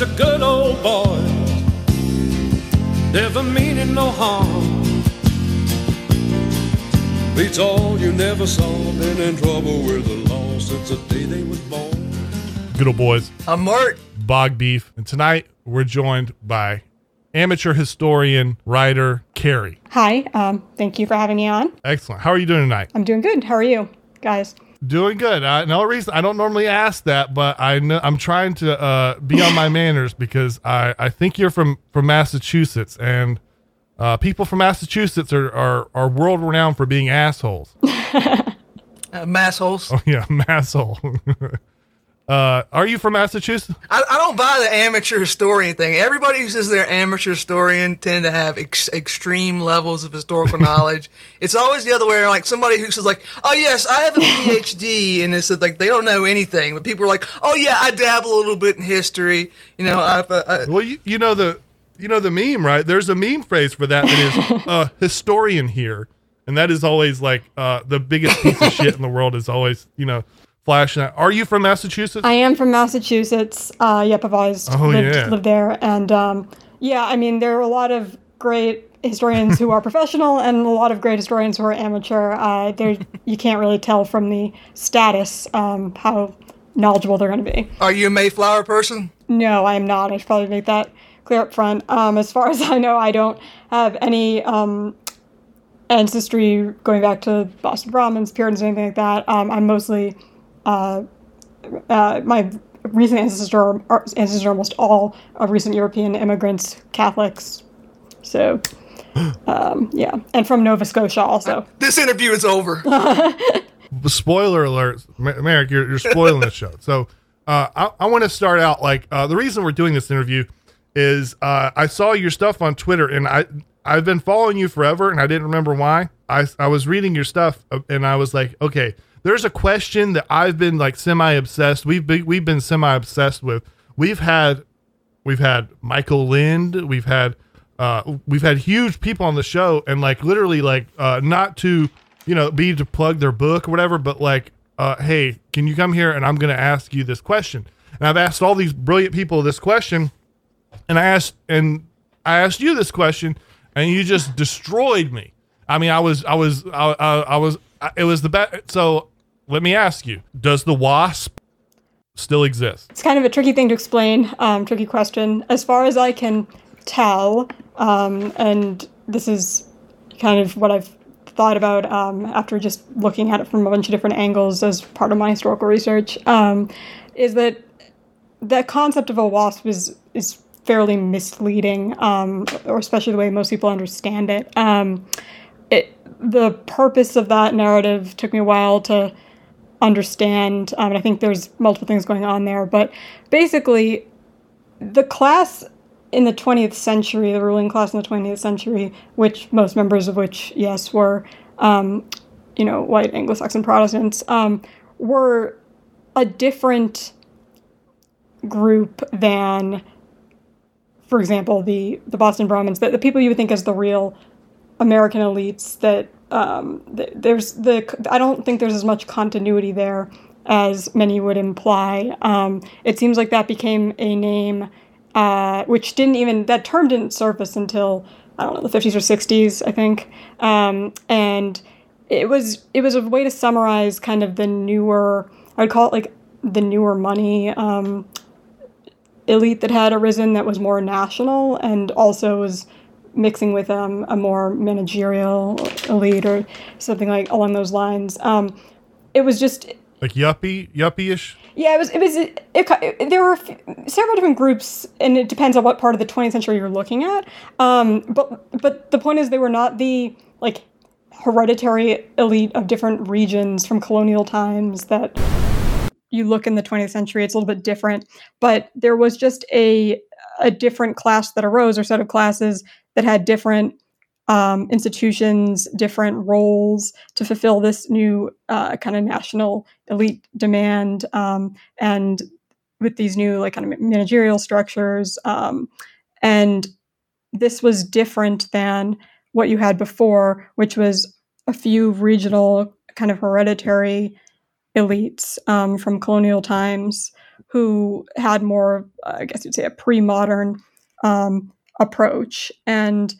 bunch of good old boys, never meaning no harm. Beats all you never saw, been in trouble with the law since the day they was born. Good old boys, I'm Mart. Bog Beef. And tonight we're joined by amateur historian, writer, Kerry. Hi, um, thank you for having me on. Excellent. How are you doing tonight? I'm doing good. How are you, guys? Doing good. Uh, no reason I don't normally ask that, but I know I'm trying to uh, be on my manners because I, I think you're from from Massachusetts and uh, people from Massachusetts are, are, are world renowned for being assholes. Uh, massholes. Oh yeah, masshole. Uh, are you from Massachusetts? I, I don't buy the amateur historian thing. Everybody who says they're amateur historian tend to have ex- extreme levels of historical knowledge. It's always the other way around. Like somebody who says like, "Oh yes, I have a PhD," and it's like they don't know anything. But people are like, "Oh yeah, I dabble a little bit in history." You know, I've, I, Well, you, you know the you know the meme, right? There's a meme phrase for that that is uh, historian here, and that is always like uh, the biggest piece of shit in the world is always you know flashing that. Are you from Massachusetts? I am from Massachusetts. Uh, yep, I've always Oh, lived, yeah. lived there. And um, yeah, I mean, there are a lot of great historians who are professional and a lot of great historians who are amateur. Uh, there, you can't really tell from the status um, how knowledgeable they're going to be. are you a Mayflower person? No, I am not. I should probably make that clear up front. Um, as far as I know, I don't have any um, ancestry going back to Boston Brahmins, Puritans, anything like that. Um, I'm mostly uh, uh, my recent ancestors are, are ancestors are almost all of recent European immigrants, Catholics. So, um, yeah, and from Nova Scotia also. This interview is over. spoiler alert, Merrick, you're, you're spoiling the show. So uh, I, I want to start out like uh, the reason we're doing this interview is uh, I saw your stuff on Twitter and I I've been following you forever and I didn't remember why. I I was reading your stuff uh, and I was like, okay, there's a question that I've been like semi obsessed. We've been, we've been semi obsessed with. We've had we've had Michael Lind, we've had uh, we've had huge people on the show, and like literally like uh, not to you know be to plug their book or whatever, but like uh, hey, can you come here and I'm going to ask you this question? And I've asked all these brilliant people this question, and I asked and I asked you this question, and you just destroyed me. I mean, I was I was I, I, I was it was the best. So let me ask you: Does the wasp still exist? It's kind of a tricky thing to explain, um, tricky question. As far as I can tell, um, and this is kind of what I've thought about um, after just looking at it from a bunch of different angles as part of my historical research, um, is that the concept of a wasp is is fairly misleading, um, or especially the way most people understand it. Um, it the purpose of that narrative took me a while to understand. Um, I think there's multiple things going on there, but basically, the class in the 20th century, the ruling class in the 20th century, which most members of which, yes, were, um, you know, white Anglo-Saxon Protestants, um, were a different group than, for example, the the Boston Brahmins, the, the people you would think as the real American elites. That um, th- there's the I don't think there's as much continuity there as many would imply. Um, it seems like that became a name uh, which didn't even that term didn't surface until I don't know the 50s or 60s, I think, um, and it was it was a way to summarize kind of the newer I would call it like the newer money um, elite that had arisen that was more national and also was mixing with um, a more managerial elite or something like along those lines. Um, it was just Like yuppie, yuppie-ish? yeah, it was. It was. It, it, there were few- several different groups, and it depends on what part of the 20th century you're looking at. Um, but but the point is, they were not the like hereditary elite of different regions from colonial times that you look in the 20th century. It's a little bit different, but there was just a a different class that arose or set of classes that had different um, institutions, different roles to fulfill this new uh, kind of national elite demand, um, and with these new like kind of managerial structures, um, and this was different than what you had before, which was a few regional kind of hereditary elites um, from colonial times who had more, uh, I guess you'd say, a pre-modern um, approach. And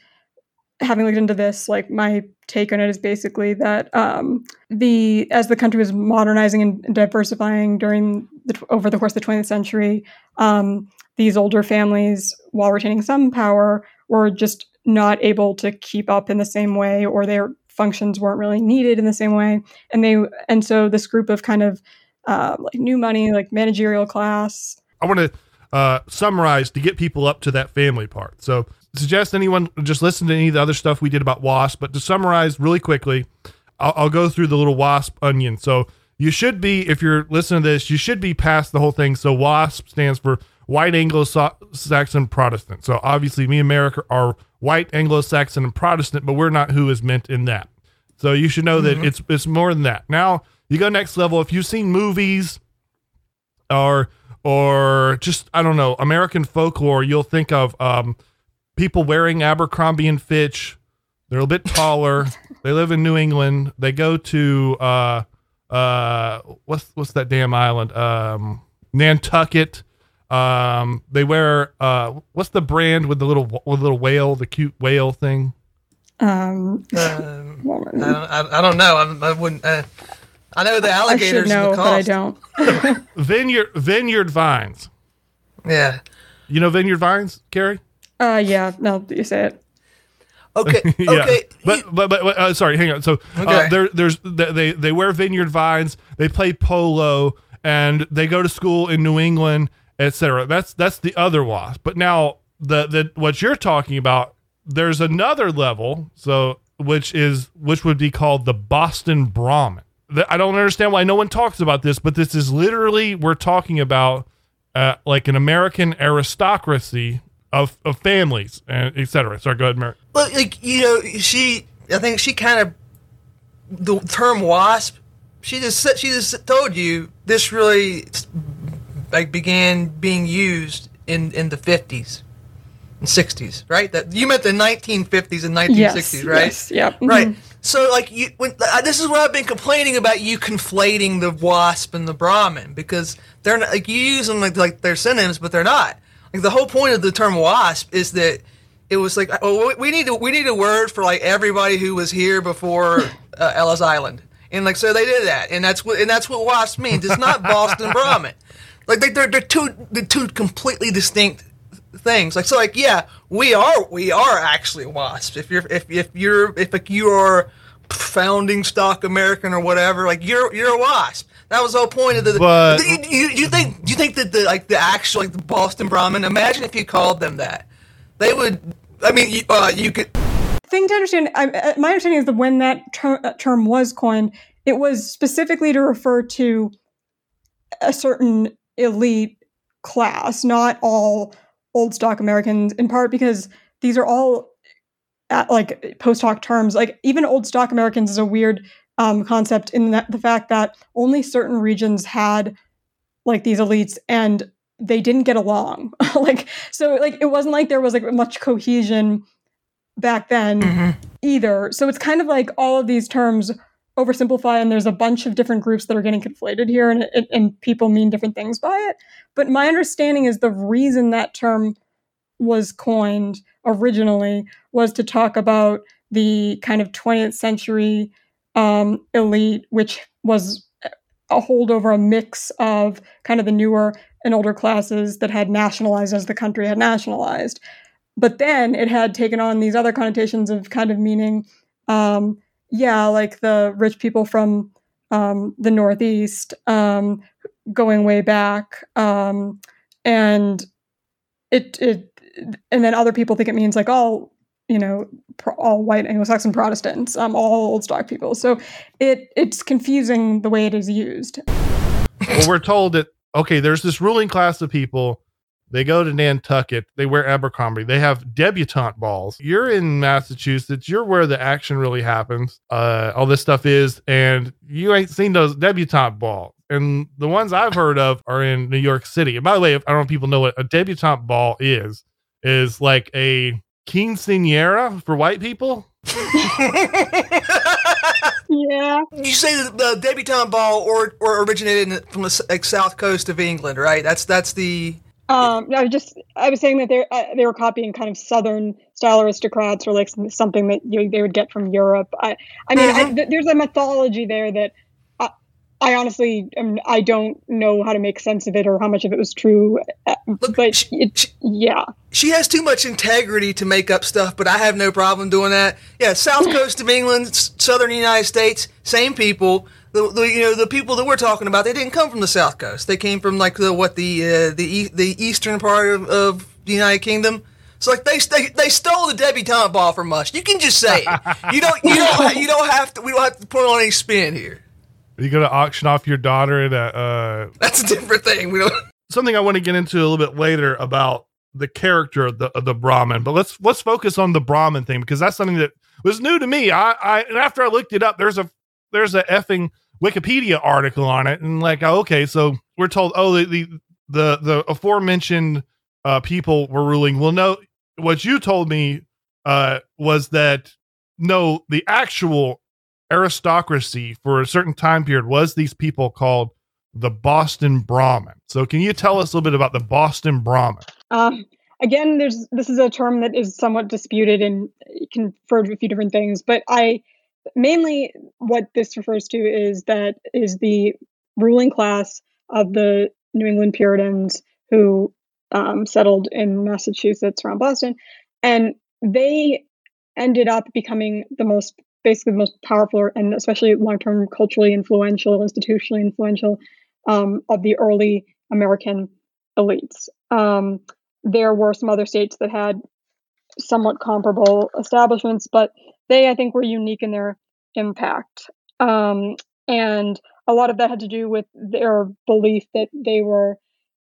having looked into this, like my take on it is basically that um, the as the country was modernizing and diversifying during the over the course of the 20th century, um, these older families, while retaining some power, were just not able to keep up in the same way, or their functions weren't really needed in the same way, and they and so this group of kind of uh, like new money, like managerial class. I want to uh, summarize to get people up to that family part. So suggest anyone just listen to any of the other stuff we did about wasp, but to summarize really quickly, I'll, I'll go through the little wasp onion. So you should be, if you're listening to this, you should be past the whole thing. So WASP stands for White Anglo-Saxon Protestant. So obviously, me and America are white Anglo-Saxon and Protestant, but we're not who is meant in that. So you should know that it's it's more than that. Now you go next level. If you've seen movies or or just I don't know American folklore, you'll think of um, people wearing Abercrombie and Fitch. They're a bit taller. they live in New England. They go to uh uh what's what's that damn island? Um Nantucket. Um they wear uh what's the brand with the little with the little whale, the cute whale thing? Um, Um, I, don't, I, I don't know. I, I wouldn't. Uh, I know the I alligators should know, and the but I don't. Vineyard Vineyard Vines. Yeah. You know Vineyard Vines, Kerry? Uh, yeah, No, you say it. Okay. yeah. Okay. But but but uh, sorry, hang on. So uh, Okay. there there's they they wear vineyard vines. They play polo and they go to school in New England, etc. That's that's the other wasp. But now the the what you're talking about, there's another level. So which is which would be called the Boston Brahmin. The- I don't understand why no one talks about this, but this is literally we're talking about uh, like an American aristocracy of, of families and etc. Sorry, go ahead, Mary. Well, like you know, she. I think she kind of the term wasp. She just said- she just told you this really like began being used in in the fifties and sixties, right? That you meant the nineteen fifties and nineteen Yes, sixties, right? yes, yep, mhm. Right. So like you, when uh, this is what I've been complaining about you conflating the wasp and the Brahmin because they're not like you use them like like they're synonyms, but they're not. Like the whole point of the term wasp is that it was like oh we need to we need a word for like everybody who was here before uh, Ellis Island, and like so they did that, and that's what and that's what wasp means. It's not Boston Brahmin. Like they, they're they're two they're two completely distinct things. Like so, like yeah, we are we are actually wasps. If you're if if you're if like you're founding stock American or whatever, like you're you're a wasp. That was the whole point of the. But- you, you, you think you think that the like the actual like the Boston Brahmin? Imagine if you called them that. They would. I mean, you, uh, you could. thing to understand, I, uh, my understanding is that when that ter- uh, term was coined, it was specifically to refer to a certain elite class, not all old stock Americans. In part because these are all at, like post hoc terms. Like even old stock Americans is a weird um, concept in that, the fact that only certain regions had like these elites and they didn't get along. like so, like it wasn't like there was like much cohesion back then either. So it's kind of like all of these terms oversimplify, and there's a bunch of different groups that are getting conflated here, and, and people mean different things by it. But my understanding is the reason that term was coined originally was to talk about the kind of 20th century um, elite, which was a holdover, a mix of kind of the newer and older classes that had nationalized as the country had nationalized. But then it had taken on these other connotations of kind of meaning, um, yeah, like the rich people from um, the Northeast um, going way back. Um, and it, it, and then other people think it means like all, you know, pro- all white Anglo-Saxon Protestants, um, all old stock people. So it, it's confusing the way it is used. well, we're told that okay, there's this ruling class of people. They go to Nantucket. They wear Abercrombie. They have debutante balls. You're in Massachusetts. You're where the action really happens. Uh, all this stuff is, and you ain't seen those debutante balls. And the ones I've heard of are in New York City. And by the way, if I don't know if people know what a debutante ball is, is like a quinceanera for white people. Yeah. yeah. You say that the debutante ball or or originated in, from the like, south coast of England, right? That's that's the Um, I was just I was saying that they uh, they were copying kind of southern style aristocrats or like some- something that you, they would get from Europe. I I mean I, th- there's a mythology there that I, I honestly um, I don't know how to make sense of it or how much of it was true. Uh, Look, but sh- it, sh- yeah, she has too much integrity to make up stuff, but I have no problem doing that. Yeah, south coast of England, southern United States, same people. The, the you know the people that we're talking about, they didn't come from the south coast. They came from like the what the uh, the e- the eastern part of, of the United Kingdom. So like they, they they stole the debutante ball from us. You can just say it. You don't you don't you don't have to. We don't have to put on any spin here. Are you going to auction off your daughter at a, uh, That's a different thing. We don't. something I want to get into a little bit later about the character of the of the Brahmin, but let's let's focus on the Brahmin thing because that's something that was new to me. I, I and after I looked it up, there's a there's a effing Wikipedia article on it, and like oh, okay, so we're told oh the the the, the aforementioned uh, people were ruling. Well, no, what you told me uh, was that no, the actual aristocracy for a certain time period was these people called the Boston Brahmin. So, can you tell us a little bit about the Boston Brahmin? Um, again, there's this is a term that is somewhat disputed and can refer to a few different things, but I mainly what this refers to is that is the ruling class of the New England Puritans who um, settled in Massachusetts around Boston, and they ended up becoming the most basically the most powerful and especially long-term culturally influential, institutionally influential um, of the early American elites. Um, there were some other states that had somewhat comparable establishments, but they, I think, were unique in their impact. Um, and a lot of that had to do with their belief that they were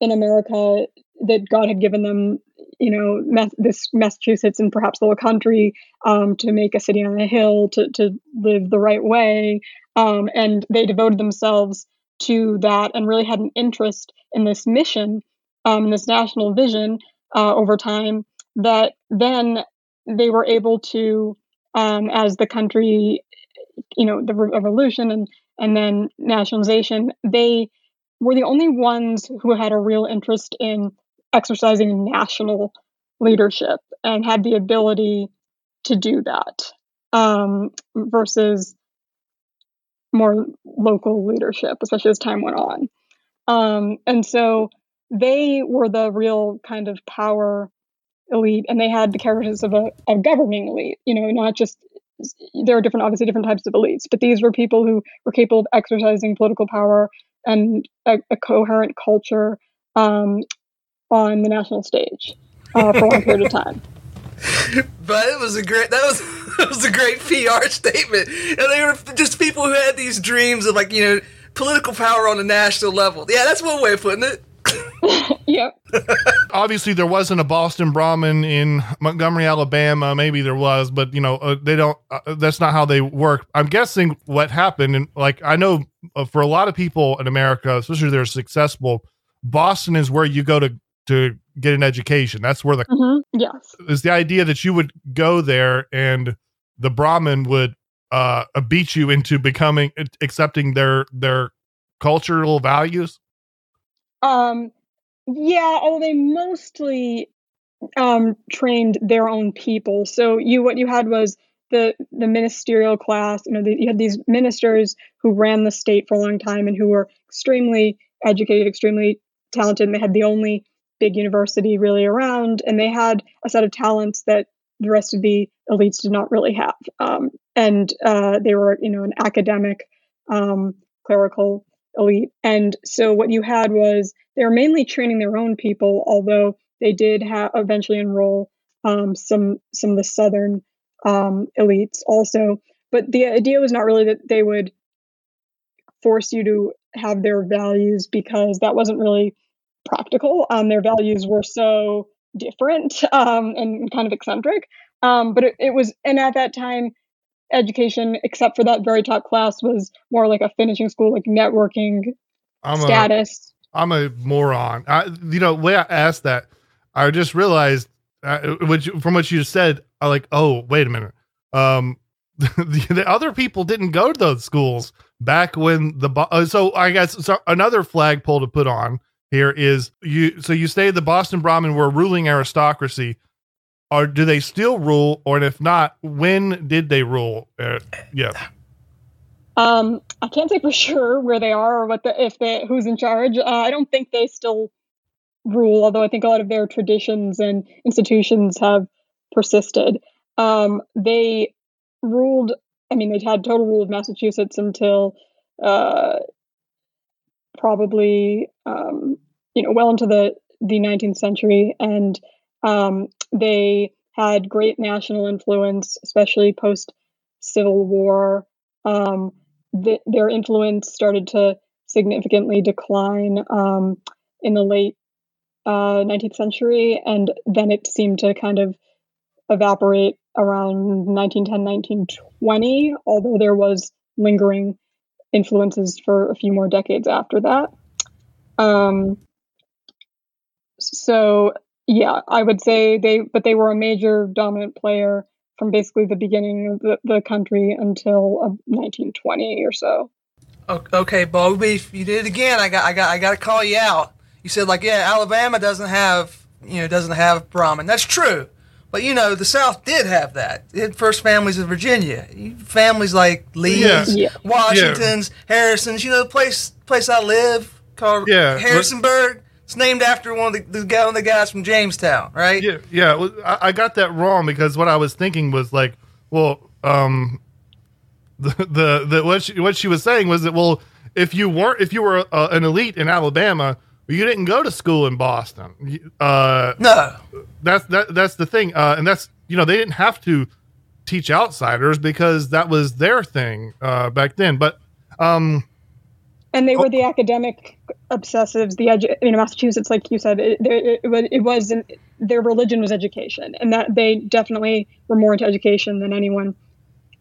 in America, that God had given them, you know, this Massachusetts and perhaps the whole country um, to make a city on a hill, to, to live the right way. Um, and they devoted themselves to that and really had an interest in this mission, um, this national vision uh, over time that then they were able to, um, as the country, you know, the re- revolution and, and then nationalization, they were the only ones who had a real interest in exercising national leadership and had the ability to do that um, versus more local leadership, especially as time went on. Um, and so they were the real kind of power elite, and they had the characteristics of a, a governing elite. You know, not just there are different, obviously, different types of elites, but these were people who were capable of exercising political power and a, a coherent culture um, on the national stage uh, for a long period of time. But it was a great that was that was a great PR statement, and they were just people who had these dreams of like you know political power on a national level. Yeah, that's one way of putting it. Yep. Obviously, there wasn't a Boston Brahmin in Montgomery, Alabama. Maybe there was, but you know, uh, they don't. Uh, that's not how they work. I'm guessing what happened, and like I know uh, for a lot of people in America, especially if they're successful, Boston is where you go to to get an education. That's where the hmm Yes. is the idea that you would go there and the Brahmin would uh beat you into becoming accepting their their cultural values. Um, yeah, although they mostly um, trained their own people. So you what you had was the the ministerial class. You know, you had these ministers who ran the state for a long time and who were extremely educated, extremely talented. And they had the only big university really around, and they had a set of talents that the rest of the elites did not really have. Um, and uh, they were, you know, an academic, um, clerical elite. And so what you had was they were mainly training their own people, although they did have eventually enroll um, some some of the southern um, elites also. But the idea was not really that they would force you to have their values because that wasn't really practical. Um, their values were so different um, and kind of eccentric. Um, but it, it was, and at that time, education, except for that very top class, was more like a finishing school, like networking I'm a status. I'm a moron. I, you know, the way I asked that, I just realized uh, what you, from what you said. I like, oh, wait a minute. Um, the, the other people didn't go to those schools back when the uh, so I guess so another flagpole to put on here is you so you say the Boston Brahmin were ruling aristocracy or do they still rule or if not when did they rule uh, yeah Um, I can't say for sure where they are or what the if they who's in charge. Uh, I don't think they still rule, although I think a lot of their traditions and institutions have persisted. Um, they ruled. I mean, they had total rule of Massachusetts until uh, probably um, you know well into the the 19th century, and um, they had great national influence, especially post Civil War. Um, th- their influence started to significantly decline um, in the late uh, 19th century, and then it seemed to kind of evaporate around 1910, 1920, although there was lingering influences for a few more decades after that. Um, so yeah, I would say they, but they were a major dominant player from basically the beginning of the, the country until uh, 1920 or so. Okay, Bo Beef, you did it again. I got, I got, I got to call you out. You said like, yeah, Alabama doesn't have, you know, doesn't have Brahmin. That's true, but you know, the South did have that. It had first families in Virginia, families like Lee's, Yeah. Yeah. Washington's, Harrison's. You know, the place, place I live called Yeah, Harrisonburg. It's named after one of the, the, guy, one of the guys from Jamestown, right? Yeah, yeah. I, I got that wrong because what I was thinking was like, well, um, the the, the what she, what she was saying was that well, if you weren't if you were uh, an elite in Alabama, you didn't go to school in Boston. Uh, No, that's that that's the thing, uh, and that's you know they didn't have to teach outsiders because that was their thing uh, back then. But um, and they were the academic obsessives. The edu- you know Massachusetts, like you said, it, it, it, was- it was an, their religion was education, and that they definitely were more into education than anyone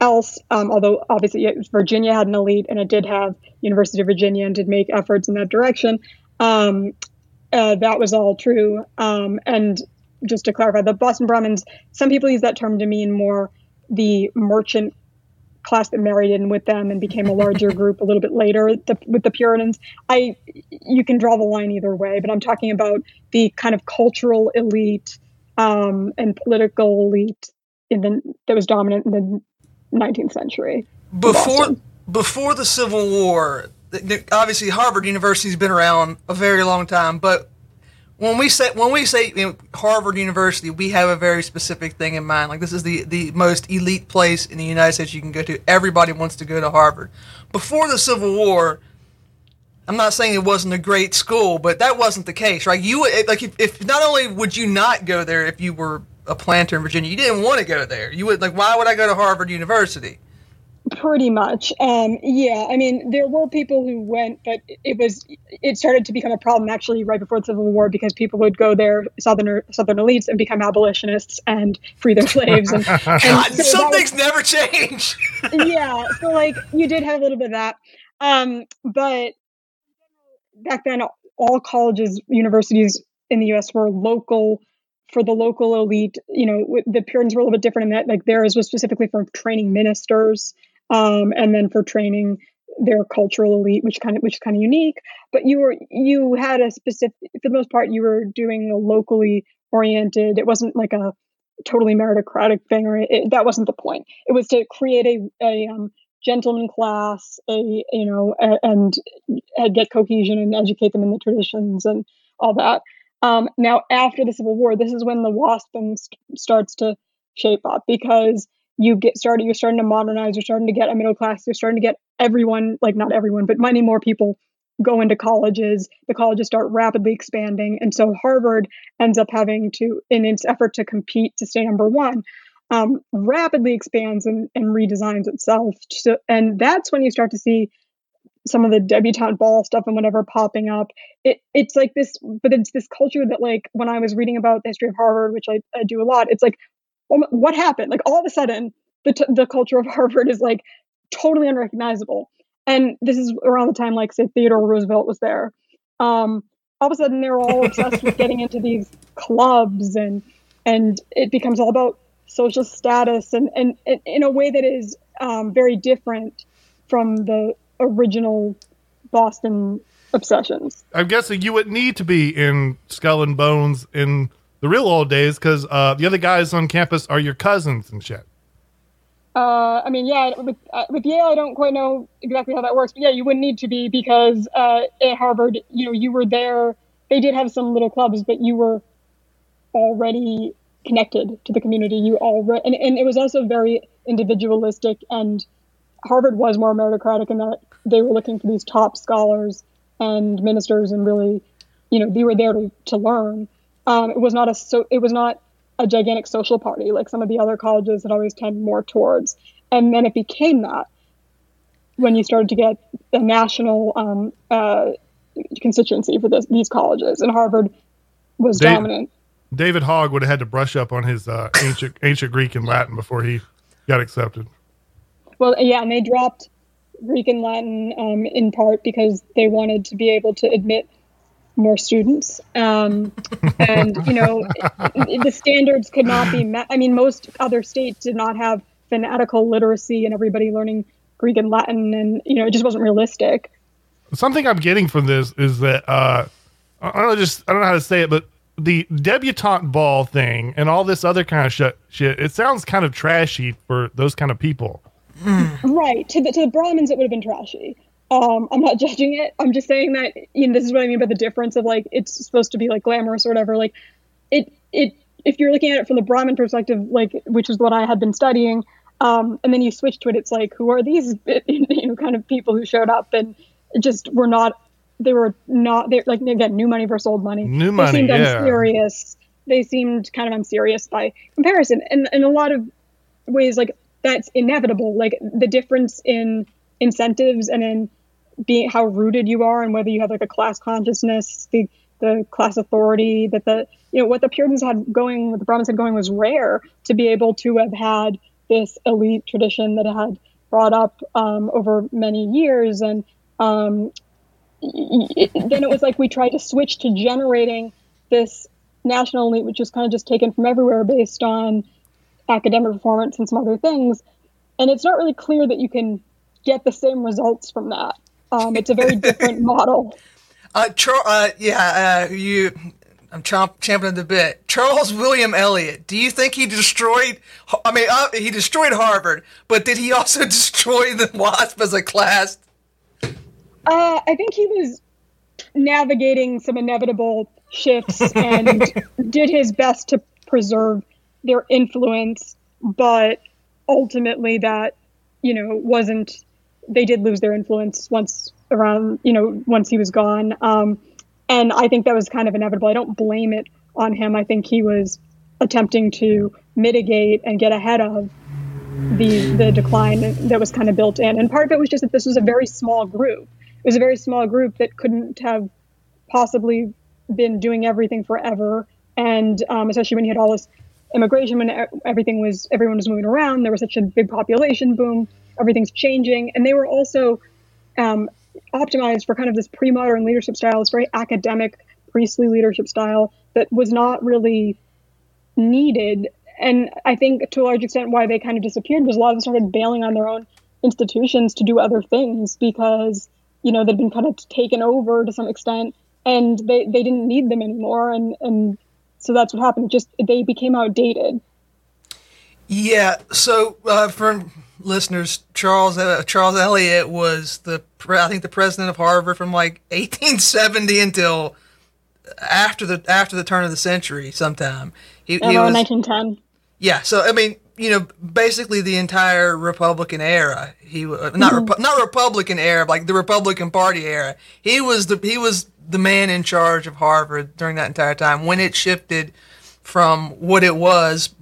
else. Um, although obviously Virginia had an elite, and it did have University of Virginia, and did make efforts in that direction. Um, uh, that was all true. Um, and just to clarify, the Boston Brahmins, some people use that term to mean more the merchant class that married in with them and became a larger group a little bit later the, with the Puritans. I you can draw the line either way, but I'm talking about the kind of cultural elite um, and political elite in the that was dominant in the 19th century. before Boston. before the Civil War, th- th- obviously Harvard University's been around a very long time, but when we say when we say you know, Harvard University, we have a very specific thing in mind. Like this is the the most elite place in the United States you can go to. Everybody wants to go to Harvard. Before the Civil War, I'm not saying it wasn't a great school, but that wasn't the case, right? You like if, if not only would you not go there if you were a planter in Virginia, you didn't want to go there. You would like, why would I go to Harvard University? Pretty much. Um, yeah, I mean, there were people who went, but it was it started to become a problem actually right before the Civil War because people would go there, southern southern elites, and become abolitionists and free their slaves. And, and God, so some that was- things never change. yeah, so like you did have a little bit of that, um, but back then all colleges, universities in the U.S. were local for the local elite. You know, the Puritans were a little bit different in that like theirs was specifically for training ministers, um, and then for training their cultural elite, which kind of which is kind of unique. But you were you had a specific for the most part you were doing a locally oriented. It wasn't like a totally meritocratic thing, or it, that wasn't the point. It was to create a a um, gentleman class, a you know, a, and get cohesion and educate them in the traditions and all that. Um, now, after the Civil War, this is when the WASPing st- starts to shape up because you get started, you're starting to modernize, you're starting to get a middle class, you're starting to get everyone, like not everyone, but many more people go into colleges. The colleges start rapidly expanding. And so Harvard ends up having to, in its effort to compete to stay number one, um, rapidly expands and, and redesigns itself. So, and that's when you start to see some of the debutante ball stuff and whatever popping up. It it's like this, but it's this culture that like when I was reading about the history of Harvard, which I, I do a lot, it's like, what happened? Like all of a sudden, the t- the culture of Harvard is like totally unrecognizable. And this is around the time like say Theodore Roosevelt was there. Um, all of a sudden, they're all obsessed with getting into these clubs and and it becomes all about social status and, and, and in a way that is um, very different from the original Boston obsessions. I'm guessing you would need to be in Skull and Bones in the real old days because uh, the other guys on campus are your cousins and shit. Uh, I mean, yeah, with, uh, with Yale, I don't quite know exactly how that works, but yeah, you wouldn't need to be because uh, at Harvard, you know, you were there. They did have some little clubs, but you were already connected to the community. You already, and, and it was also very individualistic. And Harvard was more meritocratic in that they were looking for these top scholars and ministers, and really, you know, they were there to, to learn. Um, it was not a so it was not a gigantic social party like some of the other colleges that always tend more towards. And then it became that when you started to get a national um, uh, constituency for this, these colleges, and Harvard was Dave- dominant. David Hogg would have had to brush up on his uh, ancient ancient Greek and Latin before he got accepted. Well, yeah, and they dropped Greek and Latin um, in part because they wanted to be able to admit more students. Um, and, you know, the standards could not be met. I mean, most other states did not have fanatical literacy and everybody learning Greek and Latin, and, you know, it just wasn't realistic. Something I'm getting from this is that uh, I don't know, just I don't know how to say it, but the debutante ball thing and all this other kind of shit, shit it sounds kind of trashy for those kind of people. Right. To the to the Brahmins, it would have been trashy. Um, I'm not judging it. I'm just saying that you know this is what I mean by the difference of like it's supposed to be like glamorous or whatever. Like it it if you're looking at it from the Brahmin perspective, like which is what I had been studying, um, and then you switch to it, it's like who are these you know kind of people who showed up and just were not they were not they like again new money versus old money. New money, They seemed yeah. unserious. They seemed kind of unserious by comparison, and in a lot of ways like that's inevitable like the difference in incentives and in being how rooted you are and whether you have like a class consciousness the the class authority that the you know what the puritans had going what the brahmins had going was rare to be able to have had this elite tradition that had brought up um, over many years and um, y- then it was like we tried to switch to generating this national elite which was kind of just taken from everywhere based on academic performance and some other things. And it's not really clear that you can get the same results from that. Um, it's a very different model. Uh, Char- uh, yeah, uh, you. I'm chomp- championing the bit. Charles William Eliot. Do you think he destroyed? I mean, uh, he destroyed Harvard, but did he also destroy the WASP as a class? Uh, I think he was navigating some inevitable shifts and did his best to preserve their influence, but ultimately that, you know, wasn't, they did lose their influence once around, you know, once he was gone. Um, and I think that was kind of inevitable. I don't blame it on him. I think he was attempting to mitigate and get ahead of the the decline that was kind of built in. And part of it was just that this was a very small group. It was a very small group that couldn't have possibly been doing everything forever. And um, especially when you had all this immigration, when everything was everyone was moving around, there was such a big population boom. Everything's changing, and they were also um, optimized for kind of this pre-modern leadership style, this very academic priestly leadership style that was not really needed. And I think to a large extent why they kind of disappeared was a lot of them started bailing on their own institutions to do other things because you know they'd been kind of taken over to some extent and they, they didn't need them anymore. And and so that's what happened. Just they became outdated Yeah. So uh, for listeners, Charles uh, Charles Eliot was the I think the president of Harvard from like 1870 until after the after the turn of the century. Sometime he, he was 1910 yeah. So I mean, you know, basically the entire Republican era. He wa- not Repu- not Republican era, like the Republican Party era. He was the he was the man in charge of Harvard during that entire time when it shifted from what it was,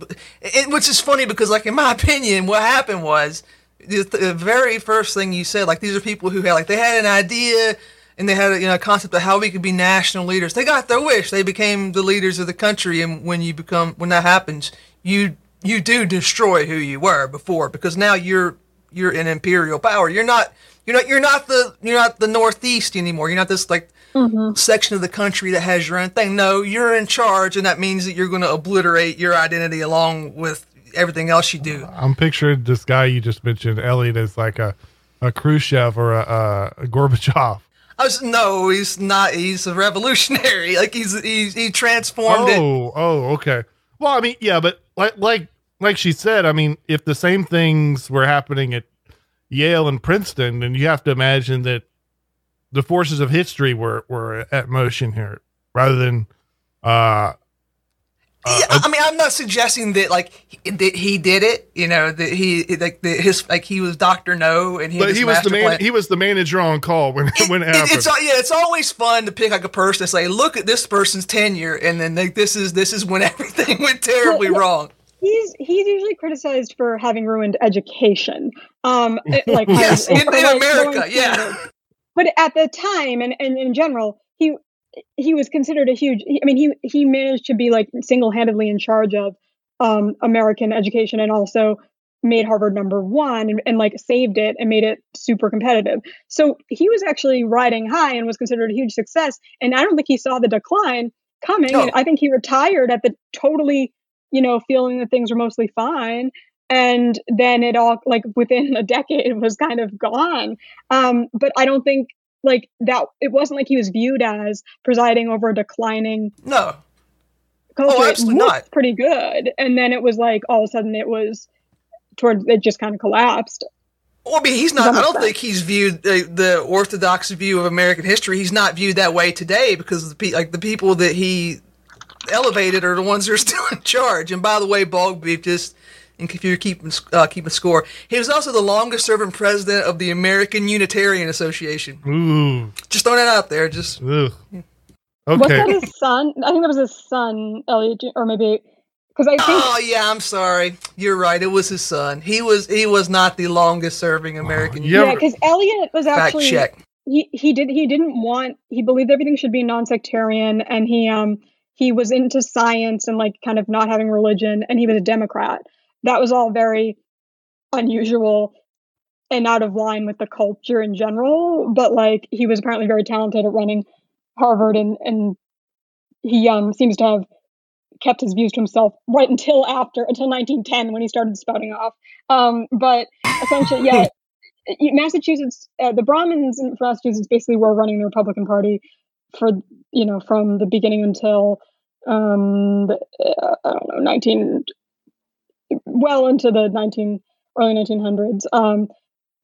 it, which is funny because, like, in my opinion, what happened was the, the very first thing you said, like, these are people who had, like, they had an idea and they had, a, you know, a concept of how we could be national leaders. They got their wish. They became the leaders of the country, and when you become, when that happens, you you do destroy who you were before because now you're you're an imperial power. You're not you're not you're not the you're not the Northeast anymore. You're not this like Mm-hmm. section of the country that has your own thing. No, you're in charge, and that means that you're going to obliterate your identity along with everything else you do. Uh, I'm picturing this guy you just mentioned, Eliot, as like a a Khrushchev or a, a Gorbachev. I was no, he's not. He's a revolutionary. Like he's he's he transformed it. Oh, oh, okay. Well, I mean, yeah, but like like like she said, I mean, if the same things were happening at Yale and Princeton, then you have to imagine that the forces of history were were at motion here, rather than uh yeah, I mean, I'm not suggesting that like he, that he did it. You know, that he like that his like he was Doctor No, and he. but this he was the man plan. he was the manager on call when when it It- happened. it's al- yeah, it's always fun to pick like a person and say, look at this person's tenure, and then like this is this is when everything went terribly Well, wrong. he's he's usually criticized for having ruined education. Um, it- like Yes, in- in like, America, yeah. standards. But at the time, and, and in general, he he was considered a huge. I mean, he he managed to be like single handedly in charge of um, American education, and also made Harvard number one, and, and like saved it and made it super competitive. So he was actually riding high and was considered a huge success. And I don't think he saw the decline coming. No. I think he retired at the totally, you know, feeling that things were mostly fine. And then it all like within a decade was kind of gone. Um, but I don't think like that it wasn't like he was viewed as presiding over a declining No, culture. Oh, It absolutely not. pretty good. And then it was like all of a sudden it was towards it just kind of collapsed. well, I mean, he's not. I don't think he's viewed uh, the orthodox view of American history. He's not viewed that way today because the pe- like the people that he elevated are the ones that are still in charge. And by the way, Bog Beef just. And if you're keeping uh, keeping score, he was also the longest serving president of the American Unitarian Association. Ooh, Just throwing it out there. Just ugh. Was that his son? I think that was his son, Eliot, or maybe because I think Oh yeah, I'm sorry. You're right. It was his son. He was he was not the longest serving American. Yeah, yeah, but- because Eliot was actually. Fact actually check. he he did he didn't want he believed everything should be non-sectarian and he um he was into science and like kind of not having religion and he was a democrat that was all very unusual and out of line with the culture in general but like he was apparently very talented at running harvard and and he um seems to have kept his views to himself right until after until 1910 when he started spouting off. Um but essentially yeah Massachusetts, uh, the Brahmins in Massachusetts basically were running the Republican Party for you know from the beginning until um, the, uh, I don't know nineteen, well into the nineteen early nineteen hundreds. Um,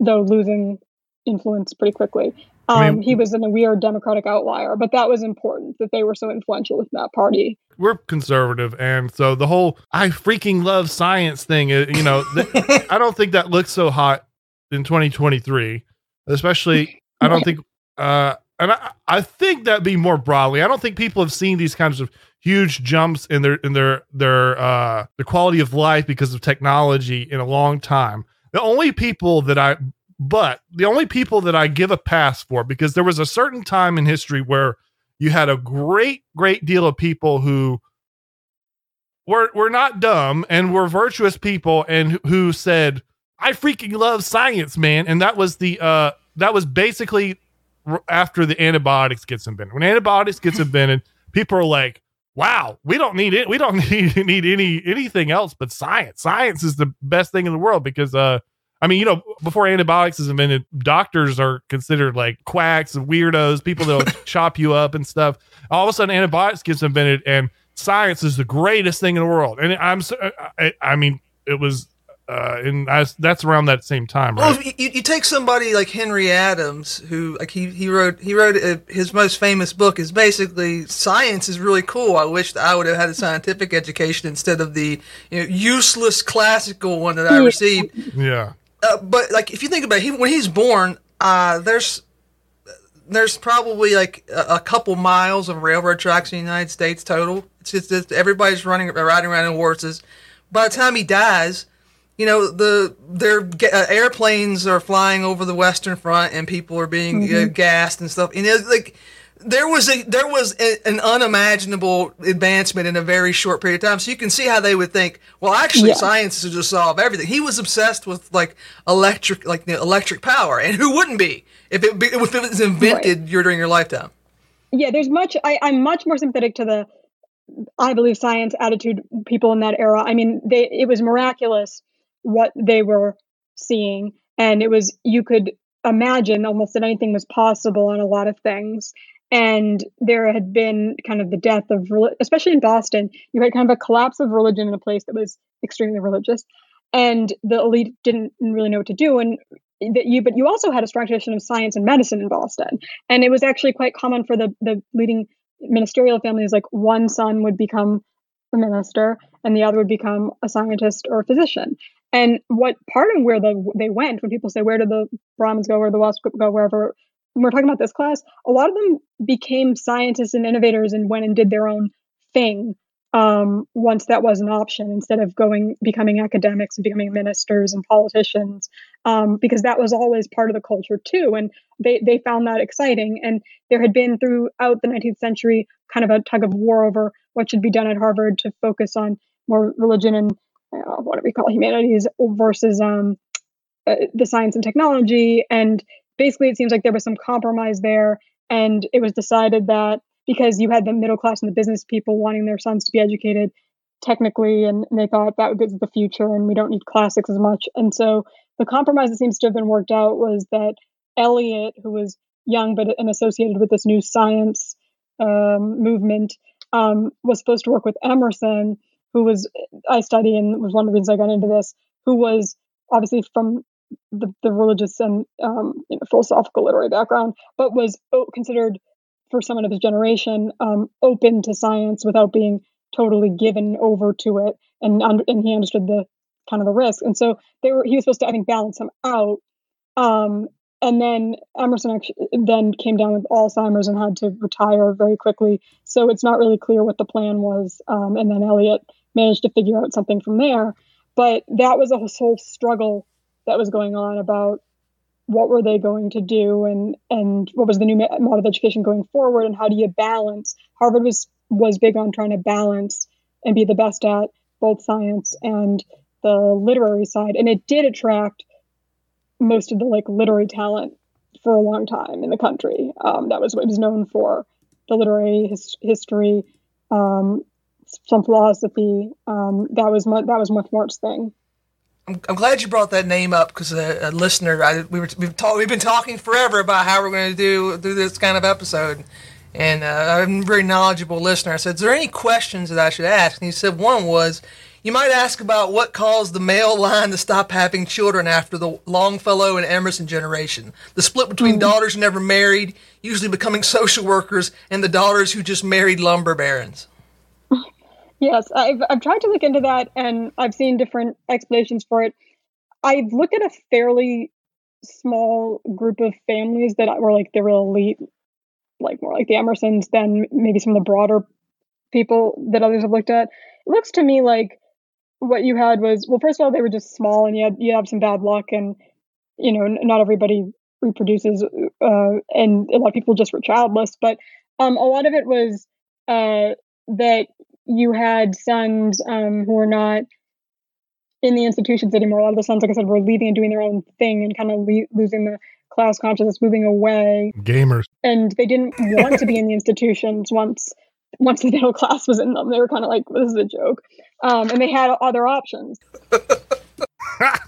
though losing influence pretty quickly. Um, I mean- he was in a weird Democratic outlier, but that was important that they were so influential with that party. we're conservative, and so the whole "I freaking love science" thing, uh, you know, th- I don't think that looks so hot in 2023, especially. I don't think, uh, and I, I think that be more broadly. I don't think people have seen these kinds of huge jumps in their in their their uh the quality of life because of technology in a long time. The only people that I but the only people that I give a pass for because there was a certain time in history where you had a great great deal of people who were were not dumb and were virtuous people and who- who said I freaking love science man and that was the uh that was basically after the antibiotics gets invented when antibiotics gets invented people are like wow we don't need it we don't need need any anything else but science science is the best thing in the world because uh I mean, you know, before antibiotics is invented, doctors are considered like quacks and weirdos, people that'll chop you up and stuff. All of a sudden, antibiotics gets invented, and science is the greatest thing in the world. And I'm, so- I, I mean, it was, uh, and I, that's around that same time, Well, right? you, you take somebody like Henry Adams, who like he, he wrote he wrote uh, his most famous book is basically science is really cool. I wish that I would have had a scientific education instead of the you know, useless classical one that I received. yeah, Uh, but like if you think about it, he, when he's born, uh, there's there's probably like a, a couple miles of railroad tracks in the United States total. It's just, it's- everybody's running riding around in horses. By the time he dies, you know the their uh, airplanes are flying over the Western Front and people are being uh, gassed and stuff. And it, like there was a there was a, an unimaginable advancement in a very short period of time. So you can see how they would think, well, actually, Yeah. science is to solve everything. He was obsessed with like electric, like the electric power, and who wouldn't be if it if it was invented your, during your lifetime? yeah there's much I, i'm much more sympathetic to the I believe science attitude people in that era. I mean, they it was miraculous what they were seeing, and it was you could imagine almost that anything was possible on a lot of things. And there had been kind of the death of, especially in Boston, you had kind of a collapse of religion in a place that was extremely religious, and the elite didn't really know what to do. And that you, but you also had a strong tradition of science and medicine in Boston, and it was actually quite common for the the leading ministerial families. Like one son would become a minister, and the other would become a scientist or a physician. And what part of where the, they went, when people say, where did the Brahmins go, where the Wasp go, wherever, when we're talking about this class, a lot of them became scientists and innovators and went and did their own thing um, once that was an option instead of going becoming academics and becoming ministers and politicians um, because that was always part of the culture too. And they, they found that exciting. And there had been throughout the 19th century kind of a tug of war over what should be done at harvard to focus on more religion and uh, what do we call humanities versus um, uh, the science and technology. And basically, it seems like there was some compromise there. And it was decided that because you had the middle class and the business people wanting their sons to be educated technically, and, and they thought that would be the future and we don't need classics as much. And so the compromise that seems to have been worked out was that Eliot, who was young but and associated with this new science um, movement, um, was supposed to work with Emerson who was I study and was one of the reasons I got into this, who was obviously from the, the religious and um, you know, philosophical literary background, but was considered for someone of his generation um, open to science without being totally given over to it, and and he understood the kind of the risk, and so they were he was supposed to I think balance him out. Um, and then Emerson actually then came down with Alzheimer's and had to retire very quickly. So it's not really clear what the plan was. Um, and then Eliot managed to figure out something from there. But that was a whole struggle that was going on about what were they going to do and and what was the new model of education going forward and how do you balance? Harvard was was big on trying to balance and be the best at both science and the literary side. And it did attract most of the like literary talent for a long time in the country. Um, that was what it was known for the literary his, history. Um, some philosophy. Um, that was my, that was much Mort's thing. I'm, I'm glad you brought that name up because a, a, listener, I, we were we've, talk, we've been talking forever about how we're going to do do this kind of episode, and uh, I'm a very knowledgeable listener. I said, "Is there any questions that I should ask?" And he said, "One was." You might ask about what caused the male line to stop having children after the Longfellow and Emerson generation. The split between mm-hmm. daughters who never married, usually becoming social workers, and the daughters who just married lumber barons. Yes, I've I've tried to look into that and I've seen different explanations for it. I've looked at a fairly small group of families that were like the real elite, like more like the Emersons than maybe some of the broader people that others have looked at. It looks to me like what you had was well, first of all, they were just small and you had you have some bad luck and you know not everybody reproduces uh, and a lot of people just were childless, but um, a lot of it was uh, that you had sons um, who were not in the institutions anymore. A lot of the sons, like I said, were leaving and doing their own thing and kind of le- losing the class consciousness, moving away. Gamers. And they didn't want to be in the institutions once once the middle class was in them. They were kind of like, this is a joke. Um, and they had other options.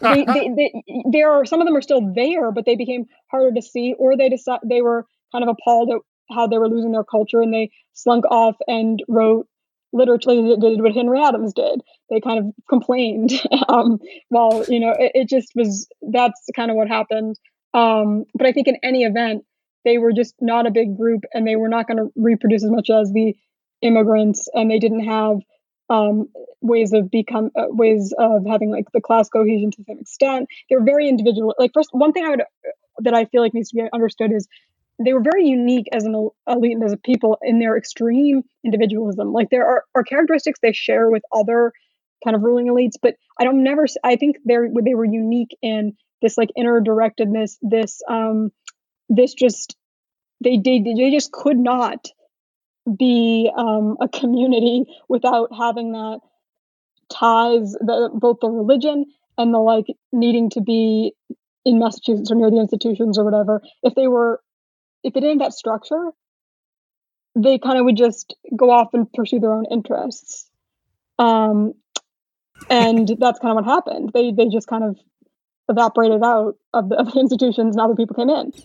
they, they, they, there are some of them are still there, but they became harder to see, or they decided they were kind of appalled at how they were losing their culture, and they slunk off and wrote literature did what Henry Adams did. They kind of complained. um, well, you know, it, it, just was that's kind of what happened. Um, but I think in any event, they were just not a big group and they were not going to reproduce as much as the immigrants and they didn't have um, ways of become uh, ways of having like the class cohesion to some extent. They were very individual. Like first, one thing I would that I feel like needs to be understood is they were very unique as an elite and as a people in their extreme individualism. Like there are, are characteristics they share with other kind of ruling elites, but I don't never. I think they they were unique in this like inner directedness. This um, this just they they they just could not be um, a community without having that ties the both the religion and the like needing to be in Massachusetts or near the institutions or whatever. If they were if it didn't have that structure, they kind of would just go off and pursue their own interests. Um, and that's kind of what happened. They they just kind of evaporated out of the, of the institutions and other people came in.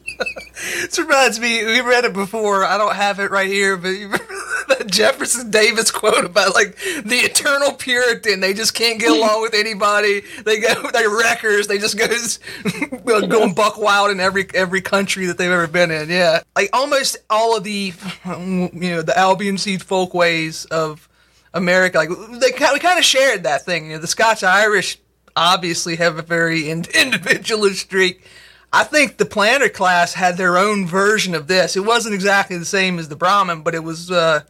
This reminds me, we read it before. I don't have it right here, but that Jefferson Davis quote about like the eternal Puritan. They just can't get along with anybody. They go, they're wreckers. They just goes going buck wild in every every country that they've ever been in. Yeah, like almost all of the you know the Albion Seed folkways of America. Like they we kind of shared that thing. You know, the Scotch Irish obviously have a very in- individualist streak. I think the planter class had their own version of this. It wasn't exactly the same as the Brahmin, but it was uh,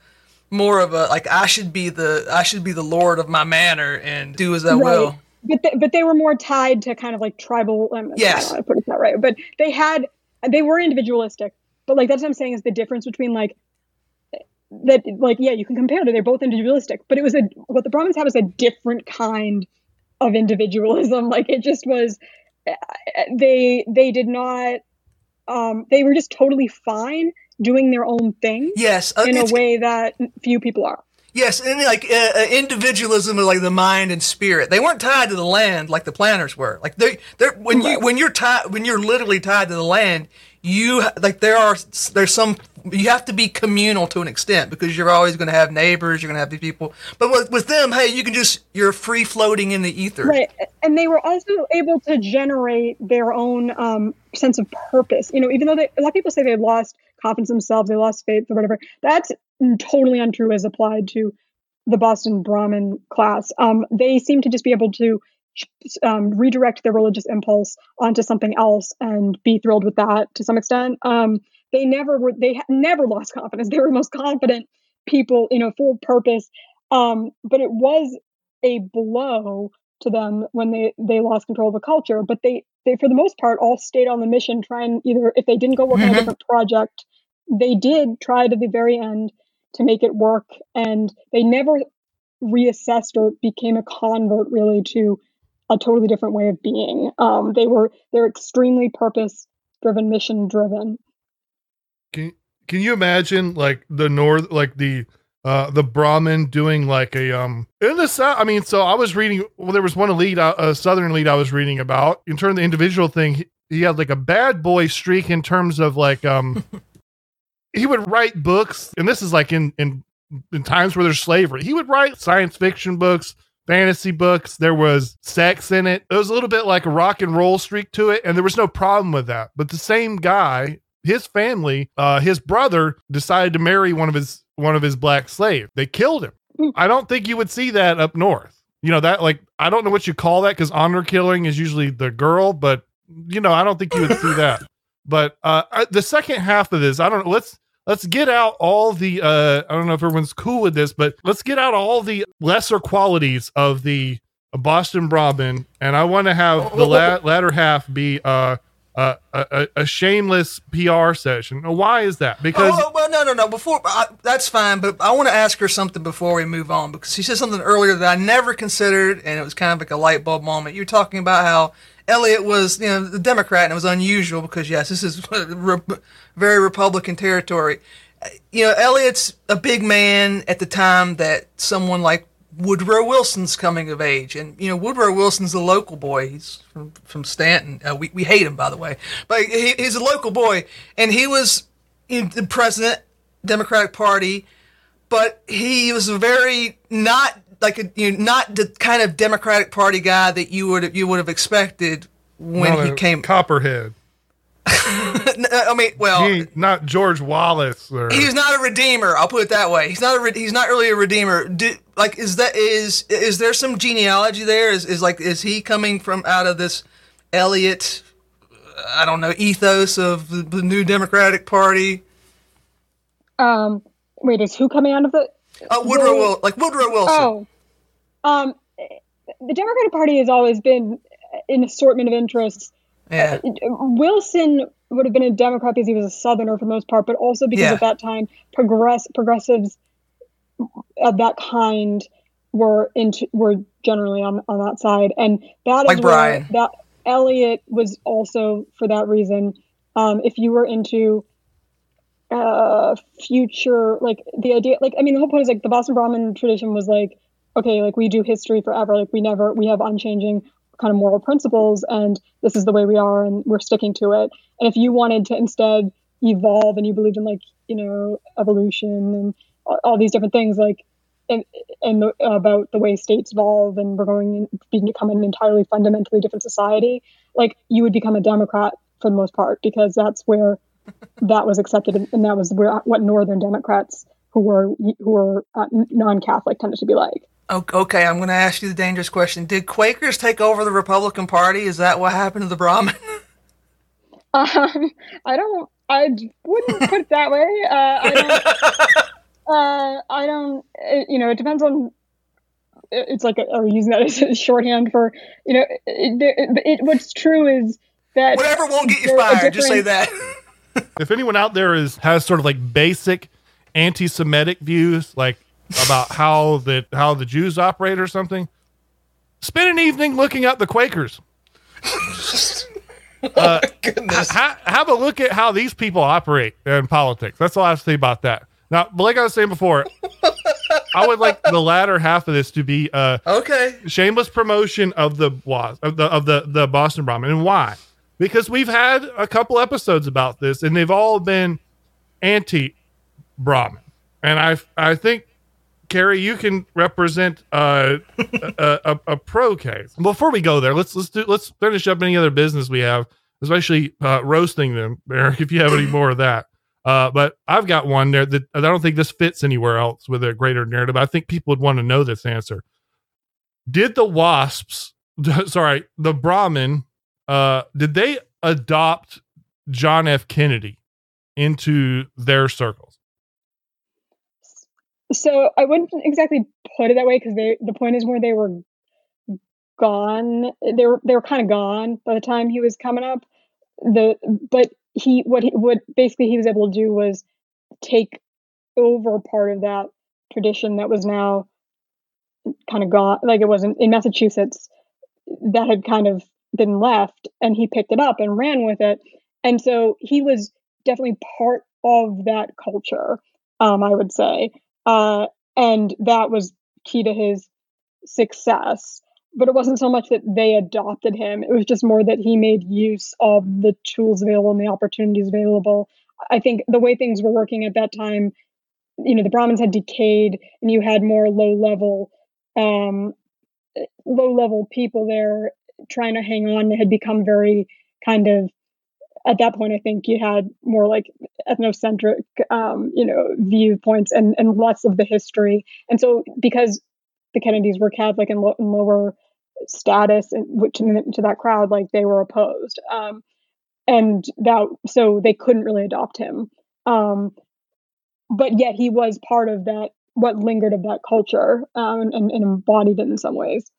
more of a like I should be the I should be the lord of my manor and do as I will. But they, but they were more tied to kind of like tribal. Um, Yes. I, don't know how to put it that right. But they had they were individualistic. But like that's what I'm saying is the difference between like that like yeah you can compare them. They're both individualistic. But it was a what the Brahmins had was a different kind of individualism. Like it just was they they did not um they were just totally fine doing their own thing Yes, uh, in a way that few people are. Yes, and like uh, uh, individualism of like the mind and spirit. They weren't tied to the land like the planters were. Like they, they're when you Right. when you're tied when you're literally tied to the land, you like there are there's some you have to be communal to an extent because you're always going to have neighbors. You're going to have these people. But with, with them, hey, you can just you're free floating in the ether. Right. And they were also able to generate their own um, sense of purpose. You know, even though they, a lot of people say they lost confidence in themselves, they lost faith or whatever, that's totally untrue as applied to the Boston Brahmin class. Um, they seem to just be able to um, redirect their religious impulse onto something else and be thrilled with that to some extent. Um, they never were, they never lost confidence. They were the most confident people, you know, full purpose. Um, but it was a blow to them when they they lost control of the culture but they they for the most part all stayed on the mission trying either if they didn't go work on a Mhm. different project they did try to the very end to make it work and they never reassessed or became a convert really to a totally different way of being. Um they were they're extremely purpose driven mission driven Can can you imagine like the north like the uh the Brahmin doing like a um in the south I mean so I was reading well there was one elite uh, a southern elite I was reading about. In terms of the individual thing he, he had like a bad boy streak in terms of like um he would write books and this is like in in in times where there's slavery he would write science fiction books fantasy books. There was sex in it. It was a little bit like a rock and roll streak to it and there was no problem with that. But the same guy his family uh his brother decided to marry one of his one of his black slaves. They killed him. Hmm. i don't think you would see that up north. You know that like i don't know what you call that because honor killing is usually the girl but you know i don't think you would see that. But uh the second half of this i don't know let's let's get out all the uh i don't know if everyone's cool with this but let's get out all the lesser qualities of the boston brahmin and i want to have the la- latter half be uh uh, a, a, shameless PR session. Why is that? Because Oh, well, no, no, no. Before I, that's fine, but I want to ask her something before we move on because she said something earlier that I never considered, and it was kind of like a light bulb moment. You were talking about how Eliot was, you know, the Democrat, and it was unusual because yes, this is re- very Republican territory. You know, Eliot's a big man at the time that someone like Woodrow Wilson's coming of age, and you know Woodrow Wilson's a local boy. He's from from Staunton. Uh, we we hate him by the way, but he, he's a local boy, and he was know, the president, Democratic Party, but he was a very not like a, you know, not the kind of Democratic Party guy that you would you would have expected when not he a came. Copperhead. I mean, well, He not George Wallace or he's not a redeemer. I'll put it that way. He's not a re- he's not really a redeemer. Do, like is that is is there some genealogy there? Is is like is he coming from out of this Eliot? I don't know ethos of the, the new Democratic Party. um wait is who coming out of the Uh, Woodrow Wil- like Woodrow Wilson. Oh, um, the Democratic Party has always been an assortment of interests. Yeah. Wilson would have been a Democrat because he was a Southerner for the most part, but also because Yeah. at that time, progress progressives of that kind were into were generally on on that side, and that is Like Brian. where that Eliot was also for that reason. Um, if you were into uh future like the idea like i mean the whole point is like the boston brahmin tradition was like okay like we do history forever like we never we have unchanging kind of moral principles and this is the way we are and we're sticking to it. And if you wanted to instead evolve and you believed in like you know evolution and all, all these different things like and and the, about the way states evolve and we're going to become an entirely fundamentally different society like you would become a democrat for the most part because that's where that was accepted and that was where what northern democrats who were who were uh, non-catholic tended to be like Okay, I'm going to ask you the dangerous question. Did Quakers take over the Republican Party? Is that what happened to the Brahmin? um, i don't i wouldn't put it that way uh, i don't uh, i don't it, you know it depends on it- it's like are we using that as a shorthand for you know it, it, what's true is that Whatever won't get you fired, just say that. if anyone out there is has sort of like basic anti-Semitic views, like about how the how the Jews operate or something, spend an evening looking up the Quakers. Goodness. Ha- have a look at how these people operate in politics. That's all I have to say about that. Now, like I was saying before, I would like the latter half of this to be uh Okay. shameless promotion of the of the of the the Boston Brahmin. And why? Because we've had a couple episodes about this, and they've all been anti Brahmin. And I I think Kerry, you can represent uh, a, a, a pro case. Before we go there, let's let's do let's finish up any other business we have, especially uh, roasting them, Eric. If you have any more of that. Uh, but I've got one there that I don't think this fits anywhere else with a greater narrative. I think people would want to know this answer. Did the wasps, sorry, the Brahmin, uh, did they adopt John F. Kennedy into their circles? so i wouldn't exactly put it that way because the point is more they were gone they were they were kind of gone by the time he was coming up the but he what he what basically he was able to do was take over part of that tradition that was now kind of gone like it wasn't in massachusetts that had kind of been left and he picked it up and ran with it. And so he was definitely part of that culture um i would say. Uh and that was key to his success. But it wasn't so much that they adopted him it was just more that he made use of the tools available and the opportunities available. I think the way things were working at that time you know the brahmins had decayed and you had more low level um low level people there trying to hang on had become very kind of at that point i think you had more like ethnocentric um you know viewpoints and and less of the history. And so because the kennedys were catholic and, lo- and lower status and which to that crowd like they were opposed. Um and that so they couldn't really adopt him. Um but yet he was part of that what lingered of that culture um, and, and embodied it in some ways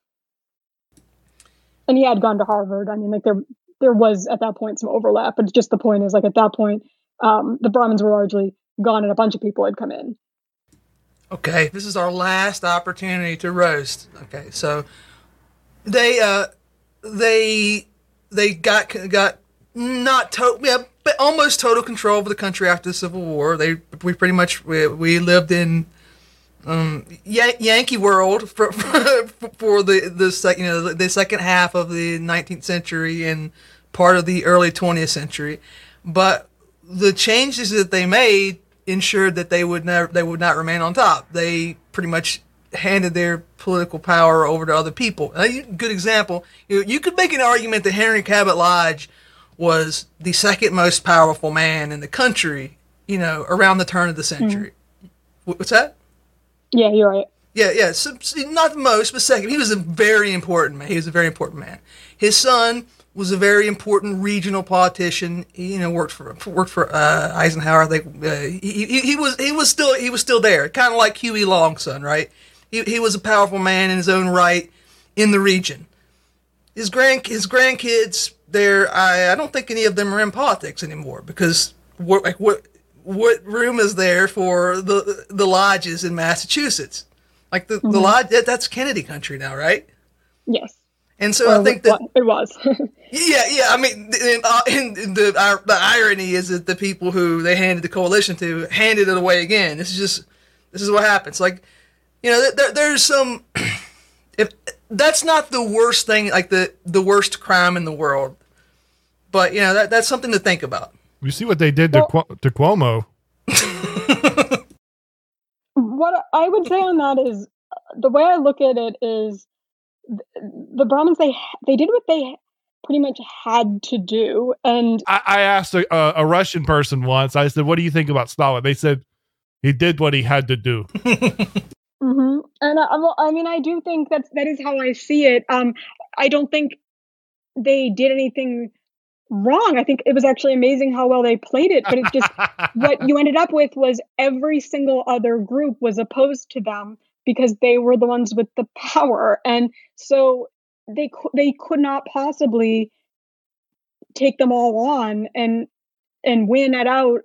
and he had gone to harvard i mean like there there was at that point some overlap but just the point is like at that point um the brahmins were largely gone and a bunch of people had come in Okay, this is our last opportunity to roast. Okay, so they uh they they got got not total yeah, but almost total control over the country after the Civil War. They we pretty much we, we lived in um Yan- Yankee world for for, for the the sec, you know the, the second half of the 19th century and part of the early 20th century. But the changes that they made ensured that they would never they would not remain on top. They pretty much handed their political power over to other people. A good example, you, you could make an argument that Henry Cabot Lodge was the second most powerful man in the country, you know, around the turn of the century. Wh- What's that? Yeah you're right Yeah, yeah. So, not most, but second. He was a very important man. He was a very important man. His son was a very important regional politician. He, you know, worked for worked for uh, Eisenhower. I think uh, he, he he was he was still he was still there, kind of like Huey Long's son, right? He he was a powerful man in his own right in the region. His grand his grandkids, they're I, I don't think any of them are in politics anymore because what like what what room is there for the the lodges in Massachusetts? Like the, the lodge, that, that's Kennedy country now, right? yes And so I think that it was. Yeah, yeah. I mean, and, uh, and the uh, the irony is that the people who they handed the coalition to handed it away again. This is just this is what happens. Like, you know, there, there's some. If that's not the worst thing, like the the worst crime in the world, but you know that that's something to think about. You see what they did to Well- Cu- to Cuomo. what I would say on that is the way I look at it is th- the Brahmins they they did what they pretty much had to do, and I, I asked a, a, a Russian person once. I said, "What do you think about Stalin?" They said he did what he had to do. hmm And I, well, I mean, I do think that's that is how I see it. Um, I don't think they did anything wrong. I think it was actually amazing how well they played it. But it's just what you ended up with was every single other group was opposed to them because they were the ones with the power, and so they they could not possibly take them all on and and win it out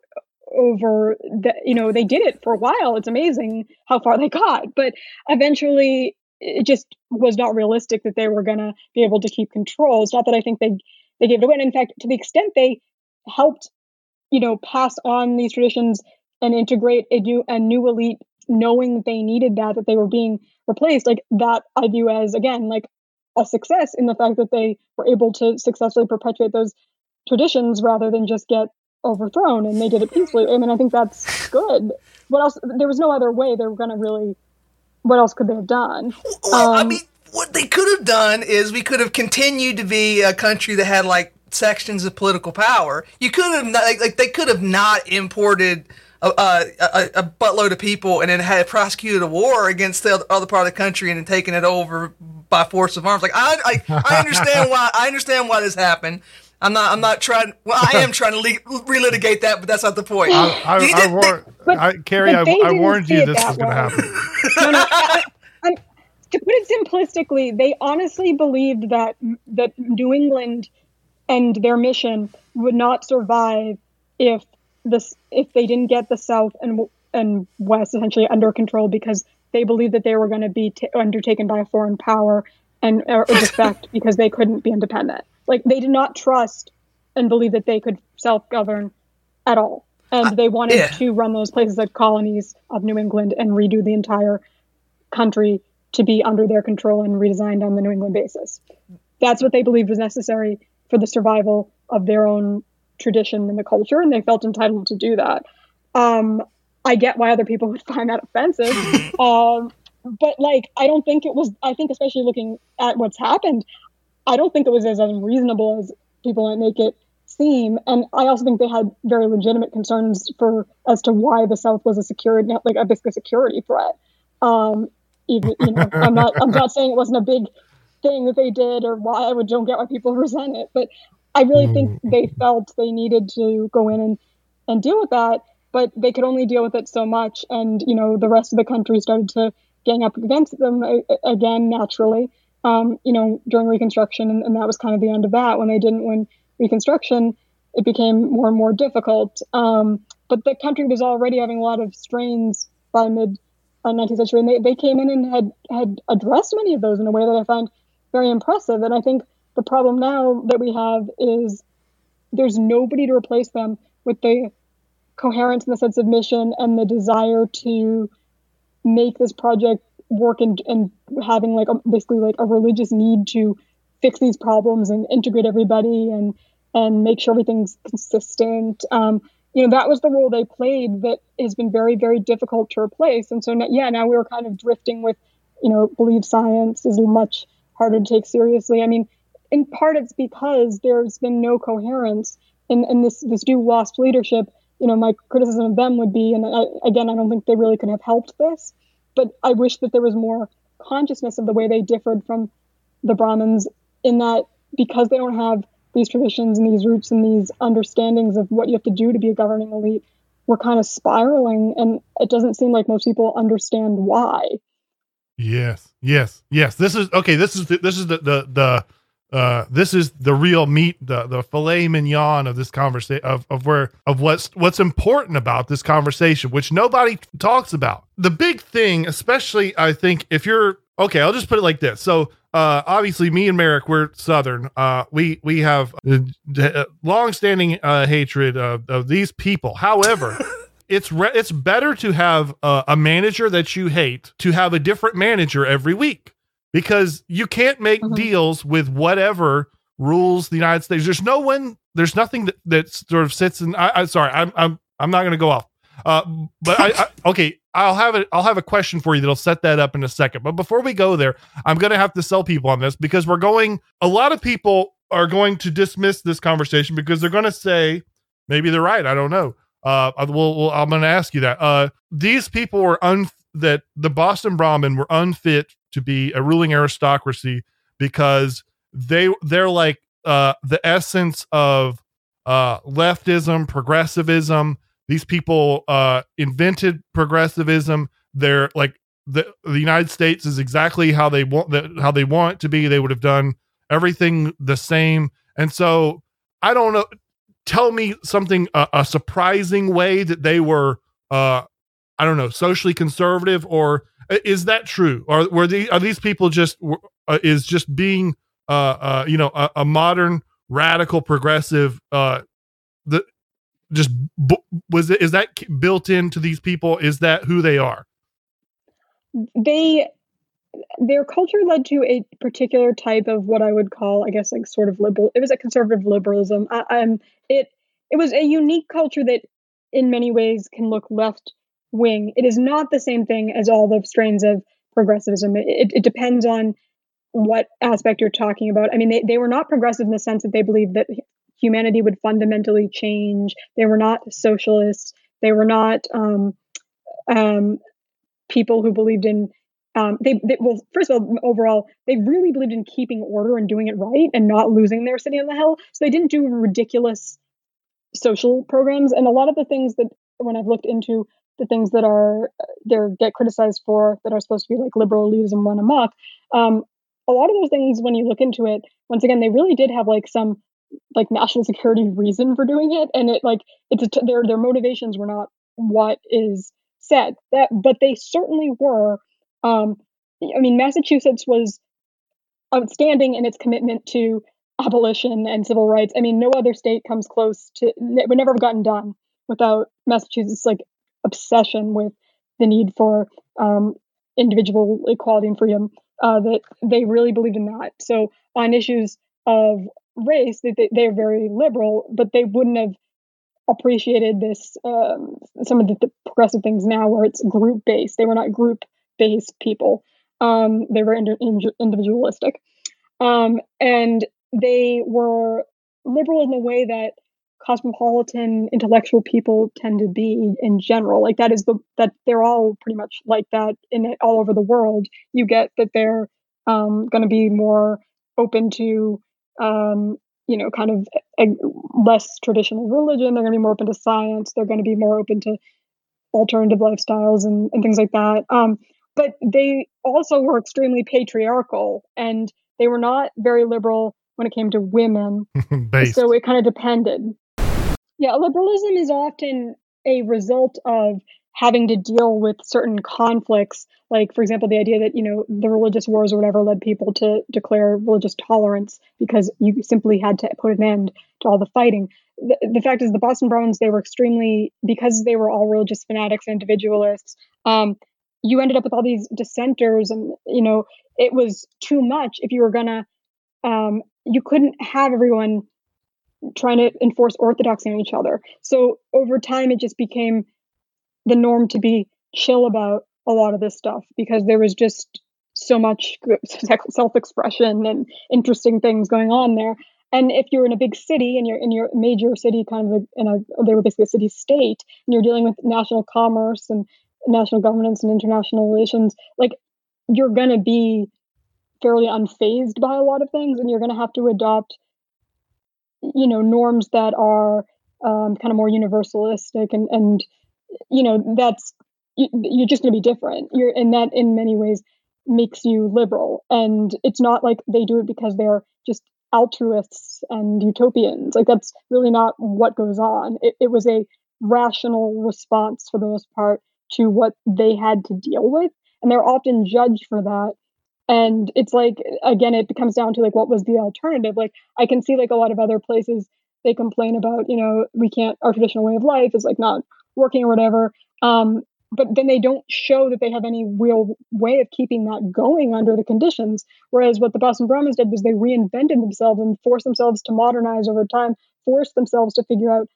over the you know they did it for a while it's amazing how far they got but eventually it just was not realistic that they were going to be able to keep control it's not that i think they they gave it away and in fact to the extent they helped you know pass on these traditions and integrate a new a new elite knowing that they needed that that they were being replaced like that i view as again like a success in the fact that they were able to successfully perpetuate those traditions rather than just get overthrown and they did it peacefully. I mean, I think that's good. What else? There was no other way they were going to really. What else could they have done? Well, I Um, mean, what they could have done is we could have continued to be a country that had like sections of political power. You could have not, like, like they could have not imported a, a, a, a buttload of people and then had prosecuted a war against the other part of the country and then taken it over by force of arms. Like I, I, I understand why I understand why this happened. I'm not. I'm not trying. Well, I am trying to le- relitigate that, but that's not the point. I, I, You I, did- war- But- I, Kerry, I, I warned you this was going to happen. no, no. To put it simplistically, they honestly believed that that New England and their mission would not survive if this if they didn't get the South and and West essentially under control because they believed that they were going to be t- undertaken by a foreign power and or defect because they couldn't be independent. Like they did not trust and believe that they could self govern at all. And they wanted yeah. to run those places like colonies of New England and redo the entire country to be under their control and redesigned on the New England basis. That's what they believed was necessary for the survival of their own tradition and the culture, and they felt entitled to do that. Um, I get why other people would find that offensive, um, but like I don't think it was. I think especially looking at what's happened, I don't think it was as unreasonable as people might make it seem. And I also think they had very legitimate concerns for as to why the South was a security, like a basically security threat. Um, even you know, I'm not I'm not saying it wasn't a big thing that they did or why I would don't get why people resent it, but I really think they felt they needed to go in and and deal with that, but they could only deal with it so much, and you know the rest of the country started to gang up against them a- again naturally. Um, you know during Reconstruction, and, and that was kind of the end of that. When they didn't win Reconstruction, it became more and more difficult. Um, but the country was already having a lot of strains by mid uh, 19th century, and they, they came in and had had addressed many of those in a way that I find very impressive. And I think the problem now that we have is there's nobody to replace them with the coherence and the sense of mission and the desire to make this project work and, and having like a, basically like a religious need to fix these problems and integrate everybody and and make sure everything's consistent. Um, you know that was the role they played that has been very very difficult to replace. And so now, yeah, now we're kind of drifting with you know believe science is much harder to take seriously. I mean, in part it's because there's been no coherence in, in this this new WASP leadership. You know, my criticism of them would be, and I, again, I don't think they really could have helped this, but I wish that there was more consciousness of the way they differed from the Brahmins in that because they don't have these traditions and these roots and these understandings of what you have to do to be a governing elite, we're kind of spiraling, and it doesn't seem like most people understand why. Yes, yes, yes. This is okay. This is the, this is the the the uh this is the real meat the the filet mignon of this conversation of of where of what's what's important about this conversation which nobody talks about the big thing especially i think if you're okay i'll just put it like this so uh, obviously, me and Merrick, we're Southern. Uh, we we have uh, long-standing uh, hatred of, of these people. However, it's re- it's better to have uh, a manager that you hate to have a different manager every week because you can't make Mhm. deals with whatever rules the United States. There's no one. There's nothing that, that sort of sits in. I, I'm sorry. I'm I'm I'm not going to go off. Uh, but I, I okay. I'll have it. I'll have a question for you that'll set that up in a second. But before we go there, I'm going to have to sell people on this because we're going. A lot of people are going to dismiss this conversation because they're going to say maybe they're right. I don't know. Uh, I- well, well I'm going to ask you that. Uh, these people were un that the Boston Brahmin were unfit to be a ruling aristocracy because they they're like uh the essence of uh leftism, progressivism. These people uh invented progressivism. They're like the the United States is exactly how they want that how they want to be. They would have done everything the same. And so I don't know. Tell me something a, a surprising way that they were uh I don't know socially conservative or is that true? Or were the are these people just uh, is just being uh uh you know a, a modern radical progressive uh the just was it is that built into these people is that who they are they their culture led to a particular type of what I would call, I guess, like sort of liberal. It was a conservative liberalism. Um, it it was a unique culture that, in many ways, can look left wing. It is not the same thing as all the strains of progressivism. It, it, it depends on what aspect you're talking about. I mean, they, they were not progressive in the sense that they believed that humanity would fundamentally change. They were not socialists. They were not um, um, people who believed in um, they, they well first of all overall they really believed in keeping order and doing it right and not losing their city on the hill so they didn't do ridiculous social programs and a lot of the things that when i've looked into the things that are they get criticized for that are supposed to be like liberal elitism run amok um, a lot of those things when you look into it once again they really did have like some like national security reason for doing it and it like it's their their motivations were not what is said that but they certainly were um, I mean, Massachusetts was outstanding in its commitment to abolition and civil rights. I mean, no other state comes close to. It would never have gotten done without Massachusetts' like obsession with the need for um, individual equality and freedom. Uh, that they really believed in that. So on issues of race, they, they, they're very liberal, but they wouldn't have appreciated this um, some of the, the progressive things now where it's group based. They were not group based people. Um, they were indi- individualistic, um, and they were liberal in the way that cosmopolitan intellectual people tend to be in general. Like that is the that they're all pretty much like that in all over the world. You get that they're um, going to be more open to um, you know kind of a, less traditional religion. They're going to be more open to science. They're going to be more open to alternative lifestyles and, and things like that. Um, but they also were extremely patriarchal and they were not very liberal when it came to women. So it kind of depended. Yeah, liberalism is often a result of having to deal with certain conflicts. Like, for example, the idea that, you know, the religious wars or whatever led people to declare religious tolerance because you simply had to put an end to all the fighting. The, the fact is, the Boston Brahmins, they were extremely, because they were all religious fanatics and individualists, um, you ended up with all these dissenters and, you know, it was too much if you were to, um, you couldn't have everyone trying to enforce orthodoxy on each other. So over time, it just became the norm to be chill about a lot of this stuff because there was just so much self-expression and interesting things going on there. And if you're in a big city and you're in your major city, kind of in a, they were basically a city state, and you're dealing with national commerce and national governance and international relations, like you're going to be fairly unfazed by a lot of things, and you're going to have to adopt you know norms that are um, kind of more universalistic and and you know that's you, you're just going to be different. You're and that in many ways makes you liberal. And it's not like they do it because they're just altruists and utopians. Like that's really not what goes on. It, it was a rational response for the most part to what they had to deal with and they're often judged for that. And it's like again, it comes down to like what was the alternative. Like I can see like a lot of other places they complain about, you know, we can't our traditional way of life is like not working or whatever. Um, but then they don't show that they have any real way of keeping that going under the conditions. Whereas what the Boston Brahmins did was they reinvented themselves and forced themselves to modernize over time, forced themselves to figure out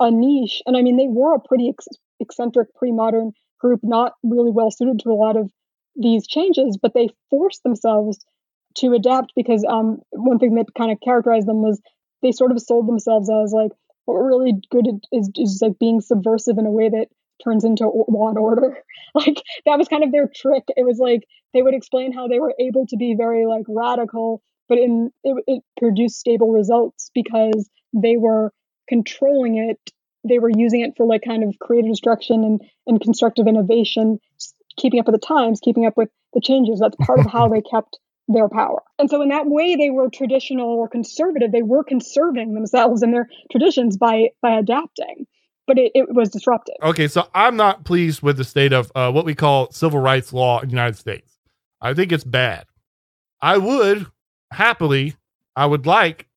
a niche. And I mean, they were a pretty ex- eccentric pre modern group, not really well suited to a lot of these changes, but they forced themselves to adapt because um, one thing that kind of characterized them was they sort of sold themselves as like what we're really good at is, is like being subversive in a way that turns into law and order. Like that was kind of their trick. It was like they would explain how they were able to be very like radical, but in it, it produced stable results because they were controlling it. They were using it for like kind of creative destruction and, and constructive innovation, keeping up with the times, keeping up with the changes. That's part of how they kept their power. And so in that way they were traditional or conservative. They were conserving themselves and their traditions by by adapting but it, it was disruptive. Okay, so I'm not pleased with the state of uh, what we call civil rights law in the United States. I think it's bad. I would happily, I would like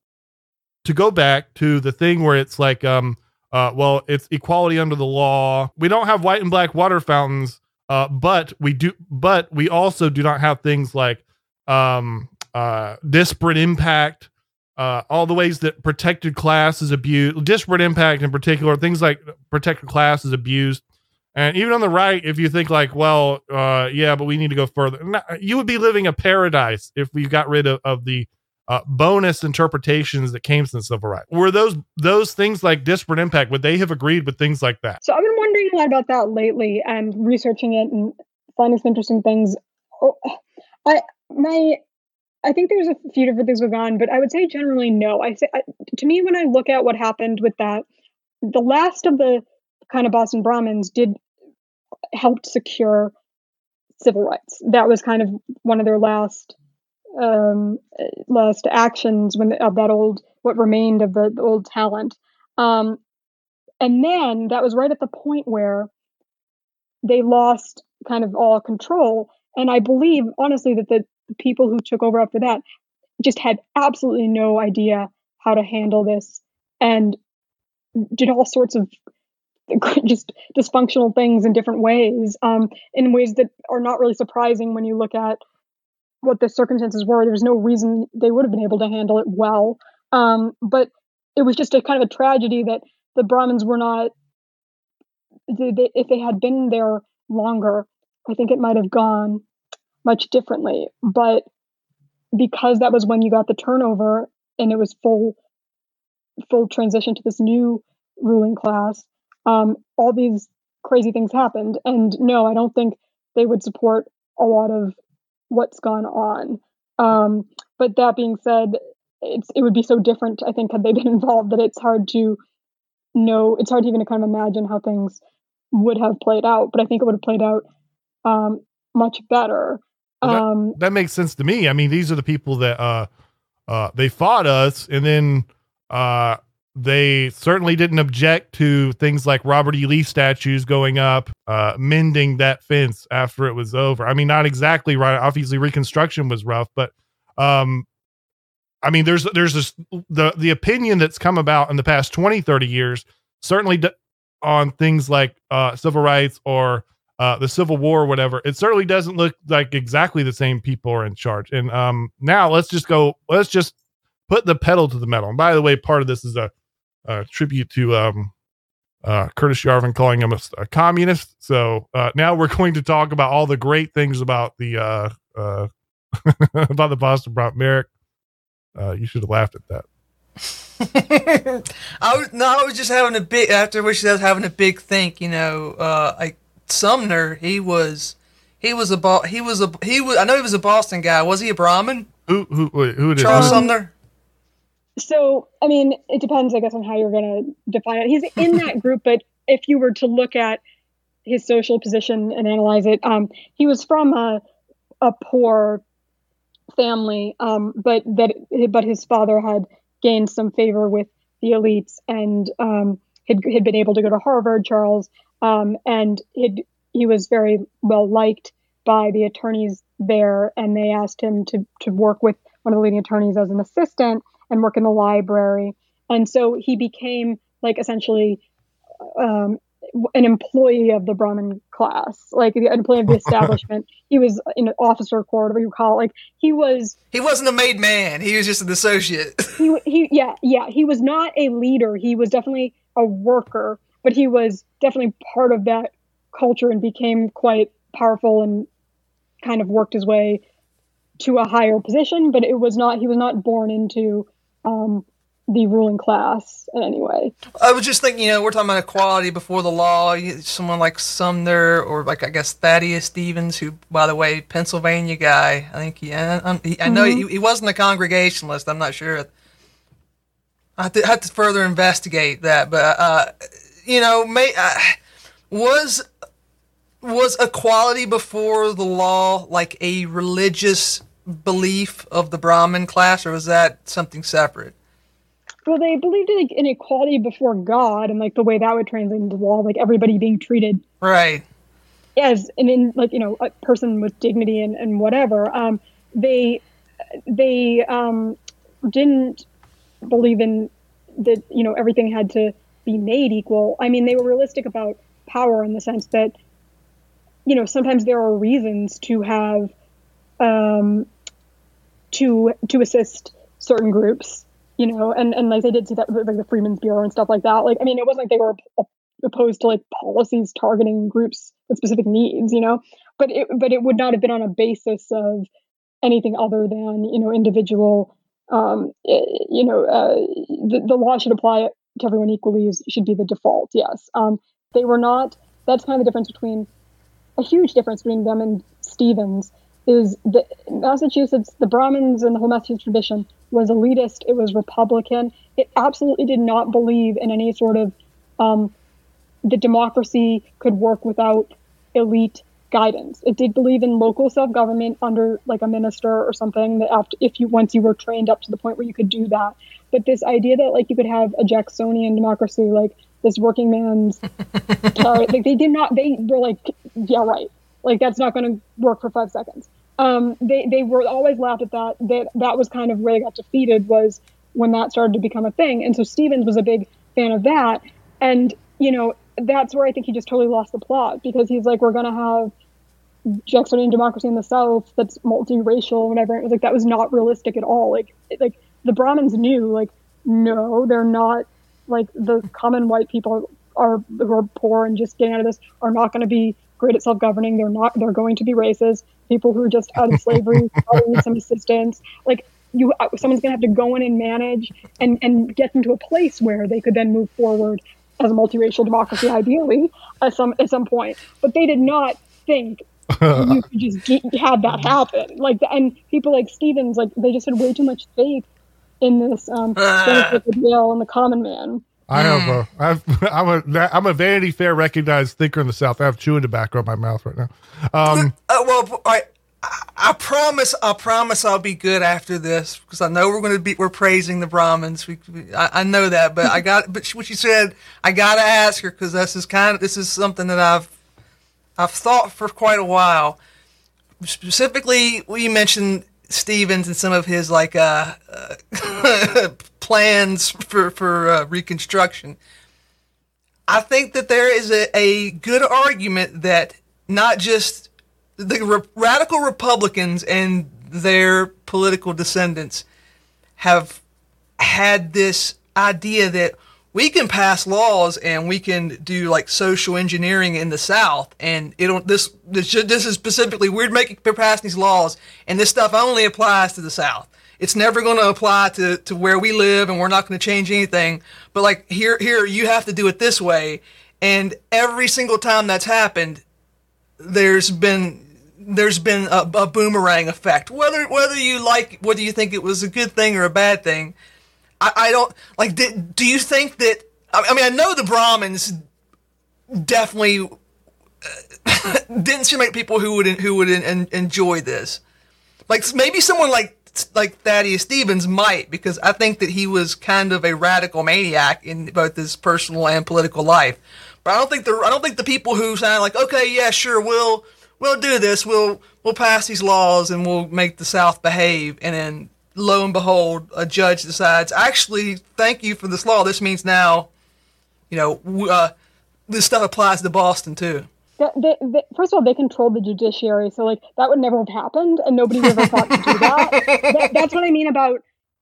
to go back to the thing where it's like, um, uh, well, it's equality under the law. We don't have white and black water fountains, uh, but we do, but we also do not have things like um, uh, disparate impact uh, all the ways that protected class is abused, disparate impact in particular, things like protected class is abused. And even on the right, if you think like, well, uh, yeah, but we need to go further, you would be living a paradise if we got rid of, of the uh, bonus interpretations that came since civil rights. Were those those things like disparate impact? Would they have agreed with things like that? So I've been wondering a lot about that lately and researching it and finding some interesting things. Oh, I my I think there's a few different things going on, but I would say generally no. I say to me when I look at what happened with that, the last of the kind of Boston Brahmins did help secure civil rights. That was kind of one of their last um, last actions when of that old what remained of the, the old talent. Um, and then that was right at the point where they lost kind of all control. And I believe honestly that the the people who took over after that just had absolutely no idea how to handle this and did all sorts of just dysfunctional things in different ways um, in ways that are not really surprising when you look at what the circumstances were. There's no reason they would have been able to handle it well um, but it was just a kind of a tragedy that the brahmins were not they, they, if they had been there longer i think it might have gone much differently. But because that was when you got the turnover and it was full full transition to this new ruling class, um, all these crazy things happened. And no, I don't think they would support a lot of what's gone on. Um, but that being said, it's it would be so different, I think, had they been involved that it's hard to know. It's hard to even to kind of imagine how things would have played out. But I think it would have played out um, much better. Well, um, that, that, makes sense to me. I mean, these are the people that uh, uh, they fought us, and then uh, they certainly didn't object to things like Robert E. Lee statues going up, uh, mending that fence after it was over. I mean, not exactly right. Obviously, Reconstruction was rough, but um, I mean, there's there's this the the opinion that's come about in the past 20, 30 years, certainly d- on things like uh, civil rights or uh, the Civil War or whatever, it certainly doesn't look like exactly the same people are in charge. And um, now let's just go, let's just put the pedal to the metal. And by the way, part of this is a, a tribute to um, uh, Curtis Yarvin calling him a, a communist. So uh, now we're going to talk about all the great things about the uh, uh, about the Boston Brown Merrick. Uh, you should have laughed at that. I was no, I was just having a big after which I was having a big think. You know, I Sumner, he was he was a Bo- he was a he was I know he was a Boston guy. Was he a Brahmin? Who who wait, who did Charles Sumner? So I mean, it depends, I guess, on how you're going to define it. He's in that group, but if you were to look at his social position and analyze it, um, he was from a a poor family, um, but that but his father had gained some favor with the elites and um, had, had been able to go to Harvard. Charles um, and he he was very well liked by the attorneys there, and they asked him to to work with one of the leading attorneys as an assistant and work in the library. And so he became like essentially um, an employee of the Brahmin class, like an employee of the establishment. he was an officer corps, whatever you call it. Like he was. He wasn't a made man. He was just an associate. he, he, yeah, yeah. He was not a leader. He was definitely a worker, but he was definitely part of that culture and became quite powerful and kind of worked his way to a higher position. But it was not. He was not born into. Um, the ruling class in any way. I was just thinking, you know, we're talking about equality before the law. Someone like Sumner or like I guess Thaddeus Stevens, who, by the way, Pennsylvania guy. I think he. I, I know mm-hmm. he, he, wasn't a Congregationalist. I'm not sure. I have to, have to further investigate that, but uh, you know, may, uh, was was equality before the law like a religious belief of the Brahmin class, or was that something separate? well, they believed in like inequality before God and like the way that would translate into law, like everybody being treated right as and in like you know a person with dignity and, and whatever. Um, they they um, didn't believe in that you know everything had to be made equal. I mean, they were realistic about power in the sense that you know sometimes there are reasons to have um, to to assist certain groups you know, and and like they did see that like the Freedmen's Bureau and stuff like that. Like, I mean, it wasn't like they were opposed to like policies targeting groups with specific needs, you know, but it but it would not have been on a basis of anything other than you know individual. Um, you know, uh, the the law should apply to everyone equally. Is, should be the default. Yes, um, they were not. That's kind of the difference between a huge difference between them and Stevens is that Massachusetts, the Brahmins and the whole Massachusetts tradition was elitist, it was Republican. It absolutely did not believe in any sort of um, the democracy could work without elite guidance. It did believe in local self-government under like a minister or something that after if you once you were trained up to the point where you could do that. But this idea that like you could have a Jacksonian democracy, like this working man's, uh, like they did not. They were like, yeah, right. Like that's not going to work for five seconds um, they they were always laughed at that. That that was kind of where they got defeated was when that started to become a thing. And so Stevens was a big fan of that. And you know that's where I think he just totally lost the plot because he's like, we're gonna have Jacksonian democracy in the South that's multiracial, whatever. It was like that was not realistic at all. Like like the Brahmins knew like no, they're not like the common white people are who are poor and just getting out of this are not going to be great at self-governing. They're not. They're going to be racist. People who are just out of slavery need some assistance. Like you, someone's going to have to go in and manage and and get them to a place where they could then move forward as a multiracial democracy, ideally, at some at some point. But they did not think you could just get, have that happen. Like, and people like Stevens, like they just had way too much faith in this um, the bill and the common man. I have a, I've, I'm a, I'm a Vanity Fair recognized thinker in the South. I have chewing tobacco in my mouth right now. Um, uh, well, I, I promise, I promise, I'll be good after this because I know we're going to be, we're praising the Brahmins. We, I, I know that, but I got, but what you said, I got to ask her because this is kind of, this is something that I've, I've thought for quite a while. Specifically, we mentioned Stevens and some of his like uh, uh plans for for uh, reconstruction. I think that there is a, a good argument that not just the re- radical Republicans and their political descendants have had this idea that we can pass laws and we can do like social engineering in the South, and it don't this this, this is specifically we're making we're passing these laws, and this stuff only applies to the South. It's never going to apply to, to where we live, and we're not going to change anything. But like here here you have to do it this way, and every single time that's happened, there's been there's been a, a boomerang effect. Whether whether you like whether you think it was a good thing or a bad thing I, I don't like. Did, do you think that? I mean, I know the Brahmins definitely uh, didn't seem like people who would who would enjoy this. Like maybe someone like like Thaddeus Stevens might, because I think that he was kind of a radical maniac in both his personal and political life. But I don't think the I don't think the people who sound like okay, yeah, sure, we'll we'll do this. We'll we'll pass these laws and we'll make the South behave. And then lo and behold, a judge decides, actually, thank you for this law. This means now, you know, uh, this stuff applies to Boston too. They, they, first of all, they controlled the judiciary, so like that would never have happened, and nobody ever thought to do that. that. That's what I mean about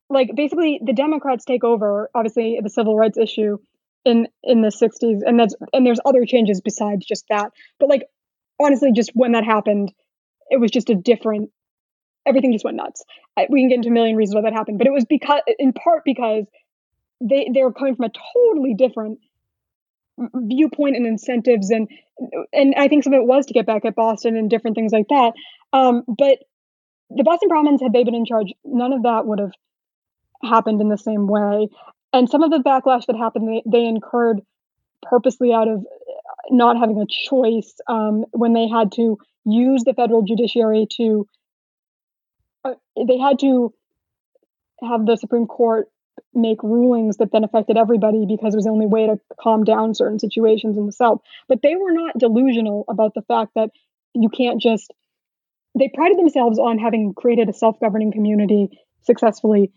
like basically the Democrats take over, obviously the civil rights issue in in the 60s, and that's and there's other changes besides just that. But like honestly, just when that happened, it was just a different. Everything just went nuts. We can get into a million reasons why that happened, but it was because, in part, because they they were coming from a totally different viewpoint and incentives and and I think some of it was to get back at Boston and different things like that. Um, but the Boston Brahmins, had they been in charge, none of that would have happened in the same way. And some of the backlash that happened, they, they incurred purposely out of not having a choice um, when they had to use the federal judiciary to, uh, they had to have the Supreme Court make rulings that then affected everybody because it was the only way to calm down certain situations in the South. But they were not delusional about the fact that you can't just. They prided themselves on having created a self-governing community successfully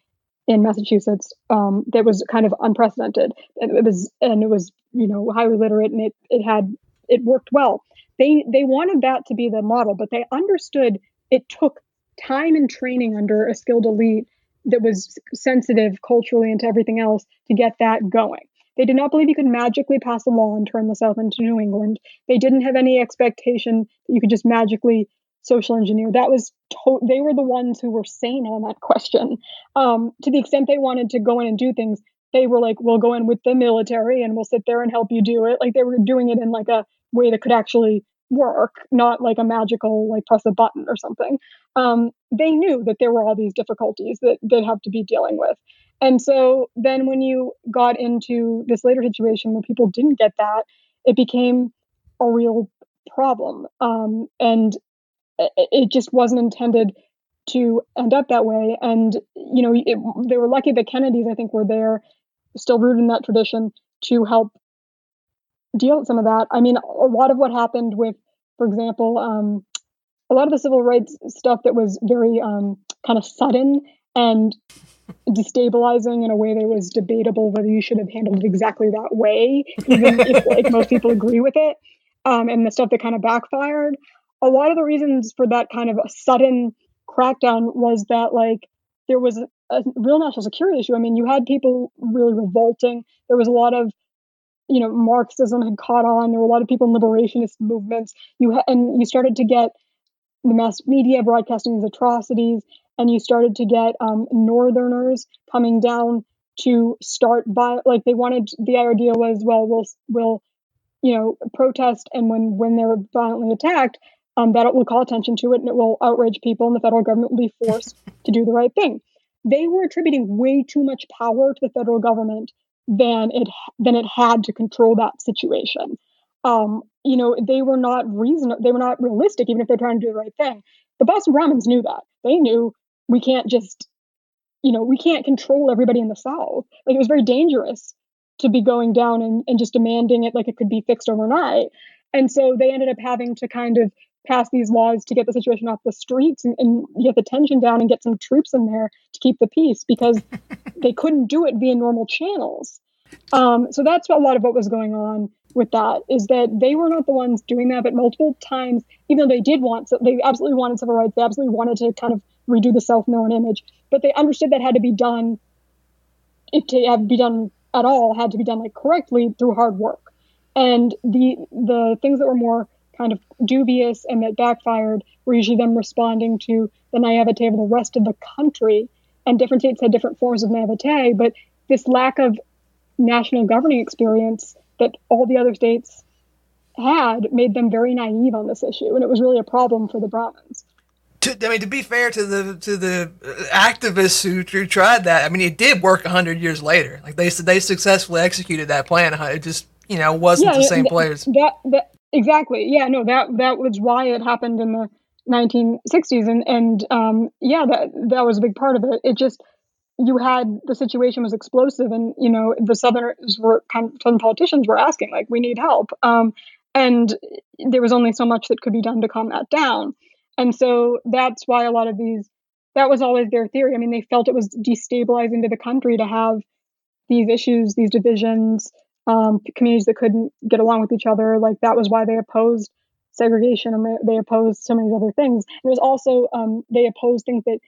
in Massachusetts um, that was kind of unprecedented. And it was and it was you know highly literate and it it had it worked well. They they wanted that to be the model, but they understood it took time and training under a skilled elite that was sensitive culturally and to everything else to get that going. They did not believe you could magically pass a law and turn the South into New England. They didn't have any expectation that you could just magically social engineer. That was to- they were the ones who were sane on that question. Um, to the extent they wanted to go in and do things, they were like, "We'll go in with the military and we'll sit there and help you do it." Like they were doing it in like a way that could actually work, not like a magical like press a button or something. Um, they knew that there were all these difficulties that they'd have to be dealing with. And so then when you got into this later situation where people didn't get that, it became a real problem. Um, and it just wasn't intended to end up that way. And, you know, it, they were lucky the Kennedys, I think, were there, still rooted in that tradition to help deal with some of that. I mean, a lot of what happened with, for example, um, a lot of the civil rights stuff that was very um, kind of sudden and destabilizing in a way that was debatable whether you should have handled it exactly that way, even if like most people agree with it. Um, and the stuff that kind of backfired. A lot of the reasons for that kind of sudden crackdown was that like there was a, real national security issue. I mean, you had people really revolting. There was a lot of you know Marxism had caught on. There were a lot of people in liberationist movements. You ha- and you started to get the mass media broadcasting these atrocities, and you started to get um, Northerners coming down to start by like they wanted. The idea was, well, we'll we'll you know protest, and when when they're violently attacked, um, that will call attention to it, and it will outrage people, and the federal government will be forced to do the right thing. They were attributing way too much power to the federal government than it than it had to control that situation. Um, you know, they were not reason they were not realistic, even if they're trying to do the right thing. The Boston Brahmins knew that. They knew we can't just, you know, we can't control everybody in the South. Like it was very dangerous to be going down and, and just demanding it like it could be fixed overnight. And so they ended up having to kind of pass these laws to get the situation off the streets and, and get the tension down and get some troops in there to keep the peace because they couldn't do it via normal channels. Um, so that's a lot of what was going on with that is that they were not the ones doing that, but multiple times, even though they did want, so they absolutely wanted civil rights, they absolutely wanted to kind of redo the self-known image, but they understood that had to be done. If to have be done at all, had to be done like correctly through hard work. And the the things that were more kind of dubious and that backfired were usually them responding to the naivete of the rest of the country. And different states had different forms of naivete, but this lack of national governing experience that all the other states had made them very naive on this issue, and it was really a problem for the Brahmins. To, I mean, to be fair to the to the activists who, who tried that, I mean, it did work hundred years later. Like they said, they successfully executed that plan. It just you know wasn't yeah, the same players. That, that exactly, yeah, no, that that was why it happened in the 1960s, and and um, yeah, that that was a big part of it. It just you had the situation was explosive and you know the southerners were kind of southern politicians were asking like we need help um, and there was only so much that could be done to calm that down. And so that's why a lot of these that was always their theory. I mean, they felt it was destabilizing to the country to have these issues, these divisions, um, communities that couldn't get along with each other. Like that was why they opposed segregation and they, they opposed so many other things. It was also um, they opposed things that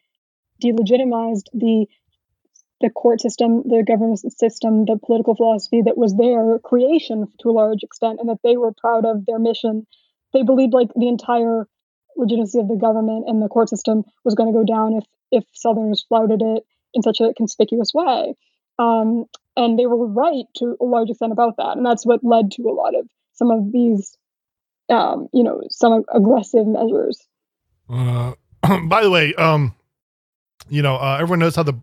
delegitimized the the court system, the government system, the political philosophy that was their creation to a large extent, and that they were proud of their mission. They believed like the entire legitimacy of the government and the court system was going to go down if if Southerners flouted it in such a conspicuous way. Um, and they were right to a large extent about that, and that's what led to a lot of some of these, um, you know, some aggressive measures. Uh, by the way, um, you know, uh, everyone knows how the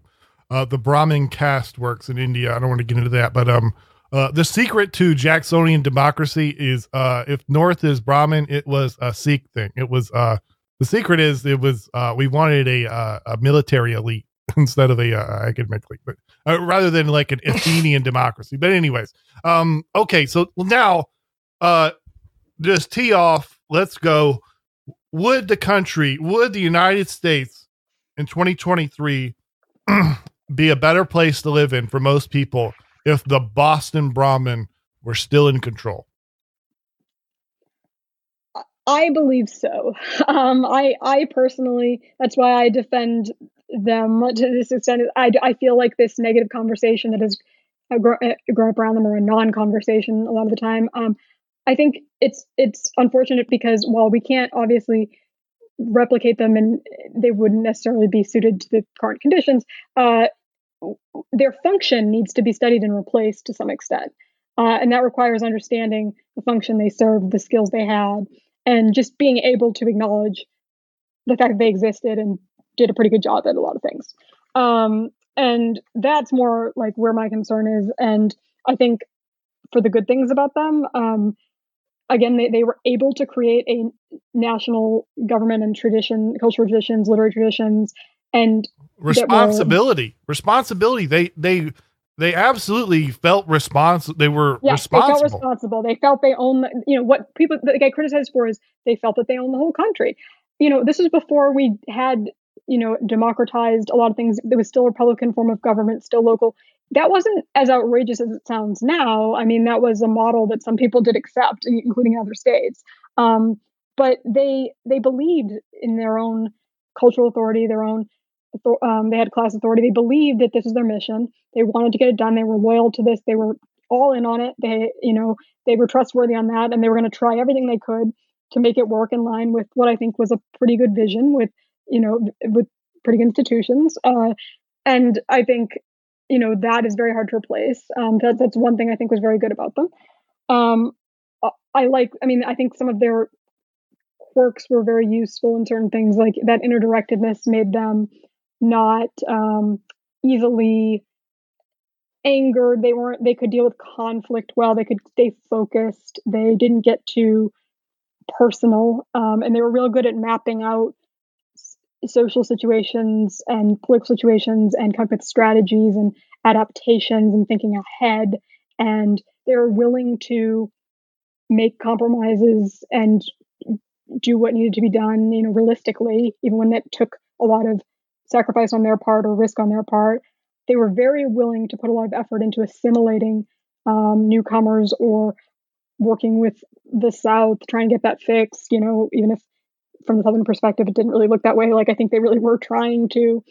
uh, the Brahmin caste works in India. I don't want to get into that, but um, uh, the secret to Jacksonian democracy is uh, if North is Brahmin, it was a Sikh thing. It was uh, the secret is it was uh, we wanted a uh, a military elite instead of a uh, academic elite, but uh, rather than like an Athenian democracy. But anyways, um, okay, so now uh, just tee off. Let's go. Would the country, would the United States in 2023 be a better place to live in for most people if the Boston Brahmin were still in control? I believe so. Um, I I personally, that's why I defend them to this extent. I, I feel like this negative conversation that has grown, grown up around them or a non-conversation a lot of the time. Um, I think it's it's unfortunate because while we can't obviously replicate them and they wouldn't necessarily be suited to the current conditions, uh, their function needs to be studied and replaced to some extent. Uh, and that requires understanding the function they served, the skills they had, and just being able to acknowledge the fact that they existed and did a pretty good job at a lot of things. Um, and that's more like where my concern is. And I think for the good things about them, um, again, they, they were able to create a national government and tradition, cultural traditions, literary traditions, and responsibility were, responsibility. They they they absolutely felt responsible they were yeah, responsible they felt responsible. they felt they owned you know what people that get criticized for is they felt that they own the whole country. You know this is before we had you know democratized a lot of things there was still a republican form of government still local that wasn't as outrageous as it sounds now i mean that was a model that some people did accept including other states um, but they they believed in their own cultural authority their own um, they had class authority. They believed that this was their mission. They wanted to get it done. They were loyal to this. They were all in on it. They, you know, they were trustworthy on that, and they were going to try everything they could to make it work in line with what I think was a pretty good vision with, you know, with pretty good institutions. Uh, and I think, you know, that is very hard to replace. Um, that, that's one thing I think was very good about them. Um, I like, I mean, I think some of their quirks were very useful in certain things, like that interdirectedness made them not um, easily angered. They weren't. They could deal with conflict well. They could stay focused. They didn't get too personal, um, and they were real good at mapping out social situations and political situations and come up with strategies and adaptations and thinking ahead. And they were willing to make compromises and do what needed to be done, you know, realistically, even when that took a lot of sacrifice on their part or risk on their part. They were very willing to put a lot of effort into assimilating um, newcomers or working with the South, trying to get that fixed. You know, even if from the Southern perspective, it didn't really look that way. Like I think they really were trying to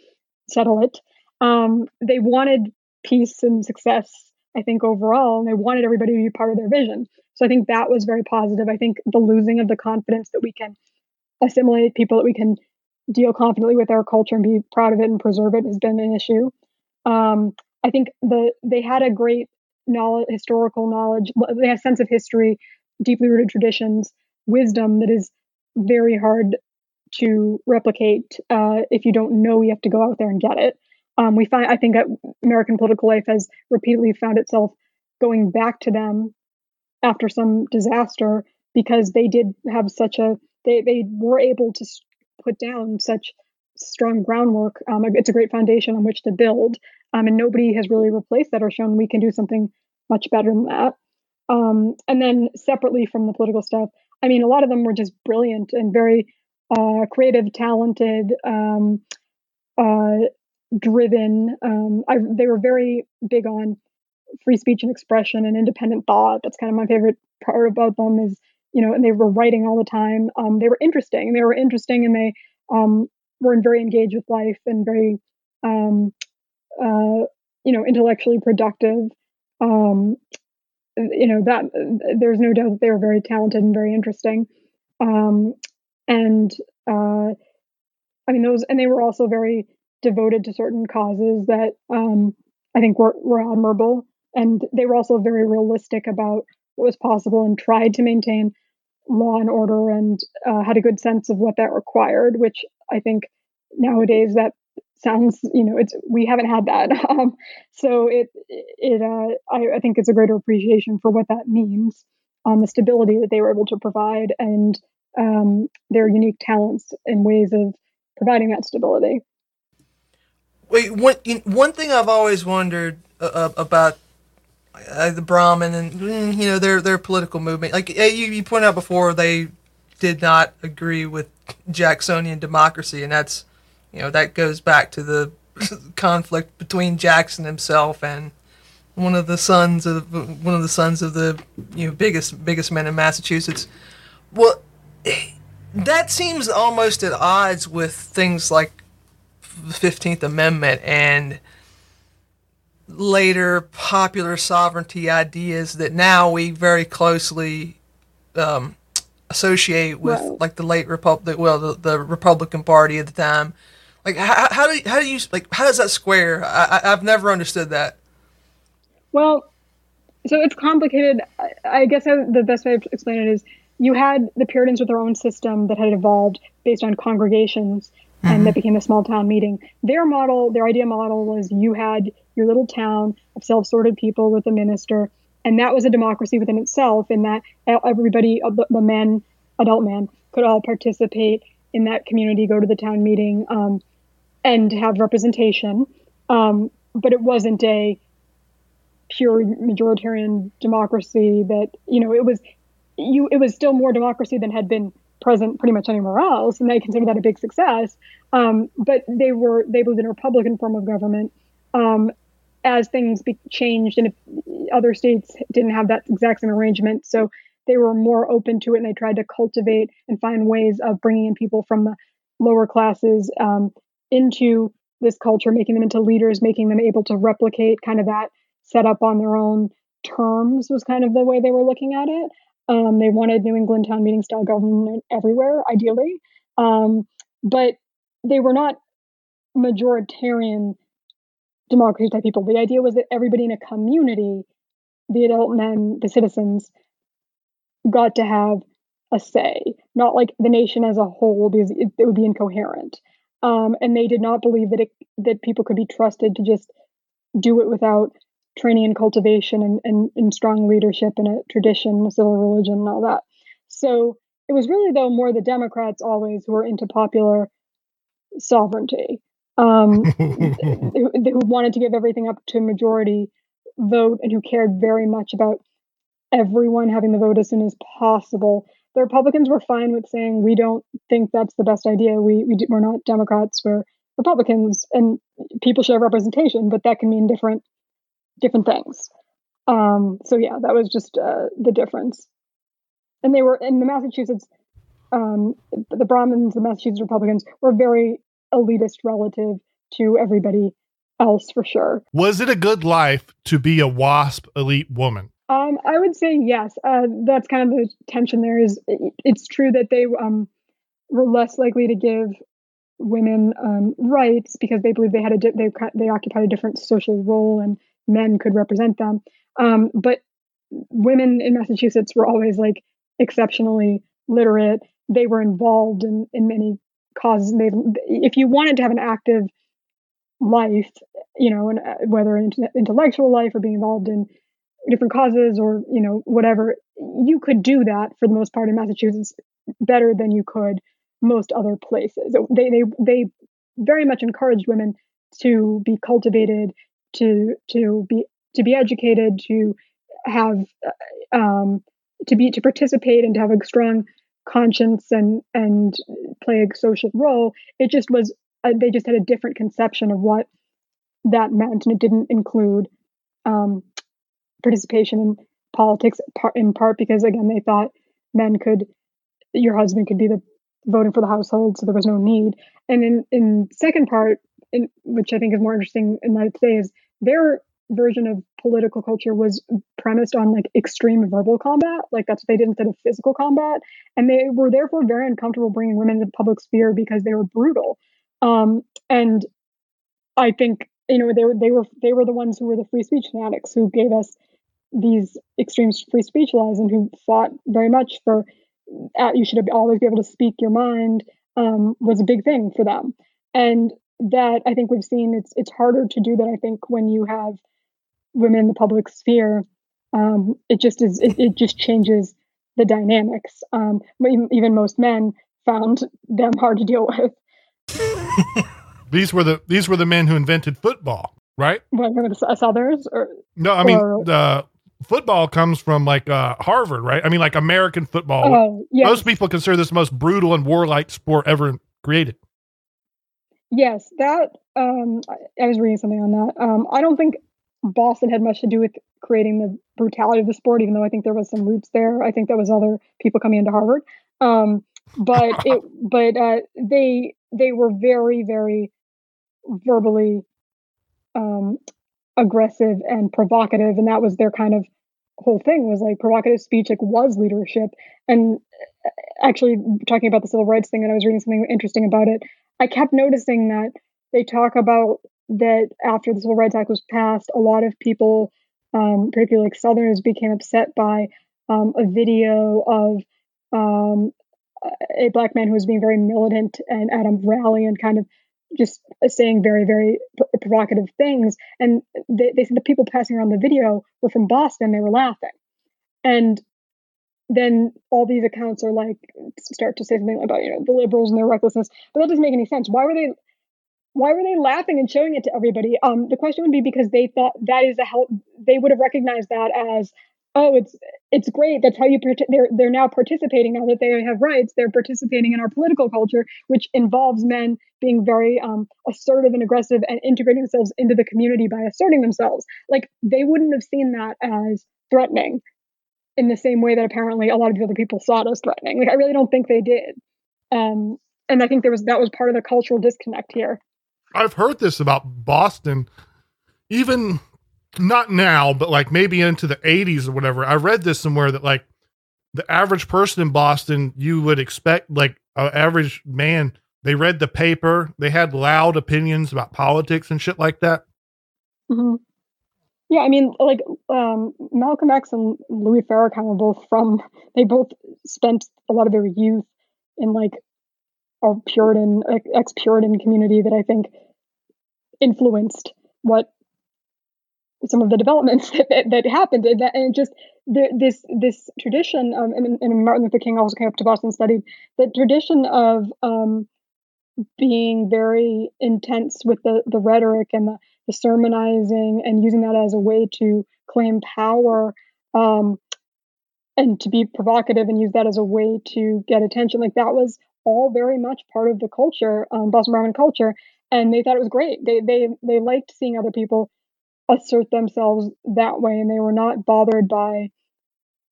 settle it. Um, they wanted peace and success. I think overall, and they wanted everybody to be part of their vision. So I think that was very positive. I think the losing of the confidence that we can assimilate people, that we can deal confidently with our culture and be proud of it and preserve it has been an issue. Um, I think the they had a great knowledge, historical knowledge. They have sense of history, deeply rooted traditions, wisdom that is very hard to replicate. Uh, if you don't know, you have to go out there and get it. Um, we find, I think, American political life has repeatedly found itself going back to them after some disaster because they did have such a they they were able to put down such strong groundwork. Um, it's a great foundation on which to build, um, and nobody has really replaced that or shown we can do something much better than that. Um, and then separately from the political stuff, I mean, a lot of them were just brilliant and very uh, creative, talented, um, uh, driven. Um, I, they were very big on free speech and expression and independent thought. That's kind of my favorite part about them is, you know, and they were writing all the time. Um, they were interesting. They were interesting and they um, were very engaged with life and very, um, uh, you know, intellectually productive. Um, you know that there's no doubt that they were very talented and very interesting. Um, and uh, I mean those, and they were also very devoted to certain causes that um, I think were, were admirable. And they were also very realistic about what was possible and tried to maintain law and order and uh, had a good sense of what that required, which I think nowadays that sounds, you know, it's we haven't had that. Um, so it it uh, I, I think it's a greater appreciation for what that means on the stability that they were able to provide and um, their unique talents and ways of providing that stability. Wait, one one thing I've always wondered uh, uh about uh, the Brahmin and mm, you know their their political movement. Like you you pointed out before, they did not agree with Jacksonian democracy, and that's you know that goes back to the conflict between Jackson himself and one of the sons of one of the sons of the you know biggest biggest men in Massachusetts. Well, that seems almost at odds with things like the Fifteenth Amendment and later popular sovereignty ideas that now we very closely um, associate with, right. like the late republic, well, the, the Republican Party at the time. Like, how, how do you, how do you like how does that square? I, I've never understood that. Well, so it's complicated. I, I guess I, the best way to explain it is you had the Puritans with their own system that had evolved based on congregations mm-hmm. and that became a small town meeting. Their model, their idea model was you had your little town of self-sorted people with a minister, and that was a democracy within itself. In that everybody, the men, adult men, could all participate in that community, go to the town meeting, um, and have representation. Um, but it wasn't a pure majoritarian democracy that you know it was you it was still more democracy than had been present pretty much anywhere else, and they considered that a big success. Um, but they were they believed in a republican form of government. Um, as things be- changed, and other states didn't have that exact same arrangement, so they were more open to it, and they tried to cultivate and find ways of bringing in people from the lower classes um, into this culture, making them into leaders, making them able to replicate kind of that setup on their own terms was kind of the way they were looking at it. Um, they wanted New England town meeting style government everywhere, ideally. Um, but they were not majoritarian democracy type people. The idea was that everybody in a community, the adult men, the citizens, got to have a say, not like the nation as a whole, because it, it would be incoherent. Um, and they did not believe that it, that people could be trusted to just do it without training and cultivation and, and, and strong leadership and a tradition, a civil religion, and all that. So it was really, though, more the Democrats always who were into popular sovereignty, um, who, who wanted to give everything up to majority vote and who cared very much about everyone having the vote as soon as possible. The Republicans were fine with saying we don't think that's the best idea. We, we we're not Democrats. We're Republicans, and people should have representation, but that can mean different different things. Um, so yeah, that was just uh, the difference. And they were in the Massachusetts, um, the Brahmins, the Massachusetts Republicans were very elitist relative to everybody else for sure. Was it a good life to be a WASP elite woman? Um, I would say yes. Uh, that's kind of the tension there. Is it's true that they um, were less likely to give women um, rights because they believed they had a di- they they occupied a different social role and men could represent them. Um, but women in Massachusetts were always like exceptionally literate. They were involved in, in many causes. They, if you wanted to have an active life, you know, and uh, whether intellectual life or being involved in different causes or you know whatever, you could do that for the most part in Massachusetts better than you could most other places. They they they very much encouraged women to be cultivated to to be to be educated to have uh, um, to be to participate and to have a strong conscience and and play a social role. It just was uh, they just had a different conception of what that meant, and it didn't include um, participation in politics in part because again they thought men could your husband could be the voting for the household, so there was no need. And in in second part, in, which I think is more interesting in that today, is their version of political culture was premised on like extreme verbal combat. Like that's what they did instead of physical combat, and they were therefore very uncomfortable bringing women into the public sphere because they were brutal. Um, and I think you know they were they were they were the ones who were the free speech fanatics who gave us these extreme free speech laws and who fought very much for uh, you should always be able to speak your mind um, was a big thing for them. And that I think we've seen it's it's harder to do that. I think when you have women in the public sphere, um, it just is it, it, just changes the dynamics. Um, even, even most men found them hard to deal with. these were the these were the men who invented football, right? What others or no? I mean, or, the football comes from like uh, Harvard, right? I mean, like American football. Oh, yes. Most people consider this the most brutal and warlike sport ever created. Yes, that um, I was reading something on that. Um, I don't think Boston had much to do with creating the brutality of the sport, even though I think there was some roots there. I think that was other people coming into Harvard. Um, but it, but uh, they they were very very verbally um, aggressive and provocative and that was their kind of whole thing was like provocative speech like was leadership. And uh, actually talking about the civil rights thing and i was reading something interesting about it i kept noticing that they talk about that after the civil rights act was passed a lot of people um, particularly like southerners became upset by um, a video of um, a black man who was being very militant and at a rally and kind of just saying very, very provocative things. And they, they said the people passing around the video were from Boston. They were laughing. And then all these accounts are like start to say something about you know the liberals and their recklessness, but that doesn't make any sense. Why were they? Why were they laughing and showing it to everybody? Um, the question would be because they thought that is a help. They would have recognized that as oh, it's it's great. That's how you they're they're now participating now that they have rights. They're participating in our political culture, which involves men being very um, assertive and aggressive and integrating themselves into the community by asserting themselves. Like they wouldn't have seen that as threatening in the same way that apparently a lot of the other people saw it as threatening. Like I really don't think they did. Um, and I think there was that was part of the cultural disconnect here. I've heard this about Boston, even not now, but like maybe into the 80s or whatever. I read this somewhere that like the average person in Boston, you would expect like an average man, they read the paper, they had loud opinions about politics and shit like that. Mm-hmm. Yeah, I mean, like um, Malcolm X and Louis Farrakhan were both from. They both spent a lot of their youth in like a Puritan, ex Puritan community that I think influenced what some of the developments that, that, that happened. And, that, and just the, this this tradition um, and, and, Martin Luther King also came up to Boston and studied the tradition of um, being very intense with the, the rhetoric and the, the sermonizing and using that as a way to claim power um, and to be provocative and use that as a way to get attention. Like that was all very much part of the culture um, Boston Brahmin culture. And they thought it was great. They they they liked seeing other people assert themselves that way, and they were not bothered by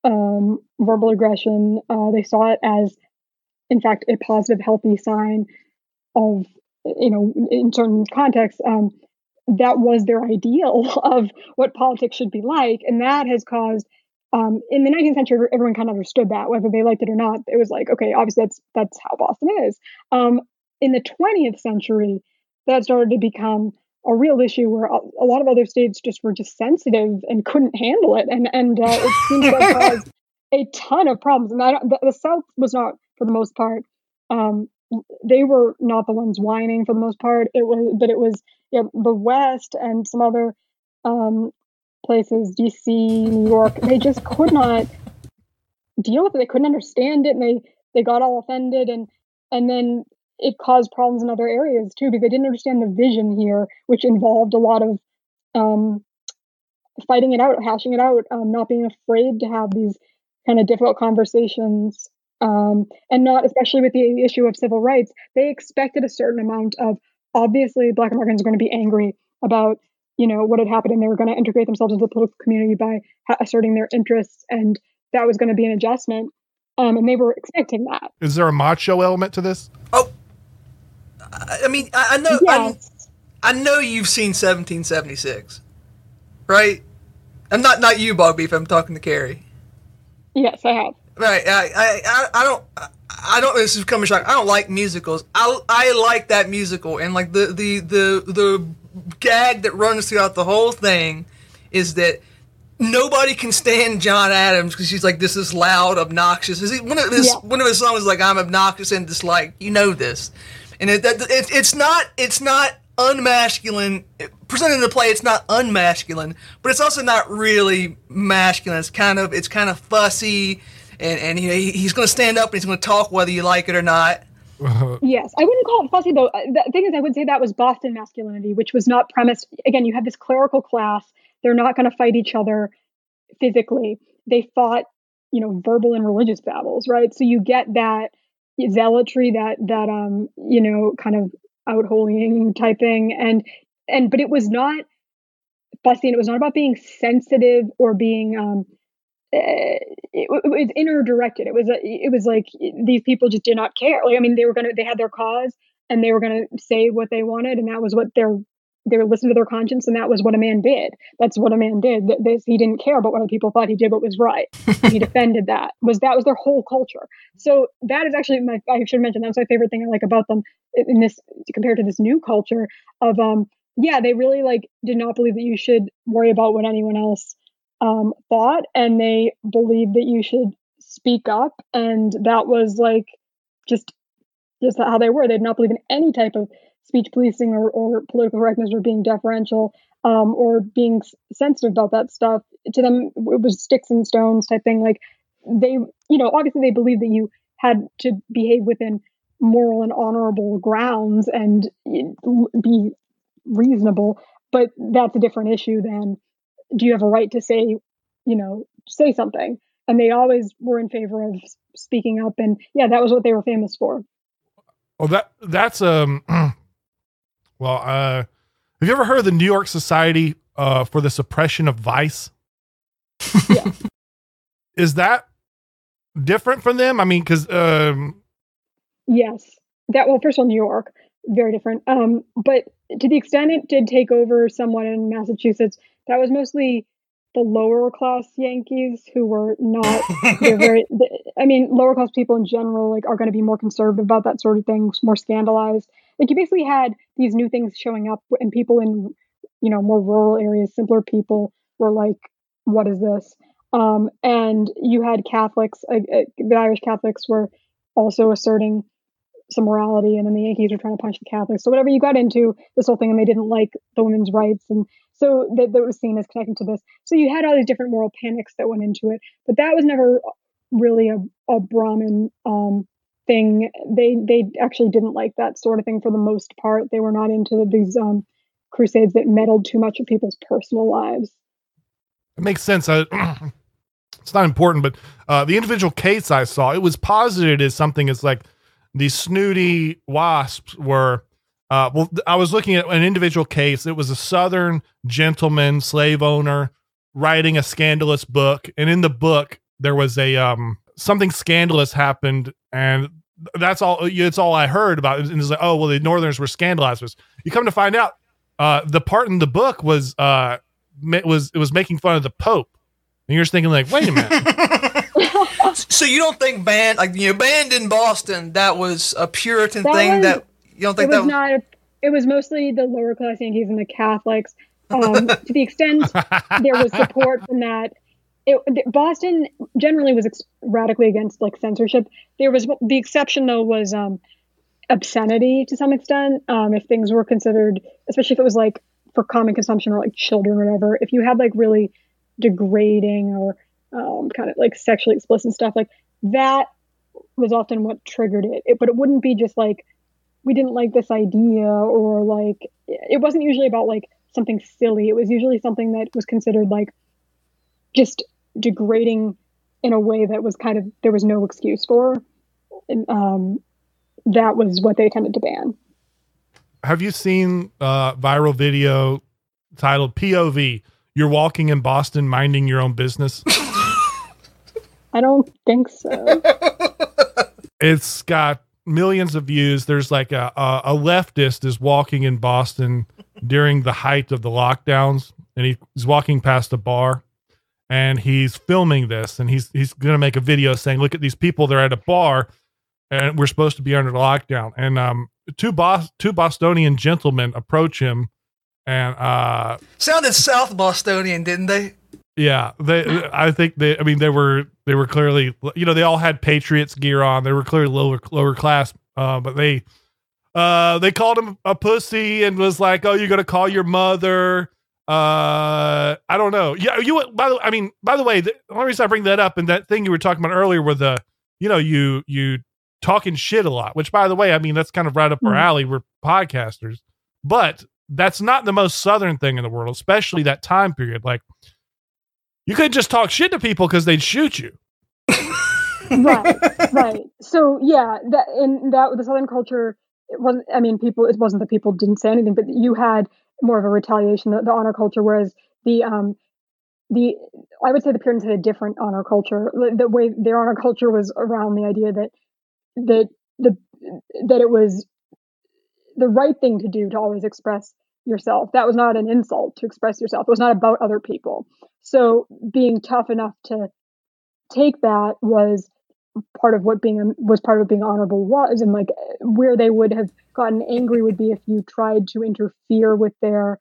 um, verbal aggression. Uh, they saw it as, in fact, a positive, healthy sign of, you know, in certain contexts. Um, that was their ideal of what politics should be like, and that has caused. Um, in the 19th century, everyone kind of understood that, whether they liked it or not. It was like, okay, obviously that's that's how Boston is. Um, in the 20th century, that started to become a real issue where a, lot of other states just were just sensitive and couldn't handle it, and and uh, it seems to caused a ton of problems. And I, the, the South was not, for the most part, um, they were not the ones whining for the most part. It was, but it was you know, the West and some other um, places, D.C., New York. They just could not deal with it. They couldn't understand it, and they they got all offended and and then it caused problems in other areas too because they didn't understand the vision here, which involved a lot of um, fighting it out, hashing it out, um, not being afraid to have these kind of difficult conversations, um, and not especially with the issue of civil rights. They expected a certain amount of obviously Black Americans are going to be angry about you know what had happened, and they were going to integrate themselves into the political community by ha- asserting their interests, and that was going to be an adjustment. Um, and they were expecting that. Is there a macho element to this? Oh, I mean, I, I know, Yes. I, I know you've seen 1776, right? I'm not not you, Bog Beef. I'm talking to Kerry. Yes, I have. Right. I I, I, don't. I don't. This is coming shock. I don't like musicals. I, I like that musical, and like the the the the gag that runs throughout the whole thing is that nobody can stand John Adams because she's like this is loud, obnoxious. Is he, one of his Yeah. one of his songs is like I'm obnoxious and disliked. You know this, and it, that, it, it's not it's not unmasculine. Presented in the play, it's not unmasculine, but it's also not really masculine. It's kind of it's kind of fussy, and and you know, he, he's going to stand up and he's going to talk whether you like it or not. Yes, I wouldn't call it fussy though. Uh, The thing is, I would say that was Boston masculinity, which was not premised. Again, you had this clerical class. They're not going to fight each other physically. They fought, you know, verbal and religious battles, right? So you get that zealotry, that that um, you know, kind of out holying type thing, and and but it was not fussy, and it was not about being sensitive or being um, uh, it, it was inner directed. It was it was like these people just did not care. Like I mean, they were gonna they had their cause and they were gonna say what they wanted, and that was what their they were listening to their conscience, and that was what a man did. That's what a man did. Th- This he didn't care about what other people thought. He did what was right. he defended that. Was that was their whole culture. So that is actually my I should mention that's my favorite thing I like about them in this compared to this new culture of um yeah they really like did not believe that you should worry about what anyone else um, thought, and they believed that you should speak up, and that was like just just how they were. They did not believe in any type of speech policing or, or political correctness or being deferential um, or being sensitive about that stuff. To them, it was sticks and stones type thing. Like they, you know, obviously they believed that you had to behave within moral and honorable grounds and be reasonable, but that's a different issue than do you have a right to say, you know, say something? And they always were in favor of speaking up. And yeah, that was what they were famous for. Oh, that that's um. well, uh, have you ever heard of the New York Society uh for the Suppression of Vice? Yeah. Is that different from them? I mean, because um, Yes. That well, first of all, New York, very different. Um, but to the extent it did take over somewhat in Massachusetts, that was mostly the lower class Yankees who were not very I mean, lower class people in general like are gonna be more conservative about that sort of thing, more scandalized. Like you basically had these new things showing up and people in you know, more rural areas, simpler people were like, What is this? Um, and you had Catholics, uh, uh, the Irish Catholics were also asserting some morality, and then the Yankees were trying to punch the Catholics. So whatever you got into this whole thing, and they didn't like the women's rights, and so that, that was seen as connecting to this. So you had all these different moral panics that went into it, but that was never really a, a Brahmin um, thing. They they actually didn't like that sort of thing for the most part. They were not into these um, crusades that meddled too much with people's personal lives. it makes sense. I, it's not important, but uh, the individual case I saw, it was posited as something as like these snooty wasps were. Uh, well, I was looking at an individual case. It was a Southern gentleman slave owner writing a scandalous book, and in the book there was a um something scandalous happened, and that's all. It's all I heard about. And it's like, oh well, the Northerners were scandalized. You come to find out, uh, the part in the book was uh was it was making fun of the Pope, and you're just thinking like, wait a minute, So you don't think banned like you know banned in Boston that was a Puritan That thing was- that you don't it think was that was not. It was mostly the lower class Yankees and the Catholics. Um, to the extent there was support from that, it, Boston generally was ex- radically against like censorship. There was the exception though was um, obscenity to some extent. Um, if things were considered, especially if it was like for common consumption or like children or whatever, if you had like really degrading or um, kind of like sexually explicit stuff, like that was often what triggered it. it. But it wouldn't be just like we didn't like this idea or like it wasn't usually about like something silly. It was usually something that was considered like just degrading in a way that was kind of there was no excuse for. And, um, that was what they tended to ban. Have you seen uh viral video titled POV? You're walking in Boston minding your own business. I don't think so. it's got millions of views. There's like a, a, a leftist is walking in Boston during the height of the lockdowns, and he, he's walking past a bar, and he's filming this, and he's he's gonna make a video saying, "Look at these people. They're at a bar, and we're supposed to be under lockdown." And um, two Bos two Bostonian gentlemen approach him, and uh, Sounded South Bostonian, didn't they? Yeah, they. I think they. I mean, they were they were clearly. You know, they all had Patriots gear on. They were clearly lower lower class. Uh, but they, uh, they called him a pussy and was like, "Oh, you're gonna call your mother." Uh, I don't know. Yeah, you. By the, I mean, by the way, the only reason I bring that up and that thing you were talking about earlier with the, you know, you you talking shit a lot. Which, by the way, I mean that's kind of right up our Mhm. alley. We're podcasters, but that's not the most southern thing in the world, especially that time period. Like you couldn't just talk shit to people because they'd shoot you. right, right. So yeah, that in that the Southern culture, it wasn't. I mean, people. It wasn't that people didn't say anything, but you had more of a retaliation, the, the honor culture, whereas the um the I would say the Puritans had a different honor culture. The, the way their honor culture was around the idea that that the that it was the right thing to do to always express yourself. That was not an insult to express yourself. It was not about other people. So being tough enough to take that was part of what being was part of being honorable was and like where they would have gotten angry would be if you tried to interfere with their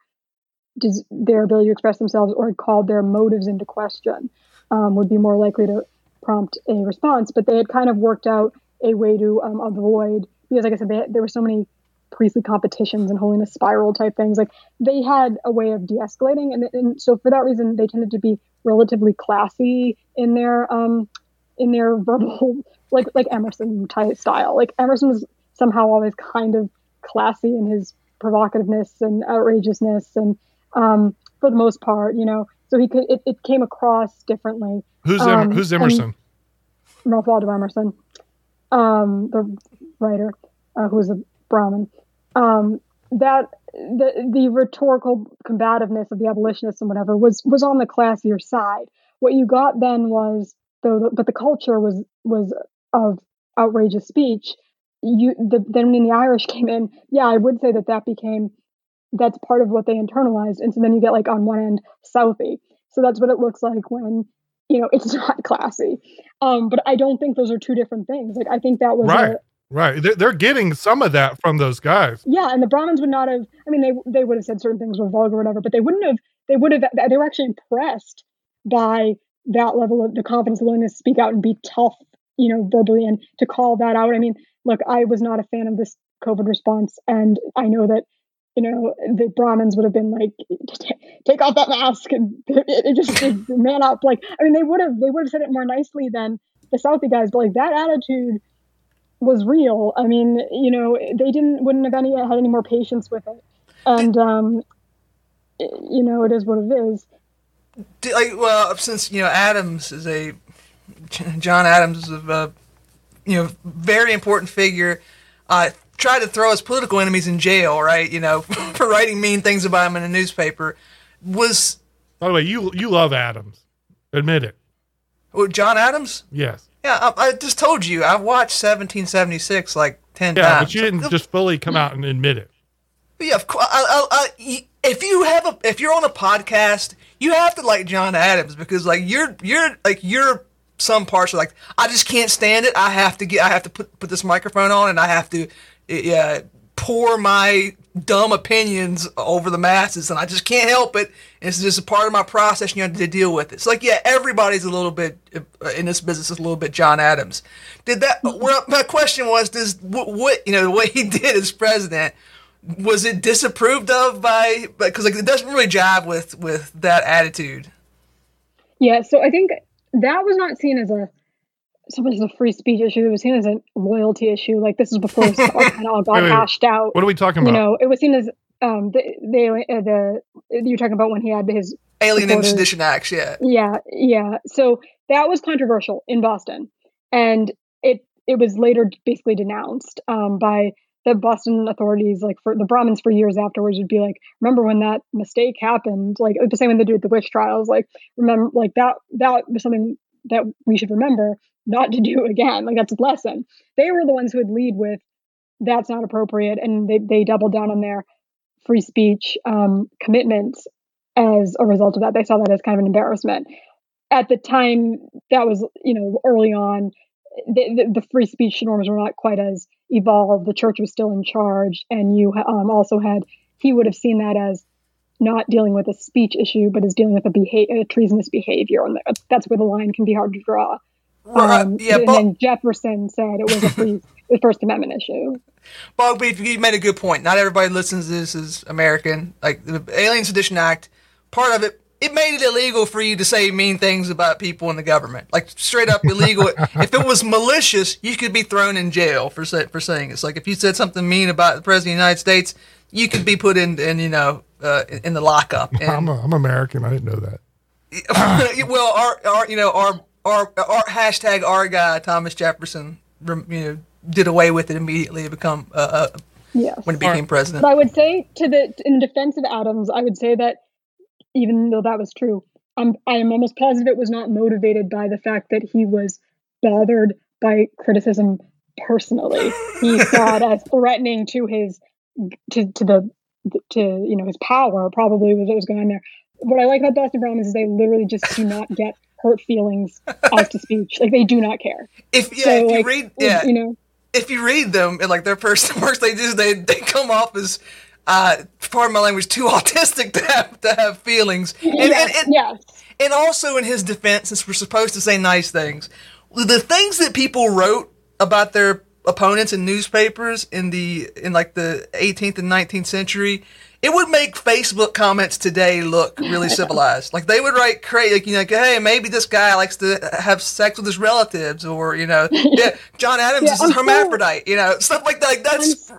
their ability to express themselves or called their motives into question um, would be more likely to prompt a response but they had kind of worked out a way to um, avoid because like i said they, there were so many priestly competitions and holiness spiral type things like they had a way of de-escalating and, and so for that reason they tended to be relatively classy in their um in their verbal like like emerson type style like emerson was somehow always kind of classy in his provocativeness and outrageousness and um for the most part you know so he could it, it came across differently Who's Um, Em- who's Emerson? Ralph Waldo Emerson, um, the writer uh, who was a Brahmin. Um, that the the rhetorical combativeness of the abolitionists and whatever was was on the classier side. What you got then was though, but the culture was was of outrageous speech. You the, then when the Irish came in, yeah, I would say that that became that's part of what they internalized, and so then you get like on one end Southie. So that's what it looks like when you know it's not classy. Um, but I don't think those are two different things. Like I think that was a- Right. They're, getting some of that from those guys. yeah, and the Brahmins would not have. I mean, they they would have said certain things were vulgar, or whatever, but they wouldn't have. They would have. They were actually impressed by that level of the confidence, the willingness to speak out and be tough, you know, verbally, and to call that out. I mean, look, I was not a fan of this COVID response, and I know that. You know, the Brahmins would have been like, "Take off that mask," and it, just man up. Like, I mean, they would have they would have said it more nicely than the Southie guys, but like that attitude was real. I mean, you know, they didn't wouldn't have any had any more patience with it, and um, you know, it is what it is. D- like well since you know adams is a john adams is a you know very important figure uh tried to throw his political enemies in jail right you know for writing mean things about him in a newspaper was By the way, you you love Adams. Admit it. well, john adams Yes. Yeah I, I just told you i watched 1776 like 10 Yeah, times but you didn't just fully come out and admit it. Yeah, of course. I, I, if you have a, if you're on a podcast, you have to like John Adams because like you're, you're like you're some parts are like I just can't stand it. I have to get, I have to put put this microphone on and I have to, yeah, pour my dumb opinions over the masses and I just can't help it. It's just a part of my process. And you have to deal with it. It's like yeah, everybody's a little bit uh, in this business is a little bit John Adams. Did that? Well, my question was, does what, what you know the way he did as president? was it disapproved of by because like it doesn't really jive with with that attitude Yeah, so I think that was not seen as a so much as a free speech issue. It was seen as a loyalty issue. Like this is before this all kind of all got Wait, wait, hashed out. What are we talking about? you know, it was seen as um, the the, uh, the you're talking about when he had his Alien and. Sedition Acts, yeah. Yeah, yeah. So that was controversial in Boston, and it it was later basically denounced um, by the Boston authorities. Like for the Brahmins, for years afterwards, would be like, "Remember when that mistake happened? Like the same way they do with the witch trials. Like remember, like that that was something that we should remember not to do again. Like that's a lesson." They were the ones who would lead with, "That's not appropriate," and they they doubled down on their free speech um, commitments as a result of that. They saw that as kind of an embarrassment. At the time, that was, you know, early on, the, the, the free speech norms were not quite as evolved. The church was still in charge. And you um, also had, he would have seen that as not dealing with a speech issue, but as dealing with a, beha- a treasonous behavior. And that's where the line can be hard to draw. Right, Um, yeah, and but then Jefferson said it was a free, the First Amendment issue. But but you made a good point. Not everybody listens to this is American. Like the Alien Sedition Act, part of it, it made it illegal for you to say mean things about people in the government. Like straight up illegal. if it was malicious, you could be thrown in jail for say, for saying it. It's like if you said something mean about the president of the United States, you could be put in, in you know, uh, in in the lockup. I'm, a, I'm American. I didn't know that. well, our, our you know our our our hashtag our guy Thomas Jefferson, you know, did away with it immediately to become uh, uh, Yes. when he became president. But I would say to the in defense of Adams, I would say that even though that was true, I'm I am almost positive it was not motivated by the fact that he was bothered by criticism personally. He saw it as threatening to his to to the to you know his power probably was what was going on there. What I like about Boston Brahmins is they literally just do not get hurt feelings as to speech. Like they do not care. If yeah, So, if you like, read yeah, you know, if you read them in like their first works, they just they they come off as uh, pardon my language, too autistic to have to have feelings. And, yes, and, and, yes. and also in his defense, since we're supposed to say nice things, the things that people wrote about their opponents in newspapers in the in like the 18th and 19th century. It would make Facebook comments today look really civilized. Like they would write crazy, like you know, like, hey, maybe this guy likes to have sex with his relatives, or you know, yeah, John Adams Yeah, is a I'm so- hermaphrodite, you know, stuff like that. Like, that's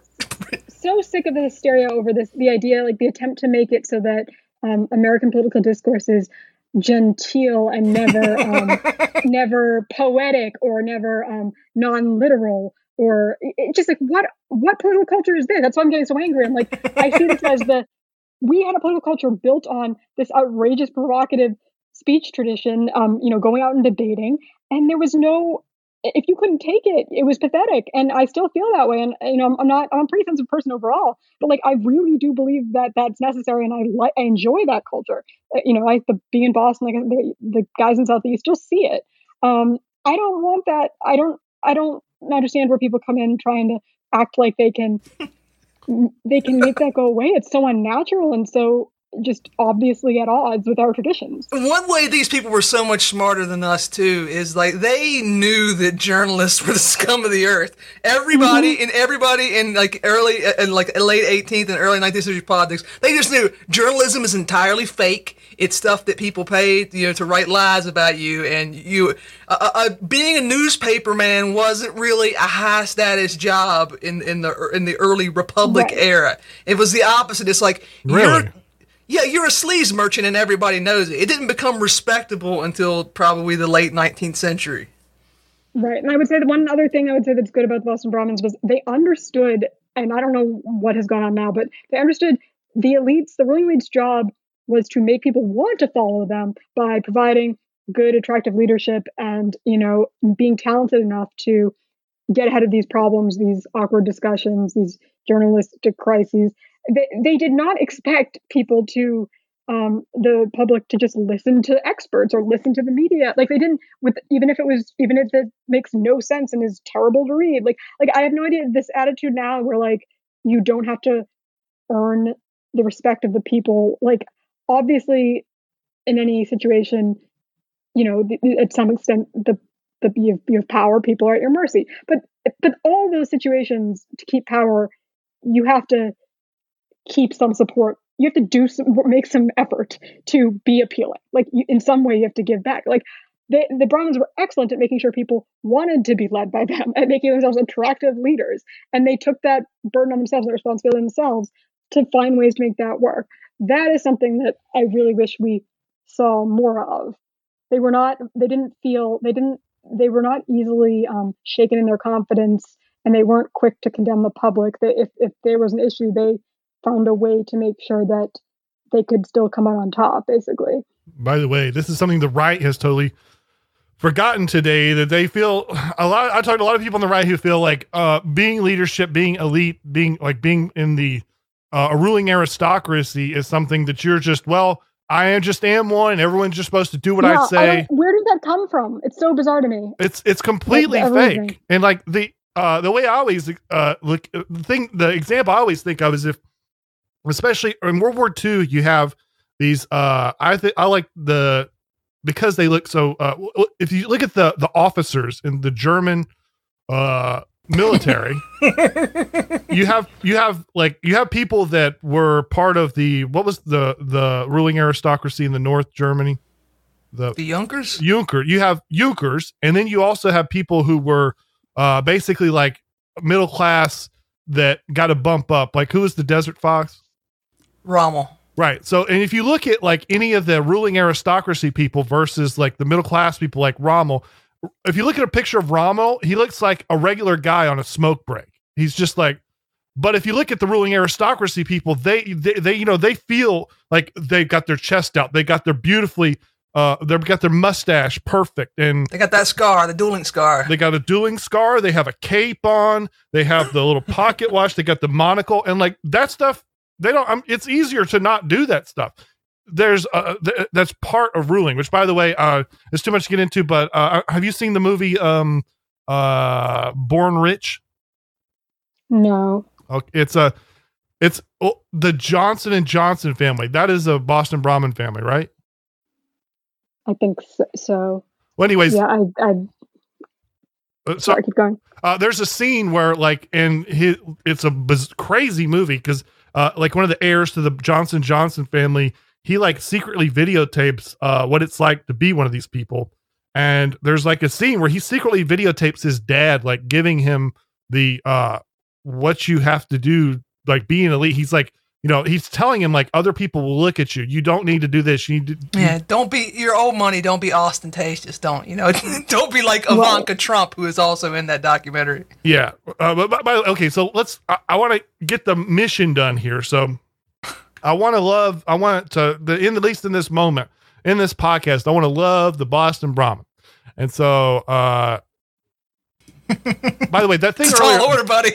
so sick of the hysteria over this the idea like the attempt to make it so that um, american political discourse is genteel and never um, never poetic or never um, non-literal or it, just like what what political culture is there? that's why i'm getting so angry i'm like i see this as the we had a political culture built on this outrageous provocative speech tradition um, you know going out and debating and there was no if you couldn't take it, it was pathetic. And I still feel that way. And you know, I'm, not, I'm a pretty sensitive person overall, but like, I really do believe that that's necessary, and I like, I enjoy that culture. Uh, you know, I the being in Boston, like the, the guys in Southie, you'll see it. Um, I don't want that. I don't, I don't understand where people come in trying to act like they can, they can make that go away. It's so unnatural and so just obviously at odds with our traditions. One way these people were so much smarter than us too is like they knew that journalists were the scum of the earth. Everybody and everybody in like early and like late 18th and early 19th century politics, they just knew journalism is entirely fake. It's stuff that people pay, you know, to write lies about you. And you, uh, uh, being a newspaper man wasn't really a high status job in in the in the early Republic Right. era. It was the opposite. It's like Really? Yeah, you're a sleaze merchant and everybody knows it. It didn't become respectable until probably the late 19th century. Right. And I would say the one other thing I would say that's good about the Boston Brahmins was they understood, and I don't know what has gone on now, but they understood the elites, the ruling elites' job was to make people want to follow them by providing good, attractive leadership and, you know, being talented enough to get ahead of these problems, these awkward discussions, these journalistic crises. They, they did not expect people to um, the public to just listen to experts or listen to the media. Like they didn't with even if it was even if it makes no sense and is terrible to read. Like like I have no idea this attitude now where like you don't have to earn the respect of the people. Like obviously in any situation, you know, th- at some extent the the you have, you have power, people are at your mercy. But but all those situations to keep power, you have to keep some support. You have to do some, make some effort to be appealing. Like you, in some way, you have to give back. Like the the Brahmins were excellent at making sure people wanted to be led by them, at making themselves attractive leaders, and they took that burden on themselves, that responsibility themselves to find ways to make that work. That is something that I really wish we saw more of. They were not. They didn't feel. They didn't. They were not easily um, shaken in their confidence, and they weren't quick to condemn the public. That if if there was an issue, they found a way to make sure that they could still come out on top. Basically. By the way, this is something the right has totally forgotten today that they feel a lot. I talked to a lot of people on the right who feel like uh, being leadership, being elite, being like being in the uh, a ruling aristocracy is something that you're just well. I am just am one. Everyone's just supposed to do what Yeah, I I say. don't- where does that come from? It's so bizarre to me. it's it's completely Like, fake. And like the uh the way I always uh look the thing the example I always think of is if especially in World War II you have these uh I think I like the because they look so uh w- w- if you look at the the officers in the German uh military you have you have like you have people that were part of the what was the the ruling aristocracy in the North Germany the The Junkers? Junker. You have Junkers, and then you also have people who were uh, basically like middle class that got a bump up. Like who was the Desert Fox? Rommel. Right. So, and if you look at like any of the ruling aristocracy people versus like the middle class people like Rommel, if you look at a picture of Rommel, he looks like a regular guy on a smoke break. He's just like, but if you look at the ruling aristocracy people, they, they, they you know, they feel like they've got their chest out. They got their beautifully, uh, they've got their mustache perfect and They got that scar, the dueling scar. they got a dueling scar. They have a cape on. They have the little pocket watch. They got the monocle, and like that stuff. They don't. Um, it's easier to not do that stuff. There's uh, th- that's part of ruling. Which, by the way, uh, is too much to get into. But uh, have you seen the movie um, uh, Born Rich? No. Okay, it's a, it's oh, the Johnson and Johnson family. That is a Boston Brahmin family, right? I think so. so. Well, anyways, Yeah, I, I uh, so sorry, keep going. Uh, there's a scene where like and his, it's a biz- crazy movie because uh, like one of the heirs to the Johnson Johnson family, he like secretly videotapes uh, what it's like to be one of these people. And there's like a scene where he secretly videotapes his dad, like giving him the uh, what you have to do, like being elite. He's like, you know, he's telling him like other people will look at you. You don't need to do this. You need to, Yeah, don't be your old money. Don't be ostentatious. Don't you know? don't be like Well- Ivanka Trump, who is also in that documentary. Yeah. Uh, but, but, but- okay, so let's. I, I want to get the mission done here. So I want to love. I want to the in at least in this moment in this podcast. I want to love the Boston Brahmin. And so, uh by the way, that thing It's earlier, tall order, buddy.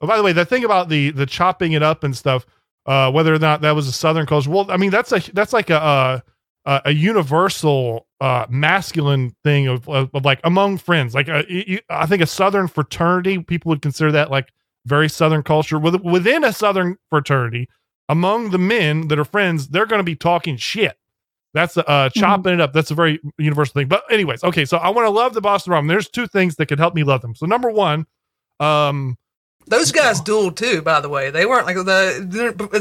Oh, by the way, that thing about the the chopping it up and stuff, uh, whether or not that was a Southern culture, well, I mean that's a that's like a a, a- a universal uh, masculine thing of, of, of like among friends. Like uh, you, I think a Southern fraternity, people would consider that like very Southern culture. With, within a Southern fraternity, among the men that are friends, they're going to be talking shit. That's uh, chopping it up. That's a very universal thing. But anyways, okay. So I want to love the Boston Rum. There's two things that could help me love them. So number one, um, Those guys dueled too, by the way. They weren't like the in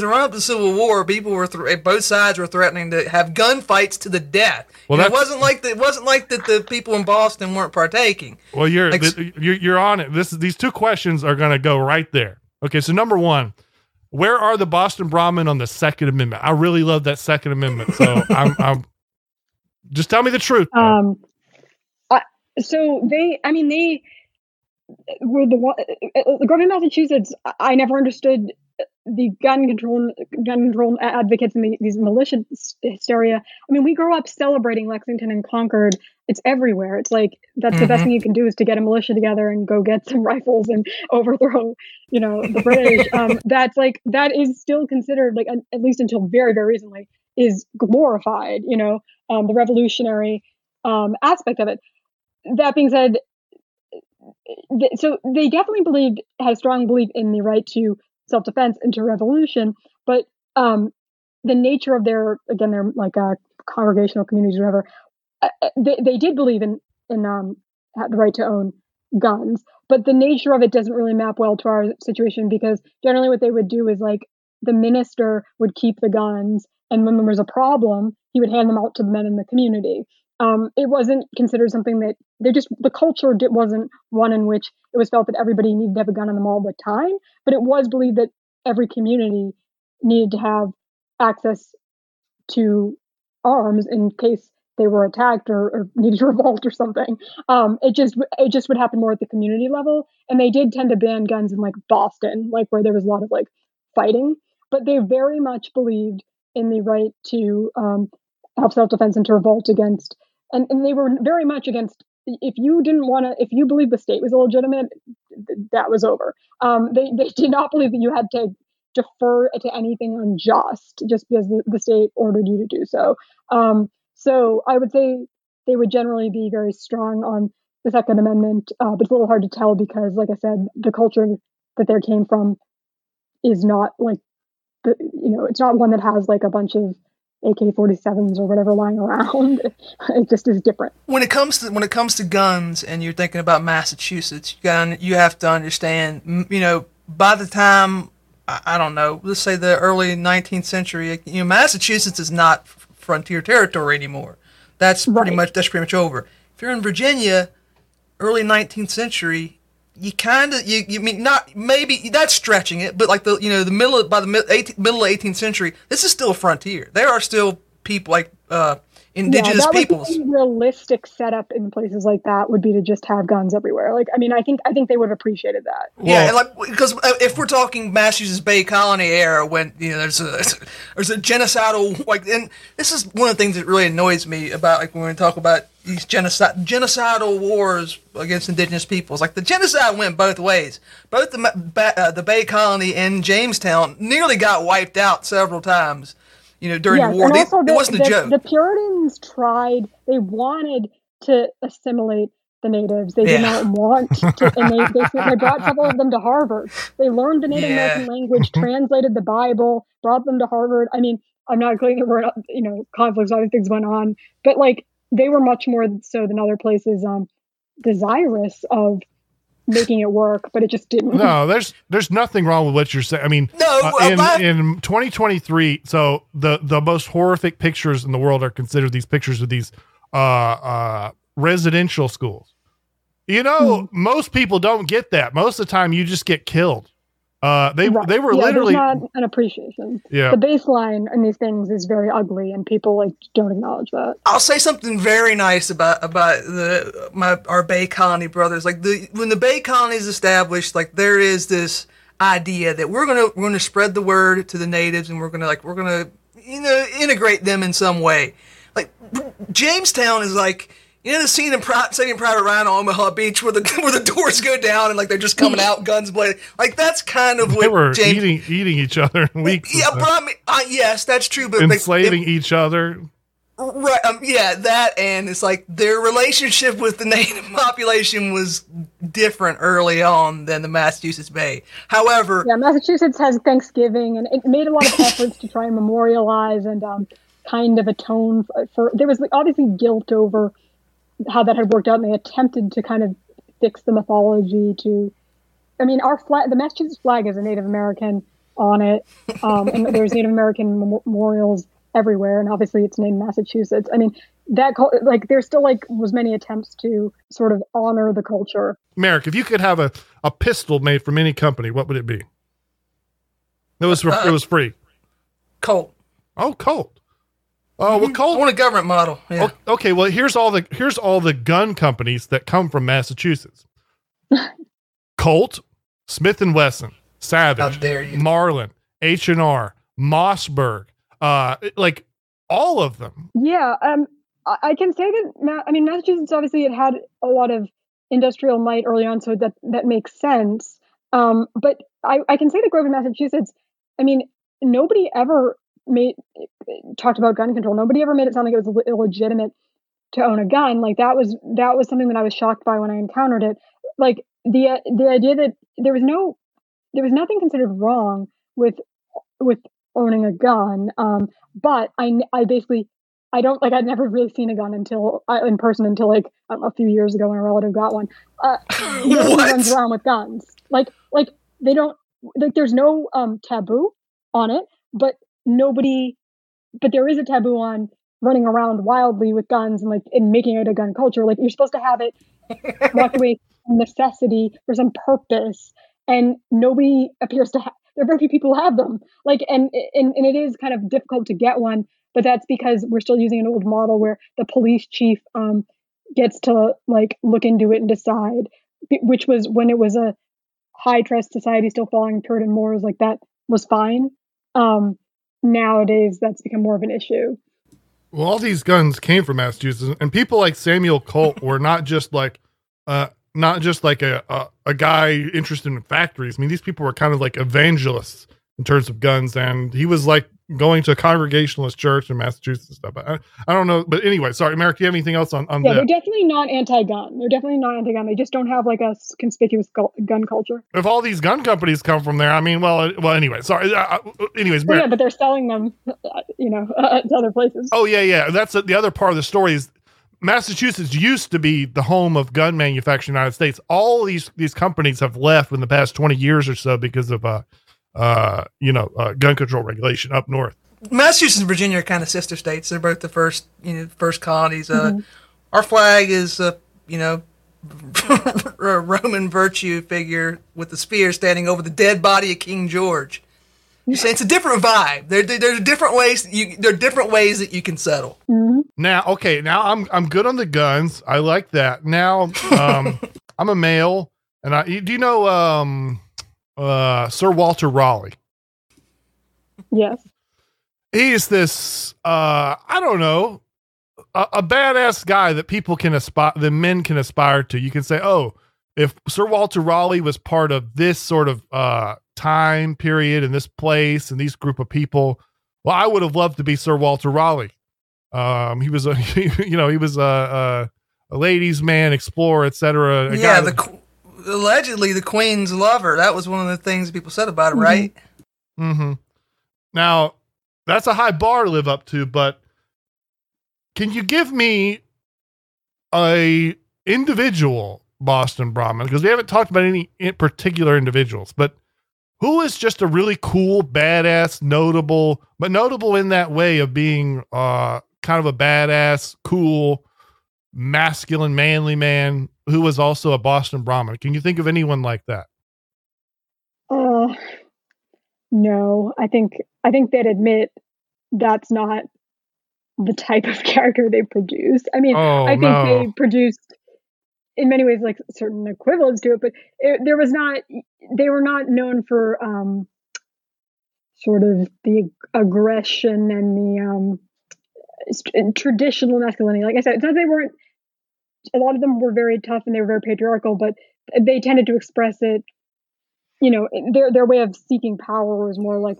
the run up to the Civil War. People were th- both sides were threatening to have gunfights to the death. Well, And it wasn't like the, it wasn't like that the people in Boston weren't partaking. Well, you're Like- th- you're, you're on it. This these two questions are going to go right there. Okay, so number one, where are the Boston Brahmin on the Second Amendment? I really love that Second Amendment. So I'm, I'm just tell me the truth. Um, I, so they, I mean, they were the one. uh, Growing in Massachusetts, I- never understood the gun control, gun control advocates and the, these militia hysteria. I mean, we grow up celebrating Lexington and Concord. It's everywhere. It's like that's the best Mhm. thing you can do is to get a militia together and go get some rifles and overthrow, you know, the British. um, that's like that is still considered like at least until very very recently is glorified. You know, um, the revolutionary um, aspect of it. That being said, so they definitely believed had a strong belief in the right to self-defense and to revolution, but um, the nature of their again their like uh, congregational communities or whatever, uh, uh, they they did believe in in um the right to own guns, but the nature of it doesn't really map well to our situation because generally what they would do is like the minister would keep the guns and when there was a problem he would hand them out to the men in the community um, it wasn't considered something that they just the culture di- wasn't one in which it was felt that everybody needed to have a gun on them all the time but it was believed that every community needed to have access to arms in case they were attacked or, or needed to revolt or something. Um, it just it just would happen more at the community level, and they did tend to ban guns in like Boston, like where there was a lot of like fighting. But they very much believed in the right to um, have self defense and to revolt against, and, and they were very much against. If you didn't want to, if you believed the state was illegitimate, that was over. Um, they they did not believe that you had to defer to anything unjust just because the, the state ordered you to do so. Um, so I would say they would generally be very strong on the Second Amendment, uh, but it's a little hard to tell because, like I said, the culture that they came from is not like the you know it's not one that has like a bunch of AK-47s or whatever lying around. it just is different. When it comes to when it comes to guns, and you're thinking about Massachusetts, you got you have to understand. You know, by the time I, I don't know, let's say the early 19th century, you know, Massachusetts is not frontier territory anymore. That's pretty Right. much that's pretty much over. If you're in Virginia, early 19th century, you kind of you, you mean not maybe that's stretching it, but like the you know the middle of, by the mid, 18, middle of 18th century, this is still a frontier. There are still people like uh, indigenous yeah, that peoples. Would be realistic setup in places like that would be to just have guns everywhere. Like, I mean, I think I think they would have appreciated that. Yeah, Well- and like because if we're talking Massachusetts Bay Colony era, when you know there's a there's a genocidal like, and this is one of the things that really annoys me about like when we talk about these genocide genocidal wars against indigenous peoples. Like the genocide went both ways. Both the ba- uh, the Bay Colony and Jamestown nearly got wiped out several times. You know during yes, the war, They- also it the, wasn't the, a joke. the Puritans tried; they wanted to assimilate the natives. They did not want to, and they, they they brought several of them to Harvard. They learned the Native Yeah. American language, translated the Bible, brought them to Harvard. I mean, I'm not claiming there were you know conflicts, other things went on, but like they were much more so than other places um desirous of making it work, but it just didn't. No, there's there's nothing wrong with what you're saying. I mean, No, uh, well, in that- in 2023, so the the most horrific pictures in the world are considered these pictures of these uh uh residential schools. You know, Hmm. most people don't get that. Most of the time, you just get killed. Uh, they Right. they were yeah, literally not an appreciation. yeah. The baseline in these things is very ugly, and people like don't acknowledge that. I'll say something very nice about about the my our Bay Colony brothers. Like the when the Bay Colony is established, like there is this idea that we're gonna we're gonna spread the word to the natives, and we're gonna like we're gonna you know integrate them in some way. Like Jamestown is like. You know the scene in Pri- Saving Private Ryan on Omaha Beach where the where the doors go down and like they're just coming out, guns blazing. Like that's kind of what They what were James. eating eating each other in weeks. and yeah, stuff. but I mean, uh, yes, that's true. But like, enslaving each other. Right. Um, yeah, that and it's like their relationship with the native population was different early on than the Massachusetts Bay. However, Yeah, Massachusetts has Thanksgiving, and it made a lot of efforts to try and memorialize and um, kind of atone for, for. There was like, obviously guilt over how that had worked out, and they attempted to kind of fix the mythology. To, I mean, our flag, the Massachusetts flag, is a Native American on it, um, and there's Native American mem- memorials everywhere, and obviously it's named Massachusetts. I mean, that cul- like there still like was many attempts to sort of honor the culture. Merrick, if you could have a, a pistol made from any company, what would it be? It was for, Uh, it was free. Colt. Oh, Colt. Oh, well, I Colt. want a government model. Yeah. o- Okay, well, here's all the here's all the gun companies that come from Massachusetts: Colt, Smith and Wesson, Savage, dare you? Marlin, H and R, Mossberg, uh, like all of them. Yeah, um, I, I can say that. Ma- I mean, Massachusetts obviously it had a lot of industrial might early on, so that that makes sense. Um, but I, I can say that Grover, Massachusetts. I mean, nobody ever made talked about gun control. Nobody ever made it sound like it was illegitimate to own a gun. Like that was that was something that I was shocked by when I encountered it. Like the uh, the idea that there was no there was nothing considered wrong with with owning a gun. Um, but I I basically I don't like I'd never really seen a gun until uh, in person until like a few years ago when a relative got one. Uh, What? runs around with guns. Like like they don't like there's no um taboo on it, but nobody but there is a taboo on running around wildly with guns and like and making it a gun culture. Like you're supposed to have it away from necessity for some purpose, and nobody appears to have. there are very few people who have them. Like, and, and and it is kind of difficult to get one, but that's because we're still using an old model where the police chief um, gets to like look into it and decide, which was when it was a high trust society still following Puritan morals like that was fine. Um, nowadays, that's become more of an issue. Well, all these guns came from Massachusetts, and people like Samuel Colt were not just like, uh, not just like a, a, a guy interested in factories. I mean, these people were kind of like evangelists in terms of guns, and he was like going to a congregationalist church in Massachusetts and stuff. I, I don't know, but anyway, sorry, Merrick. Do you have anything else on on Yeah, that? they're definitely not anti-gun. They're definitely not anti-gun. They just don't have like a conspicuous gun culture. If all these gun companies come from there, I mean, well, well, anyway, sorry. Uh, uh, anyways, But Merrick. yeah, but they're selling them, uh, you know, uh, to other places. Oh yeah, yeah. That's the other part of the story is Massachusetts used to be the home of gun manufacturing in the United States. All these these companies have left in the past twenty years or so because of uh uh you know uh, gun control regulation up north. Massachusetts and Virginia are kind of sister states. They're both the first, you know, first colonies. Uh, Our flag is, uh, you know, a Roman virtue figure with the spear standing over the dead body of King George. You say it's a different vibe. There, there, there's different ways. You, there are different ways that you can settle. Now, okay, now I'm I'm good on the guns. I like that. Now, um, I'm a male, and I do you know um uh Sir Walter Raleigh? Yes. he's this uh i don't know a, a badass guy that people can aspire the men can aspire to you can say oh if sir walter raleigh was part of this sort of uh time period and this place and these group of people well i would have loved to be sir walter raleigh um he was a you know he was a a, a ladies man explorer etc a yeah, guy the that- qu- allegedly the queen's lover. That was one of the things people said about it, Mhm. right? Mm-hmm. Now, that's a high bar to live up to, but can you give me a individual Boston Brahmin? Because we haven't talked about any in particular individuals, but who is just a really cool, badass, notable, but notable in that way of being uh kind of a badass, cool, masculine, manly man who was also a Boston Brahmin. Can you think of anyone like that? Uh, no, I think I think they'd admit that's not the type of character they produced. I mean, Oh, I think no. they produced in many ways like certain equivalents to it, but it, there was not. They were not known for um, sort of the aggression and the um, traditional masculinity. Like I said, it's not that they weren't. A lot of them were very tough and they were very patriarchal, but they tended to express it you know their their way of seeking power was more like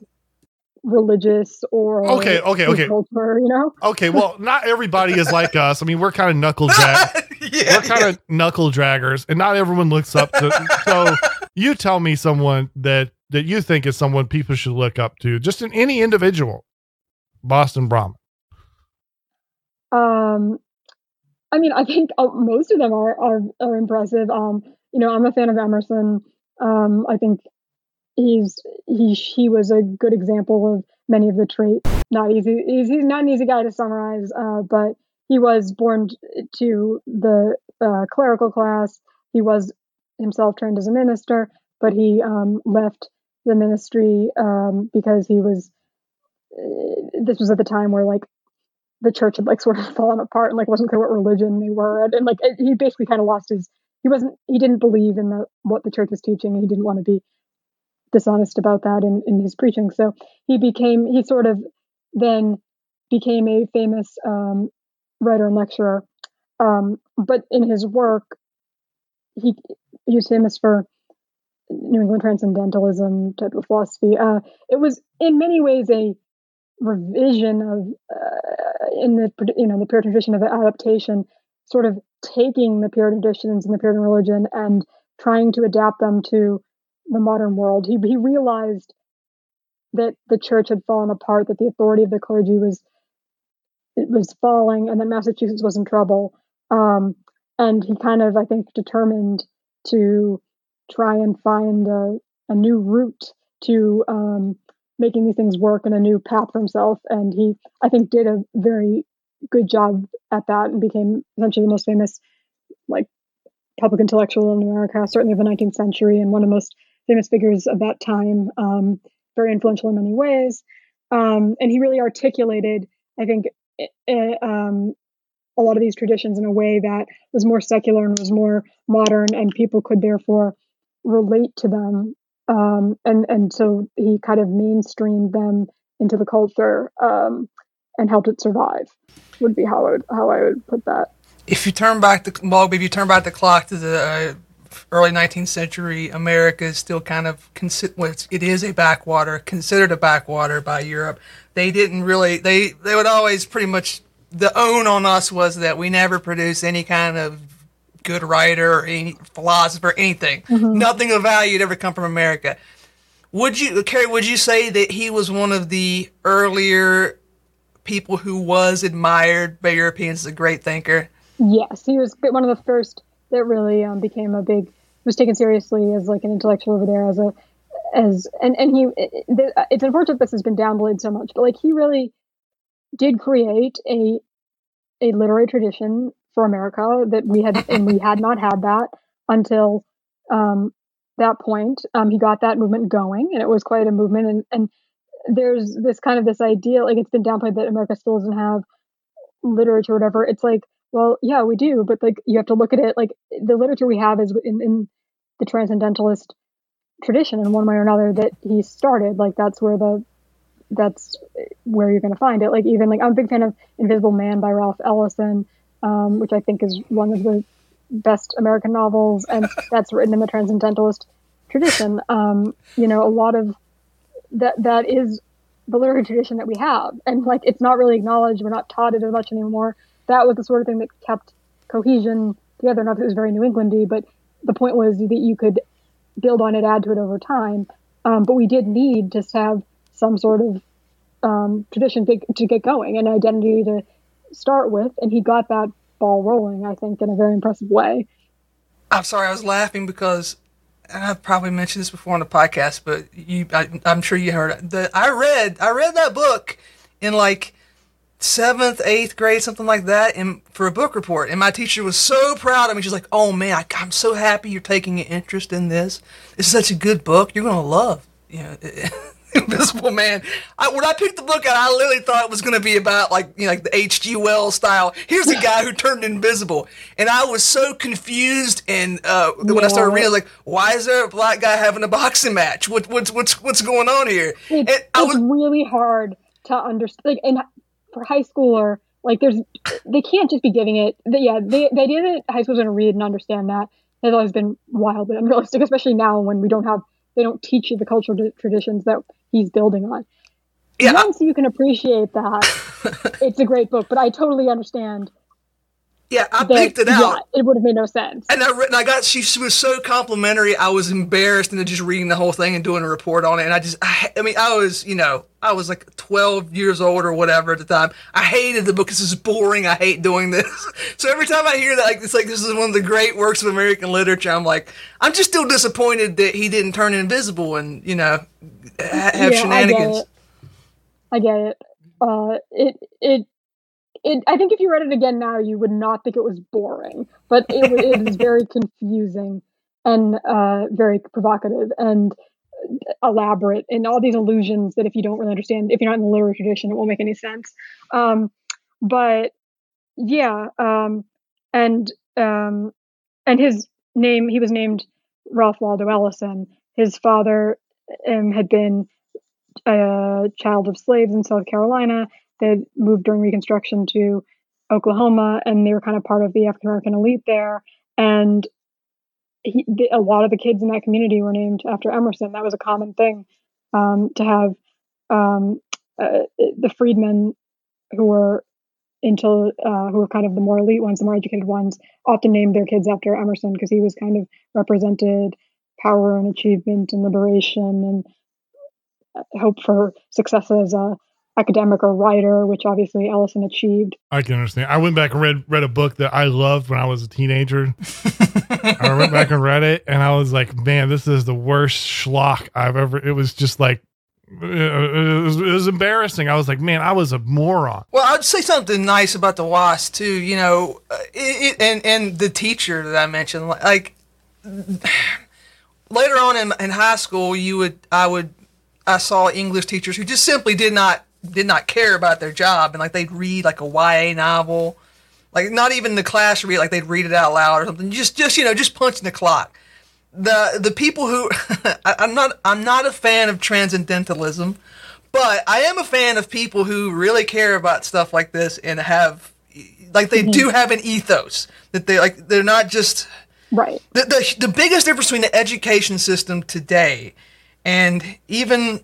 religious or Okay, okay, okay. culture, you know Okay, well, not everybody is like us. I mean, we're kind of knuckle drag. yeah, we're kind of knuckle draggers, and not everyone looks up to. So, you tell me someone that that you think is someone people should look up to, just in any individual. Boston Brahmin. um i mean i think uh, most of them are are are impressive. Um you know i'm a fan of emerson. Um i think he's he he was a good example of many of the traits. Not easy he's, he's not an easy guy to summarize uh but he was born to the uh, clerical class. He was himself trained as a minister but he um left the ministry um because he was uh, this was at the time where like the church had like sort of fallen apart and like wasn't clear what religion they were and, and like he basically kind of lost his he wasn't he didn't believe in the what the church was teaching he didn't want to be dishonest about that in, in his preaching. So he became he sort of then became a famous um, writer and lecturer. Um, but in his work he he was famous for new england transcendentalism type of philosophy. Uh, it was in many ways a revision of uh, in the you know the Puritan tradition of adaptation, sort of taking the Puritan traditions and the Puritan religion and trying to adapt them to the modern world. He he realized that the church had fallen apart, that the authority of the clergy was it was falling, and that Massachusetts was in trouble. Um, and he kind of, I think, determined to try and find a, a new route to um, making these things work and a new path for himself. And he, I think, did a very good job at that and became essentially the most famous, like, public intellectual in America, certainly of the 19th century, and one of the most famous figures of that time, um, very influential in many ways. Um, and he really articulated, I think, um, a lot of these traditions in a way that was more secular and was more modern, and people could therefore relate to them. Um, and and so he kind of mainstreamed them into the culture um, and helped it survive. Would be how I would how I would put that. If you turn back the well, if you turn back the clock to the uh, early 19th century, America is still kind of considered. It is a backwater, considered a backwater by Europe. They didn't really. They they would always pretty much the own on us was that we never produced any kind of good writer or any philosopher, anything. Mm-hmm. Nothing of value had ever come from America. Would you, Kerry? Would you say that he was one of the earlier people who was admired by Europeans as a great thinker? Yes, he was one of the first that really um, became a big was taken seriously as like an intellectual over there as a as and and he it, it's unfortunate this has been downplayed so much but like he really did create a a literary tradition for America that we had and we had not had that until um, that point. Um, he got that movement going, and it was quite a movement. And and there's this kind of this idea, like it's been downplayed that America still doesn't have literature or whatever. It's like, well, yeah, we do, but like you have to look at it like the literature we have is in, in the transcendentalist tradition in one way or another that he started. Like that's where the that's where you're going to find it. Like even like I'm a big fan of Invisible Man by Ralph Ellison, um, which I think is one of the best American novels, and that's written in the transcendentalist tradition. Um, you know, a lot of that that is the literary tradition that we have, and like it's not really acknowledged. We're not taught it as much anymore. That was the sort of thing that kept cohesion together. Not that it was very New Englandy, but the point was that you could build on it, add to it over time. Um, but we did need to have some sort of um, tradition to, to get going, an identity to start with, and he got that ball rolling. I think in a very impressive way. I'm sorry, I was laughing because I've probably mentioned this before on the podcast, but you, I, am sure you heard. The, I read, I read that book in like seventh, eighth grade, something like that, and for a book report. And my teacher was so proud of me. She's like, "Oh man, I, am so happy you're taking an interest in this. It's such a good book. You're gonna love." You know, Invisible Man. I, when I picked the book out, I literally thought it was going to be about like you know, like the H.G. Wells style. Here's a guy who turned invisible, and I was so confused. And uh, yeah. when I started reading, like, why is there a black guy having a boxing match? What, what's what's what's going on here? It's, it's was, really hard to understand. Like, and for high schooler, like, there's they can't just be giving it. The, yeah, the, the idea that high school's going to read and understand that has always been wildly unrealistic, especially now when we don't have they don't teach you the cultural traditions that he's building on. Yeah. Once you can appreciate that, it's a great book. But I totally understand. Yeah, I that, picked it out. Yeah, it would have made no sense. And I, and I got she, she was so complimentary. I was embarrassed into just reading the whole thing and doing a report on it. And I just, I, I mean, I was, you know, I was like 12 years old or whatever at the time. I hated the book. This is boring. I hate doing this. So every time I hear that, like, it's like this is one of the great works of American literature. I'm like, I'm just still disappointed that he didn't turn invisible and you know have yeah, shenanigans. I get it. I get it. Uh, it it it. I think if you read it again now, you would not think it was boring, but it, it is very confusing and uh, very provocative and elaborate and all these illusions that if you don't really understand, if you're not in the literary tradition, it won't make any sense. Um, but yeah, um, and um, and his name, he was named Ralph Waldo Ellison. His father um, had been a child of slaves in South Carolina. They moved during Reconstruction to Oklahoma, and they were kind of part of the African American elite there. And he, a lot of the kids in that community were named after Emerson. That was a common thing um, to have um, uh, the freedmen who were until uh, who were kind of the more elite ones, the more educated ones, often named their kids after Emerson because he was kind of represented power and achievement and liberation and uh, hope for success as a academic or writer, which obviously Ellison achieved. I can understand. I went back and read read a book that I loved when I was a teenager. I went back and read it, and I was like, "Man, this is the worst schlock I've ever." It was just like it was, it was, embarrassing. I was like, man, I was a moron. Well, I'd say something nice about the WASP too. You know, uh, it, it, and and the teacher that I mentioned, like later on in, in high school, you would I would I saw English teachers who just simply did not did not care about their job and like they'd read like a YA novel, like not even the class read like they'd read it out loud or something. Just just you know just punching the clock. The the people who I, I'm not I'm not a fan of transcendentalism, but I am a fan of people who really care about stuff like this and have like they do mm-hmm. have an ethos that they like they're not just Right. the, the the biggest difference between the education system today and even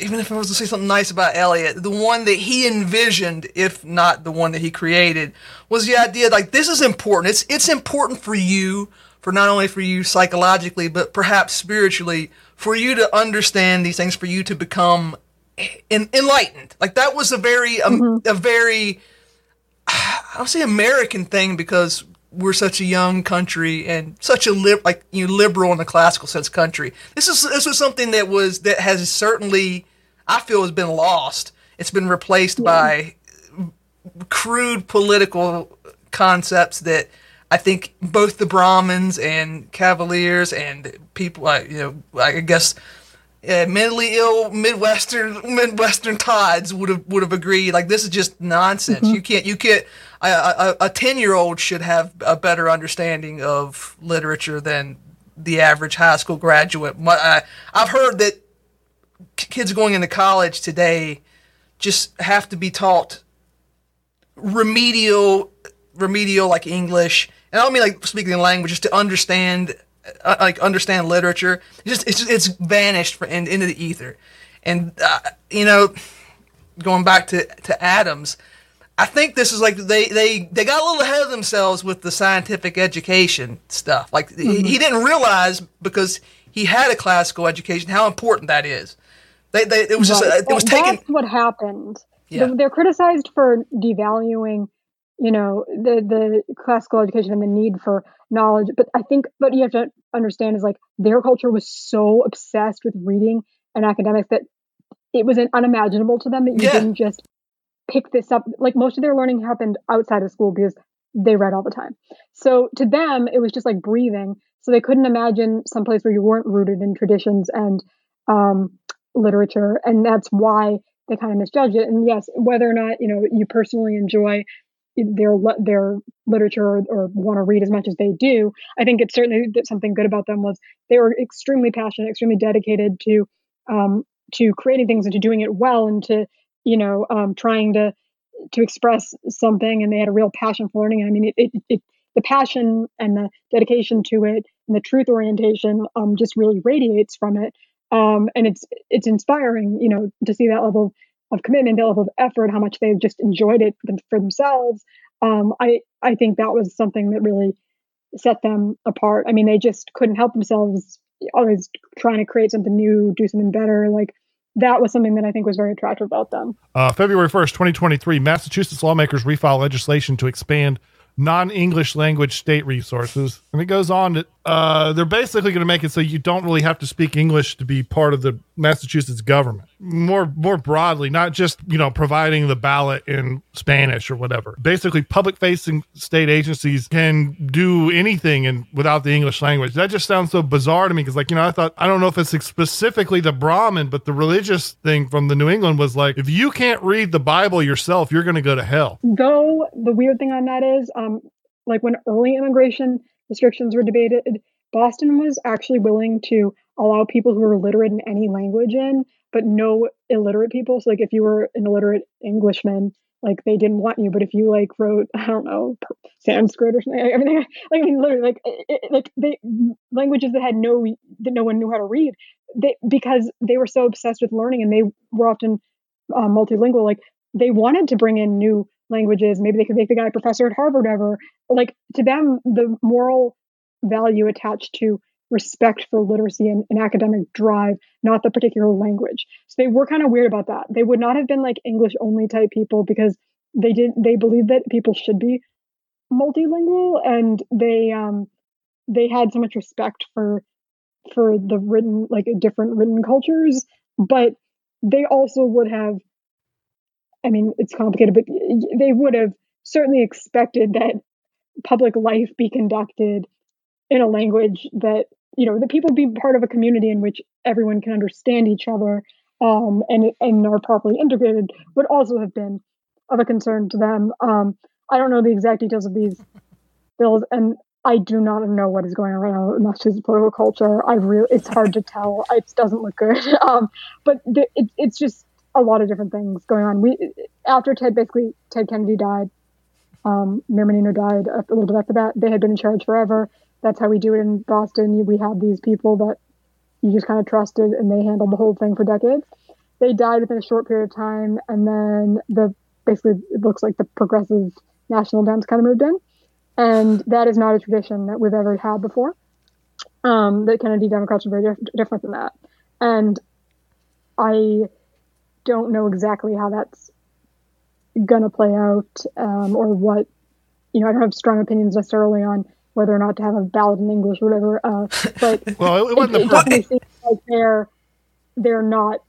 even if I was to say something nice about Eliot, the one that he envisioned, if not the one that he created, was the idea like this is important. It's it's important for you, for not only for you psychologically, but perhaps spiritually, for you to understand these things, for you to become en- enlightened. Like that was a very um, a very I don't say American thing because we're such a young country and such a lib- like you know, liberal in the classical sense country. This is this was something that was that has certainly I feel has been lost. It's been replaced by crude political concepts that I think both the Brahmins and Cavaliers and people, uh, you know, I guess uh, mentally ill Midwestern Midwestern Tods would have would have agreed. Like this is just nonsense. You can't you can't. A ten year old should have a better understanding of literature than the average high school graduate. My- I, I've heard that kids going into college today just have to be taught remedial remedial like English. And I don't mean like speaking the language, just to understand uh, like understand literature. It's just it's just, it's vanished for, in, into the ether. And uh, you know, going back to to Adams, I think this is like they they they got a little ahead of themselves with the scientific education stuff. Like he, he didn't realize because he had a classical education how important that is. They, they it was just Right. uh, it was taken. That's what happened. Yeah. They're, they're criticized for devaluing, you know, the the classical education and the need for knowledge. But I think what you have to understand is like their culture was so obsessed with reading and academics that it was unimaginable to them that you Yeah. didn't just pick this up. Like most of their learning happened outside of school because they read all the time. So to them, it was just like breathing. So they couldn't imagine some place where you weren't rooted in traditions and um, literature, and that's why they kind of misjudge it. And yes, whether or not you know you personally enjoy their their literature or, or want to read as much as they do, I think it's certainly something good about them was they were extremely passionate, extremely dedicated to um, to creating things and to doing it well and to you know um, trying to to express something and they had a real passion for learning. I mean, it, it, it the passion and the dedication to it and the truth orientation um, just really radiates from it. Um, and it's it's inspiring, you know, to see that level of commitment, that level of effort, how much they've just enjoyed it for themselves. Um, I I think that was something that really set them apart. I mean, they just couldn't help themselves, always trying to create something new, do something better. Like that was something that I think was very attractive about them. Uh, February 1st, 2023, Massachusetts lawmakers refile legislation to expand non English language state resources. And it goes on to, uh, they're basically going to make it so you don't really have to speak English to be part of the Massachusetts government. More, more broadly, not just, you know, providing the ballot in Spanish or whatever. Basically, public facing state agencies can do anything and without the English language. That just sounds so bizarre to me because, like, you know, I thought, I don't know if it's specifically the Brahmin, but the religious thing from the New England was like, if you can't read the Bible yourself, you're going to go to hell. Though the weird thing on that is, um, like when early immigration restrictions were debated, Boston was actually willing to allow people who were literate in any language in, but no illiterate people. So like if you were an illiterate Englishman, like they didn't want you. But if you like wrote, I don't know, Sanskrit or something, I mean, like, I mean literally, like it, like they languages that had no that no one knew how to read, they because they were so obsessed with learning and they were often uh, multilingual. Like they wanted to bring in new languages. Maybe they could make the guy a professor at Harvard ever. Like to them, the moral value attached to respect for literacy and, academic drive, not the particular language. So they were kind of weird about that. They would not have been like English only type people because they did they believed that people should be multilingual and they um they had so much respect for for the written like different written cultures, but they also would have I mean, it's complicated, but they would have certainly expected that public life be conducted in a language that you know the people be part of a community in which everyone can understand each other um, and and are properly integrated would also have been of a concern to them. Um, I don't know the exact details of these bills, and I do not know what is going on right now in Massachusetts political culture. I really, it's hard to tell. It doesn't look good. Um, but the, it, it's just a lot of different things going on. We after Ted basically Ted Kennedy died, um, Mayor Menino died a little bit after that. They had been in charge forever. That's how we do it in Boston. We have these people that you just kind of trusted, and they handled the whole thing for decades. They died within a short period of time, and then the basically it looks like the progressive national Dems kind of moved in, and that is not a tradition that we've ever had before. Um, the Kennedy Democrats are very diff- different than that, and I don't know exactly how that's gonna play out um, or what. You know, I don't have strong opinions necessarily on whether or not to have a ballot in English or whatever. Uh, but well, it, wasn't it, it definitely seems like they're they're not.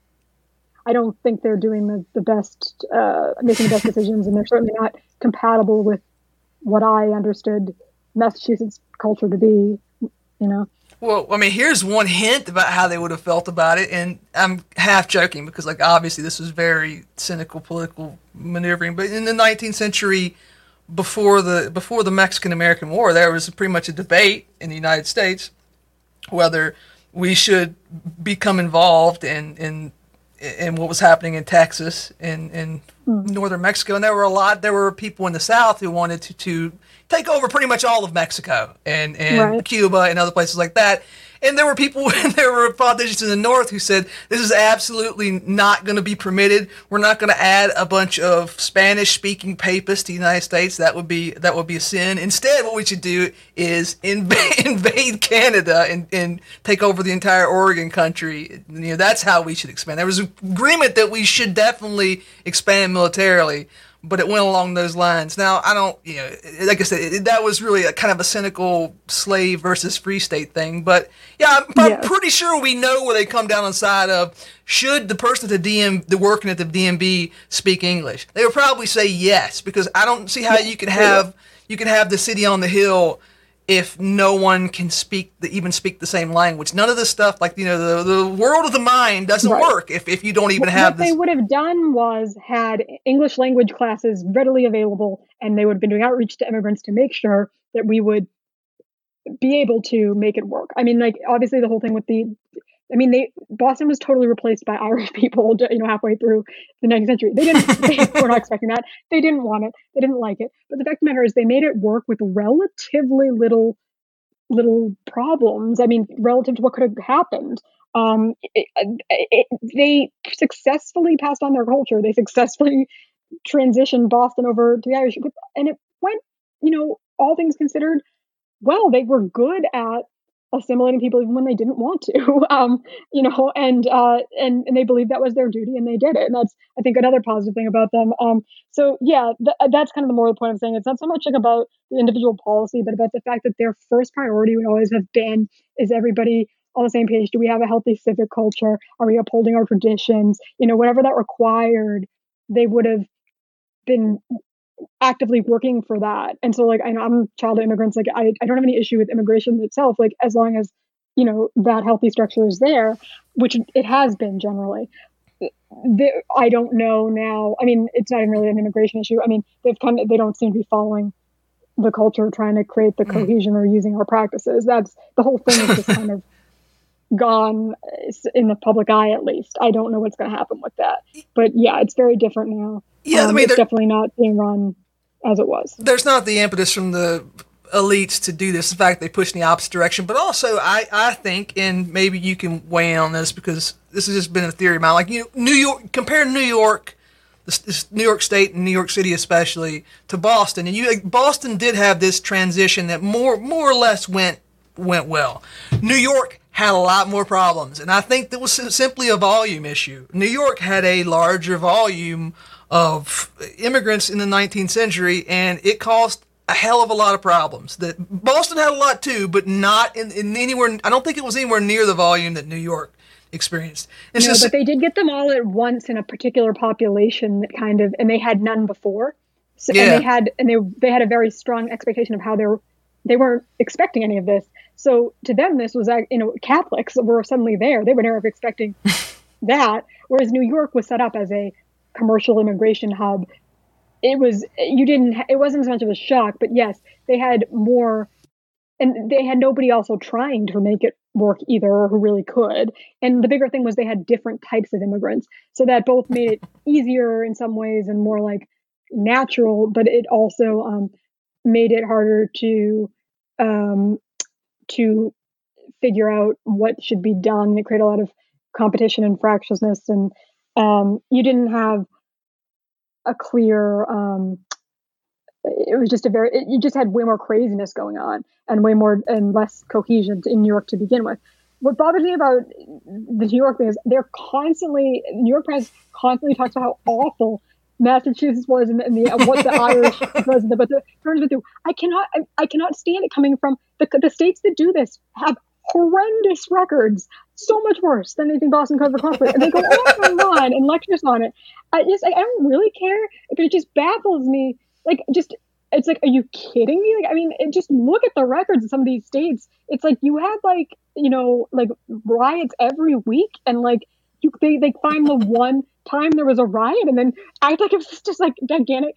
I don't think they're doing the, the best, uh, making the best decisions, and they're certainly not compatible with what I understood Massachusetts culture to be. You know. Well, I mean, here's one hint about how they would have felt about it, and I'm half joking because, like, obviously this was very cynical political maneuvering. But in the 19th century, before the before the Mexican American War, there was pretty much a debate in the United States whether we should become involved in in in what was happening in Texas and in, in hmm. northern Mexico, and there were a lot. There were people in the South who wanted to, to take over pretty much all of Mexico and and Right. Cuba and other places like that. And there were people, there were politicians in the North who said this is absolutely not going to be permitted. We're not going to add a bunch of Spanish-speaking papists to the United States. That would be that would be a sin. Instead, what we should do is invade, invade Canada and, and take over the entire Oregon country. You know, that's how we should expand. There was agreement that we should definitely expand militarily but it went along those lines. Now, I don't, you know, like I said, it, that was really a kind of a cynical slave versus free state thing. But yeah, I'm, I'm pretty sure we know where they come down on the side of should the person at the DM, the working at the DMV, speak English? They would probably say yes because I don't see how you can have you can have the city on the hill if no one can speak the, even speak the same language. None of this stuff, like you know, the, the world of the mind doesn't Right. work if, if you don't even have what this. they would have done was had English language classes readily available, and they would have been doing outreach to immigrants to make sure that we would be able to make it work. I mean, like obviously the whole thing with the, I mean, they Boston was totally replaced by Irish people, you know, halfway through the 19th century. They didn't, they were not expecting that. They didn't want it. They didn't like it. But the fact of the matter is, they made it work with relatively little little problems. I mean, relative to what could have happened. Um, it, it, they successfully passed on their culture. They successfully transitioned Boston over to the Irish, and it went, you know, all things considered, well. They were good at assimilating people even when they didn't want to, um, you know, and uh, and and they believed that was their duty, and they did it. And that's, I think, another positive thing about them. Um, so yeah, th- that's kind of the moral point of saying it's not so much like about the individual policy, but about the fact that their first priority would always have been is everybody on the same page? Do we have a healthy civic culture? Are we upholding our traditions? You know, whatever that required, they would have been actively working for that. And so, like, I know I'm child of immigrants. Like, I, I don't have any issue with immigration itself. Like, as long as you know that healthy structure is there, which it has been generally. I don't know now. I mean, it's not even really an immigration issue. I mean, they've of they don't seem to be following the culture, trying to create the mm. cohesion or using our practices. That's the whole thing is just kind of gone uh, in the public eye at least. I don't know what's going to happen with that. But yeah, it's very different now. Yeah, I Um, mean, it's definitely not being run as it was. there's not the impetus from the elites to do this. In fact, they push in the opposite direction. But also, I, I think, and maybe you can weigh in on this because this has just been a theory of mine. Like, you know, New York, compare New York, this, this New York State and New York City especially, to Boston. And you, like, Boston did have this transition that more, more or less went, went well. New York had a lot more problems. And I think that was simply a volume issue. New York had a larger volume of immigrants in the 19th century, and it caused a hell of a lot of problems. That Boston had a lot too, but not in, in anywhere. I don't think it was anywhere near the volume that New York experienced. It's No, just but they did get them all at once in a particular population that kind of, and they had none before. So, Yeah. And they had, and they they had a very strong expectation of how they were. They weren't expecting any of this. So to them, this was you know Catholics were suddenly there. They were never expecting that. Whereas New York was set up as a commercial immigration hub. It was you didn't it wasn't as much of a shock, but yes, they had more and they had nobody also trying to make it work either or who really could. And the bigger thing was they had different types of immigrants. So that both made it easier in some ways and more like natural, but it also um, made it harder to um, to figure out what should be done. It created a lot of competition and fractiousness, and um, you didn't have a clear. Um, it was just a very. It, you just had way more craziness going on, and way more and less cohesion in New York to begin with. What bothers me about the New York thing is they're constantly New York press constantly talks about how awful Massachusetts was and, and the, uh, what the Irish president, but the turns with you. I cannot, I, I, cannot stand it coming from the, the states that do this have horrendous records, so much worse than anything Boston could ever And they go on and on and lectures on it. I just, I, I don't really care, but it just baffles me. Like, just it's like, are you kidding me? Like, I mean, it, just look at the records of some of these states. It's like you had like, you know, like riots every week, and like you they they find the one time there was a riot and then act like it was just like gigantic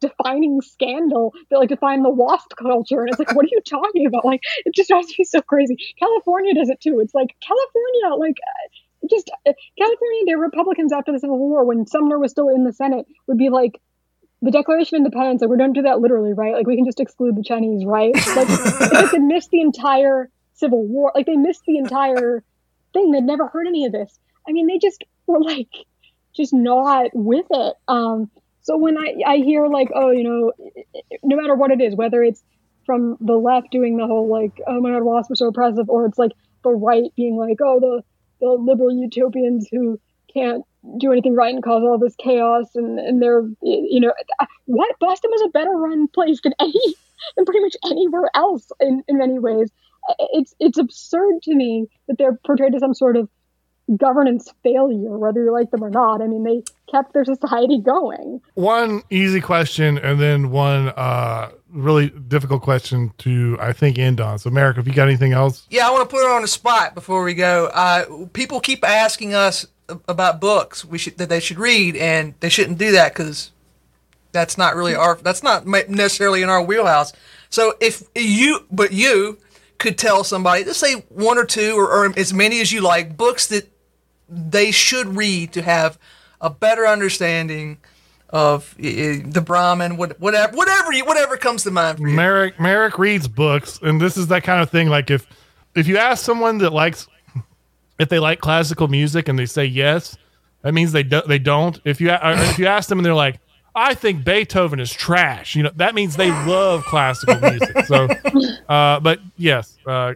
defining scandal that like defined the wasp culture and it's like what are you talking about like it just drives me so crazy california does it too it's like california like uh, just uh, california the republicans after the civil war when sumner was still in the senate would be like the Declaration of Independence, like we don't do that literally, right? Like we can just exclude the Chinese, right? Like they missed the entire Civil War, like they missed the entire thing. They'd never heard any of this. I mean, they just were like just not with it. Um, so when I, I hear like, oh, you know, no matter what it is, whether it's from the left doing the whole like, oh my god, WASP are so oppressive, or it's like the right being like, oh, the the liberal utopians who can't do anything right and cause all this chaos and, and they're you know what boston was a better run place than any than pretty much anywhere else in, in many ways it's it's absurd to me that they're portrayed as some sort of governance failure, whether you like them or not. I mean, they kept their society going. One easy question, and then one uh, really difficult question to, I think, end on. So, Merrick, if you got anything else? Yeah, I want to put it on the spot before we go. Uh, people keep asking us about books we should that they should read, and they shouldn't do that because that's not really our that's not necessarily in our wheelhouse. So, if you, but you could tell somebody, let's say one or two or, or as many as you like, books that they should read to have a better understanding of the Brahmin, whatever, whatever, whatever comes to mind for you. Merrick, Merrick reads books, and this is that kind of thing. Like if if you ask someone that likes if they like classical music and they say yes, that means they do, they don't. If you if you ask them and they're like, I think Beethoven is trash, you know, that means they love classical music. So, uh, but yes, uh,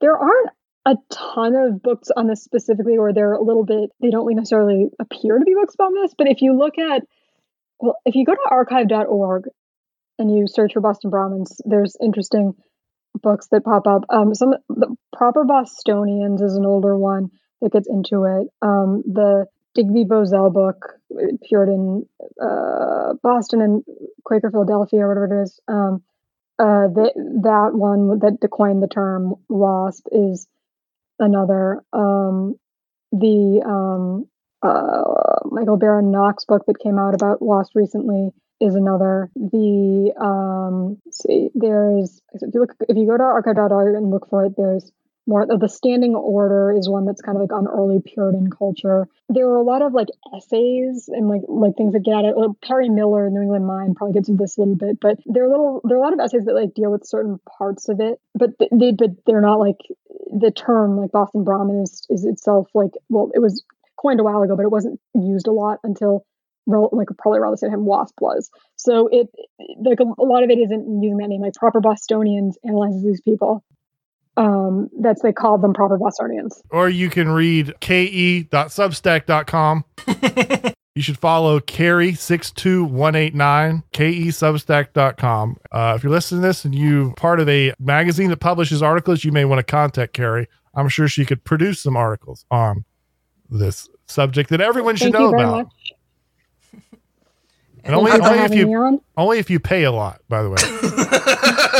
there aren't a ton of books on this specifically, or they're a little bit, they don't necessarily appear to be books on this. But if you look at, well, if you go to archive.org and you search for Boston Brahmins, there's interesting books that pop up. Um, some the Proper Bostonians is an older one that gets into it. Um, the Digby Baltzell book in uh, Boston and Quaker Philadelphia, or whatever it is. Um, uh, that that one that coined the term WASP is another. Um, the um, uh, Michael Beran Knox book that came out about WASP recently is another. The um, see, there's if you look if you go to archive.org and look for it, there's more the standing order is one that's kind of like on early Puritan culture. There are a lot of like essays and like like things that get at it. Perry Miller, New England Mind, probably gets into this a little bit, but there are little there are a lot of essays that like deal with certain parts of it, but they but they're not like the term like Boston Brahmin is is itself like well it was coined a while ago, but it wasn't used a lot until like probably around the same time WASP was. So it like a, a lot of it isn't using that name. Like proper Bostonians analyzes these people um, that's they called them proper Bostonians. Or you can read ke.substack.com. you should follow Kerry62189, kesubstack.com. Uh, if you're listening to this and you part of a magazine that publishes articles, you may want to contact Kerry. I'm sure she could produce some articles on this subject that everyone should Thank know about. Much. And only, only if you only if you pay a lot, by the way.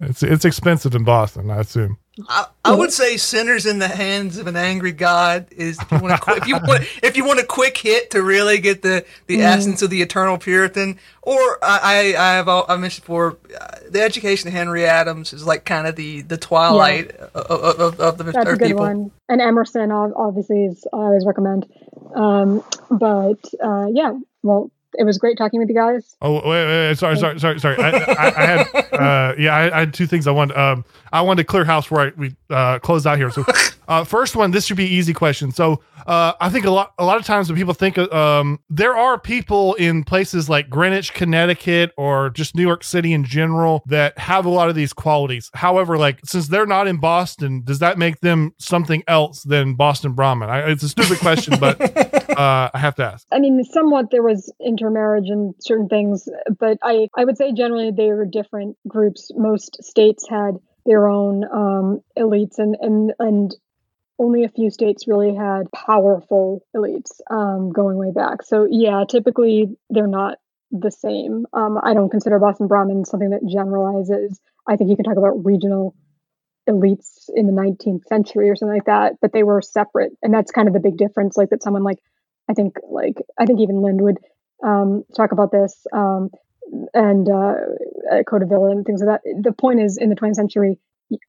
It's it's expensive in Boston, I assume. I, I would say "Sinners in the Hands of an Angry God" is if you want a, if you want if you want a quick hit to really get the the essence of the eternal Puritan. Or I I, I have I mentioned before, uh, the Education of Henry Adams is like kind of the the twilight of, of, of the That's a good people. one. And Emerson, obviously, is I always recommend. Um, but uh, yeah, well, it was great talking with you guys. Oh wait, wait, wait sorry, sorry, sorry, sorry. I, I, I had uh, yeah, I, I had two things I wanted. Um, I wanted to clear house before I, we uh, close out here. So, uh, first one, this should be easy question. So, uh, I think a lot a lot of times when people think um, there are people in places like Greenwich, Connecticut, or just New York City in general that have a lot of these qualities. However, like since they're not in Boston, does that make them something else than Boston Brahmin? I, it's a stupid question, but uh, I have to ask. I mean, somewhat there was intermarriage and certain things, but I, I would say generally they were different groups. Most states had their own um, elites, and, and and only a few states really had powerful elites um, going way back. So yeah, typically they're not the same. Um, I don't consider Boston Brahmin something that generalizes. I think you can talk about regional elites in the 19th century or something like that, but they were separate, and that's kind of the big difference. Like that, someone like I think like I think even Lind would um, talk about this um, and uh, Codevilla and things like that. The point is, in the 20th century,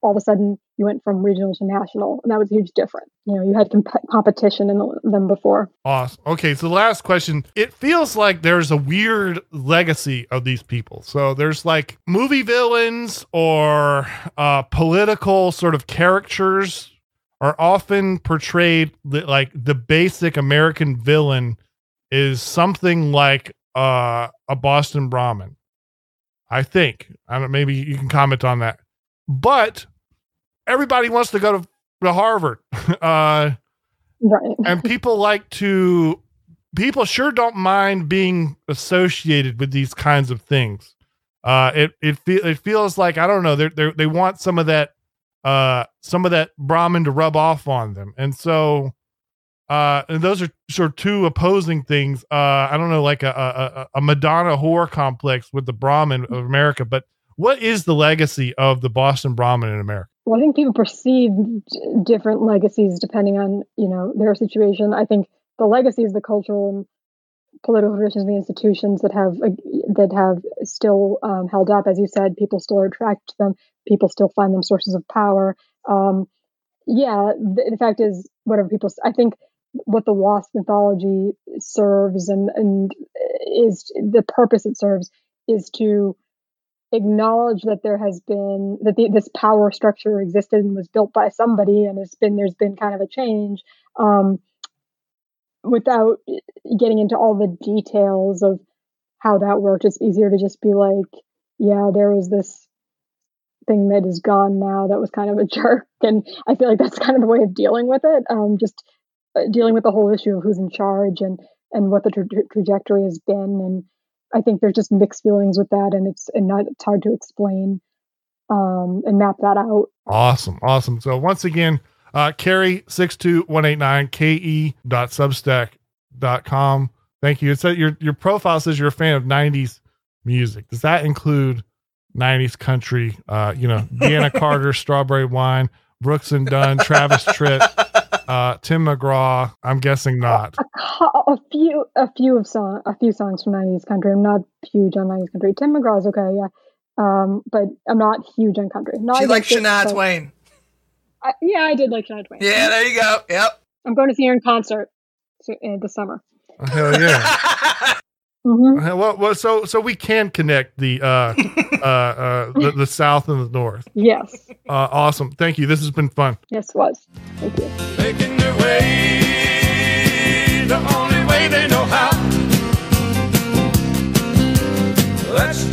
all of a sudden you went from regional to national, and that was a huge difference. You know, you had comp- competition in the, them before. Awesome. Okay, so the last question. It feels like there's a weird legacy of these people. So there's like movie villains or uh, political sort of characters are often portrayed li- like the basic American villain is something like uh, a Boston Brahmin. I think. I don't. Maybe you can comment on that. But everybody wants to go to, to Harvard. uh, Right. and people like to people sure don't mind being associated with these kinds of things uh it it, fe- it feels like i don't know they they they want some of that uh some of that brahmin to rub off on them and so uh and those are sort of two opposing things uh i don't know like a a, a- a madonna whore complex with the brahmin of america but what is the legacy of the boston brahmin in america Well, I think people perceive different legacies depending on you know their situation. I think the legacy is the cultural and political traditions the institutions that have that have still um, held up. As you said, people still are attracted to them. People still find them sources of power. Um, yeah, the, the fact is, whatever people, I think what the Wasp mythology serves and and is the purpose it serves is to acknowledge that there has been that the, this power structure existed and was built by somebody and it's been there's been kind of a change um, without getting into all the details of how that worked. It's easier to just be like yeah there was this thing that is gone now that was kind of a jerk. And i feel like that's kind of the way of dealing with it um, just uh, dealing with the whole issue of who's in charge and and what the tra- tra- trajectory has been and I think there's just mixed feelings with that, and it's and not it's hard to explain um, and map that out. Awesome. Awesome. So once again, uh Kerry six two one eight nine ke dot substack dot com. Thank you. It said your your profile says you're a fan of nineties music. Does that include nineties country? Uh, you know, Deanna Carter, Strawberry Wine, Brooks and Dunn, Travis Tritt, uh, Tim McGraw. I'm guessing not. A, cou- a few a few of song a few songs from '90s country. I'm not huge on '90s country. Tim McGraw's okay, yeah, um, but I'm not huge on country. Not She likes against it, Shania Twain. I, yeah, I did like Shania Twain. Yeah, there you go. Yep. I'm going to see her in concert so, uh, this summer. Hell yeah. Mm-hmm. Uh-huh. Well, well, so so we can connect the uh, uh, uh, the, the, south and the north. Yes. Uh, awesome. Thank you. This has been fun. Yes, was. Thank you. Making their way the only way they know how. Let's